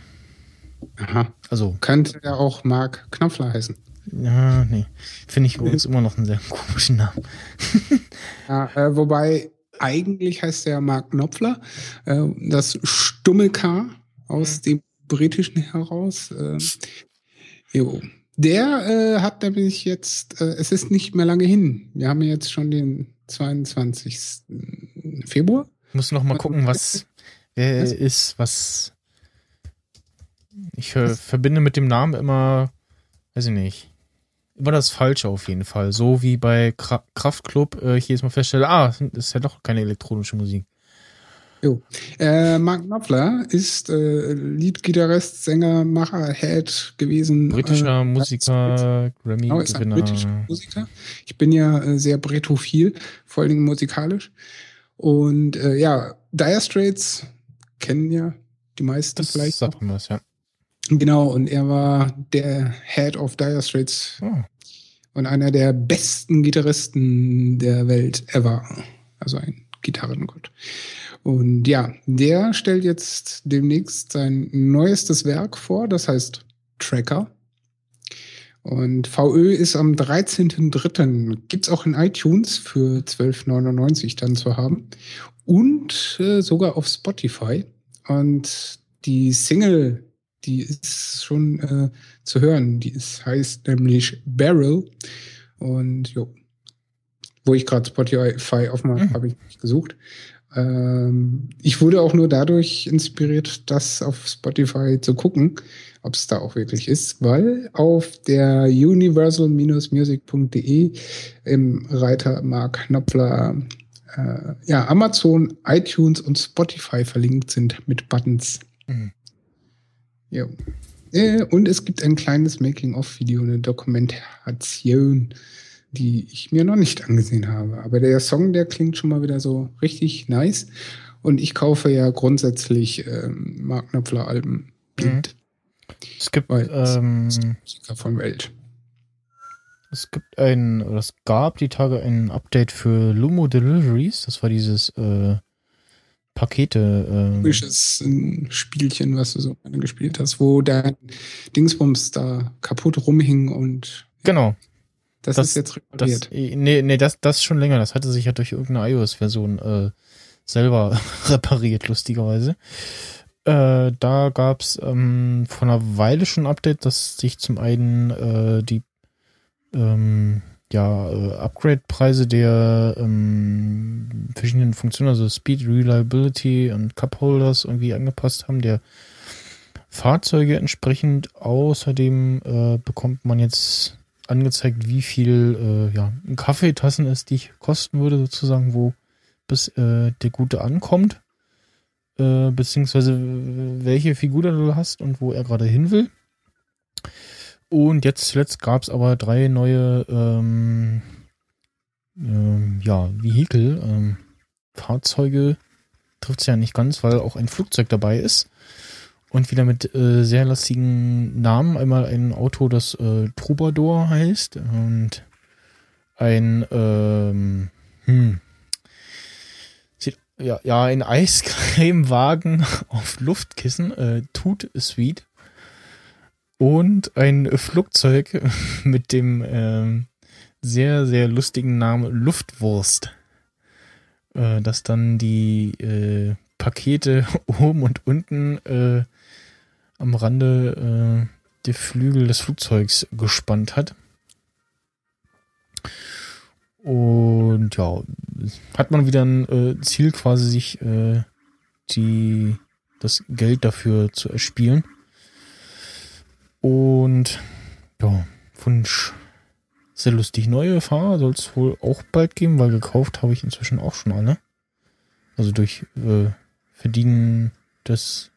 Aha. Also, Könnte ja auch Mark Knopfler heißen. ja, nee. Finde ich bei uns immer noch einen sehr komischen Namen. Ja, äh, wobei eigentlich heißt der Mark Knopfler. Äh, das stumme K aus dem britischen heraus. Äh, jo. Der äh, hat nämlich jetzt, äh, es ist nicht mehr lange hin. Wir haben jetzt schon den 22. Februar. Ich muss noch mal gucken, was wer Was? ist, was. Ich ver verbinde mit dem Namen immer, weiß ich nicht, immer das Falsche auf jeden Fall. So wie bei Kra Kraftklub äh, ich jedes Mal feststelle, ah, das ist ja doch keine elektronische Musik. Jo. Äh, Mark Knopfler ist äh, Leadgitarrist, Sänger, Macher, Head gewesen. Britischer äh, Musiker, Genau, Grammy-Gewinner. britischer Musiker. Ich bin ja äh, sehr bretophil, vor allen Dingen musikalisch. Und äh, ja, Dire Straits kennen ja die meisten Das vielleicht. sagt man was, ja. Genau, und er war der Head of Dire Straits Oh, und einer der besten Gitarristen der Welt ever. Also ein Gitarrengott. Und ja, der stellt jetzt demnächst sein neuestes Werk vor, das heißt Tracker. Und VÖ ist am 13.03. Gibt's auch in iTunes für 12,99 dann zu haben. Und äh, sogar auf Spotify. Und die Single, die ist schon äh, zu hören. Die ist, heißt nämlich Barrel. Und jo, wo ich gerade Spotify aufmache, Mhm. habe ich nicht gesucht. Ähm, ich wurde auch nur dadurch inspiriert, das auf Spotify zu gucken, ob es da auch wirklich ist, weil auf der universal-music.de im Reiter Mark Knopfler äh, ja, Amazon, iTunes und Spotify verlinkt sind mit Buttons. Mhm. Jo. Äh, und es gibt ein kleines Making-of-Video, eine Dokumentation, die ich mir noch nicht angesehen habe. Aber der Song, der klingt schon mal wieder so richtig nice. Und ich kaufe ja grundsätzlich ähm, Mark Knopfler-Alben blind. es gibt, ähm, Musiker von Welt. es gibt ein, oder es gab die Tage ein Update für Lumo Deliveries. Das war dieses äh, Pakete. ähm, Typisches äh, Spielchen, was du so gespielt hast, wo dein Dingsbums da kaputt rumhing und Genau. Das, Das- ist jetzt Das, repariert. nee, nee, das, das schon länger. Das hatte sich ja durch irgendeine iOS-Version äh, selber repariert, lustigerweise. Äh, da gab's ähm, vor einer Weile schon ein Update, dass sich zum einen äh, die ähm, ja, äh, Upgrade-Preise der ähm, verschiedenen Funktionen, also Speed, Reliability und Cup Holders irgendwie angepasst haben, der Fahrzeuge entsprechend. Außerdem äh, bekommt man jetzt angezeigt, wie viel äh, ja, Kaffeetassen es dich kosten würde, sozusagen, wo bis äh, der Gute ankommt. Äh, beziehungsweise welche Figur du hast und wo er gerade hin will. Und jetzt zuletzt gab es aber drei neue ähm, ähm, ja, Vehikel, ähm, Fahrzeuge trifft es ja nicht ganz, weil auch ein Flugzeug dabei ist. Und wieder mit äh, sehr lastigen Namen. Einmal ein Auto, das äh, Troubadour heißt und ein ähm, hm, ja, ja, ein Eiscremewagen auf Luftkissen, äh, Toot Suite und ein Flugzeug mit dem ähm, sehr, sehr lustigen Namen Luftwurst, äh, das dann die äh, Pakete oben und unten äh, am Rande äh, der Flügel des Flugzeugs gespannt hat. Und ja, hat man wieder ein äh, Ziel quasi, sich äh, die, das Geld dafür zu erspielen. Und ja, Wunsch sehr lustig. Neue Fahrer soll es wohl auch bald geben, weil gekauft habe ich inzwischen auch schon alle. Also durch äh, Verdienen des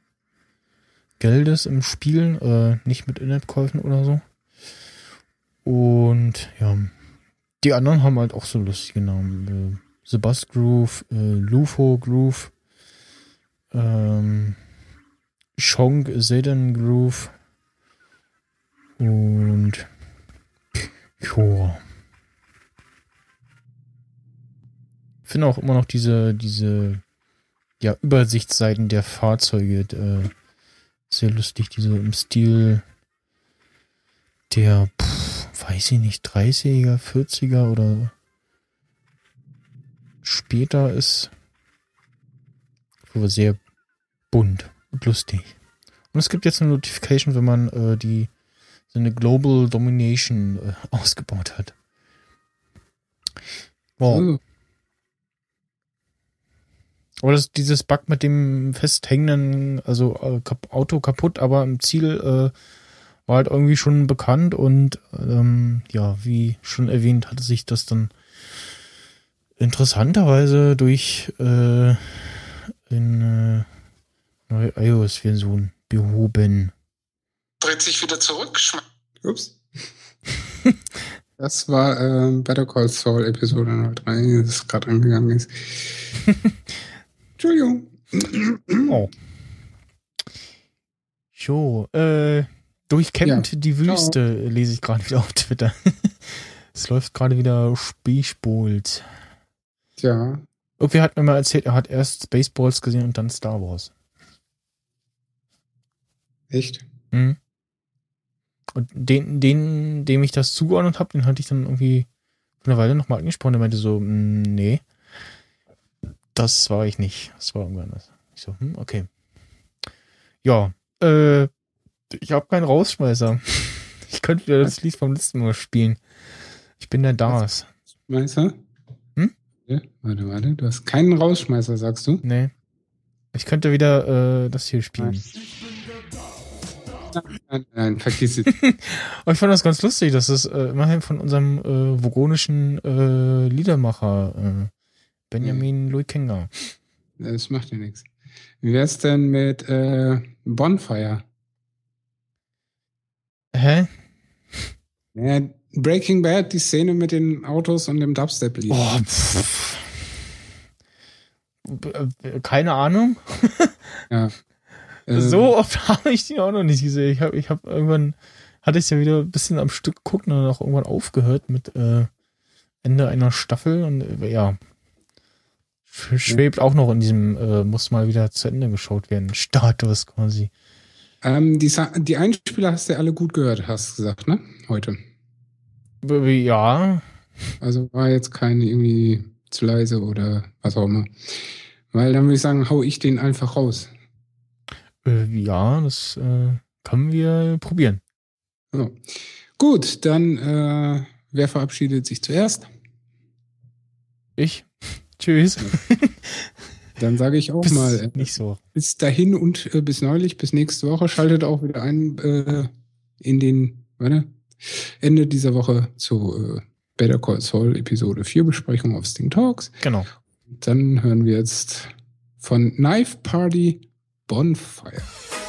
Geldes im Spiel, äh, nicht mit Internetkäufen oder so. Und ja, die anderen haben halt auch so lustige Namen. Äh, Sebast Groove, äh, Lufo Groove, ähm, Shonk Sedan Groove und ja. Ich finde auch immer noch diese, diese ja, Übersichtsseiten der Fahrzeuge äh, sehr lustig, diese im Stil der, pff, weiß ich nicht, 30er, 40er oder später ist. Aber sehr bunt und lustig. Und es gibt jetzt eine Notification, wenn man äh, die so eine Global Domination äh, ausgebaut hat. Wow. Oh, Aber das, dieses Bug mit dem festhängenden, also äh, kap Auto kaputt, aber im Ziel äh, war halt irgendwie schon bekannt und ähm, ja, wie schon erwähnt, hatte sich das dann interessanterweise durch äh, eine neue iOS-Version behoben. Dreht sich wieder zurück. Ups. Das war ähm, Better Call Saul Episode 03, das gerade angegangen ist. Entschuldigung. Oh. So, äh, durchkämmt Ja. die Wüste, lese ich gerade wieder auf Twitter. es läuft gerade wieder Spielspult. Tja, Irgendwer hat mir mal erzählt, er hat erst Spaceballs gesehen und dann Star Wars. echt. Mhm. Und den, den, dem ich das zugeordnet habe, den hatte ich dann irgendwie vor einer Weile nochmal angesprochen. Der meinte so, "Mm, nee, das war ich nicht. Das war irgendwann anders. Ich so, hm, okay. Ja, äh, ich habe keinen Rausschmeißer. Ich könnte wieder das Lied vom letzten Mal spielen. Ich bin der Das. Meister? Hm? Warte, warte. Du hast keinen Rausschmeißer, sagst du? Nee. Ich könnte wieder äh, das hier spielen. Nein, nein, vergiss es. Aber ich fand das ganz lustig, dass es äh, immerhin von unserem äh, vogonischen äh, Liedermacher äh, Benjamin Louis Kenga. das macht ja nichts. Wie wär's denn mit äh, Bonfire? Hä? Ja, Breaking Bad, die Szene mit den Autos und dem Dubstep-Lied. Oh, pff. Keine Ahnung. Ähm, So oft habe ich die auch noch nicht gesehen. Ich habe ich hab irgendwann, hatte ich ja wieder ein bisschen am Stück geguckt und dann auch irgendwann aufgehört mit äh, Ende einer Staffel und äh, ja. Sch- Schwebt auch noch in diesem, äh, muss mal wieder zu Ende geschaut werden, Status quasi. Ähm, die, Sa- die Einspieler hast du ja alle gut gehört, hast du gesagt, ne? Heute. Ja, Also war jetzt kein irgendwie zu leise oder was auch immer. Weil dann würde ich sagen, hau ich den einfach raus. Äh, ja, das äh, können wir probieren. So. Gut, dann äh, wer verabschiedet sich zuerst? Ich. Tschüss. Dann sage ich auch Bis mal, äh, nicht so. bis dahin und äh, bis neulich, bis nächste Woche. Schaltet auch wieder ein äh, in den, warte, Ende dieser Woche zu äh, Better Call Saul Episode 4 Besprechung auf Sting Talks. Genau. Dann hören wir jetzt von Knife Party Bonfire.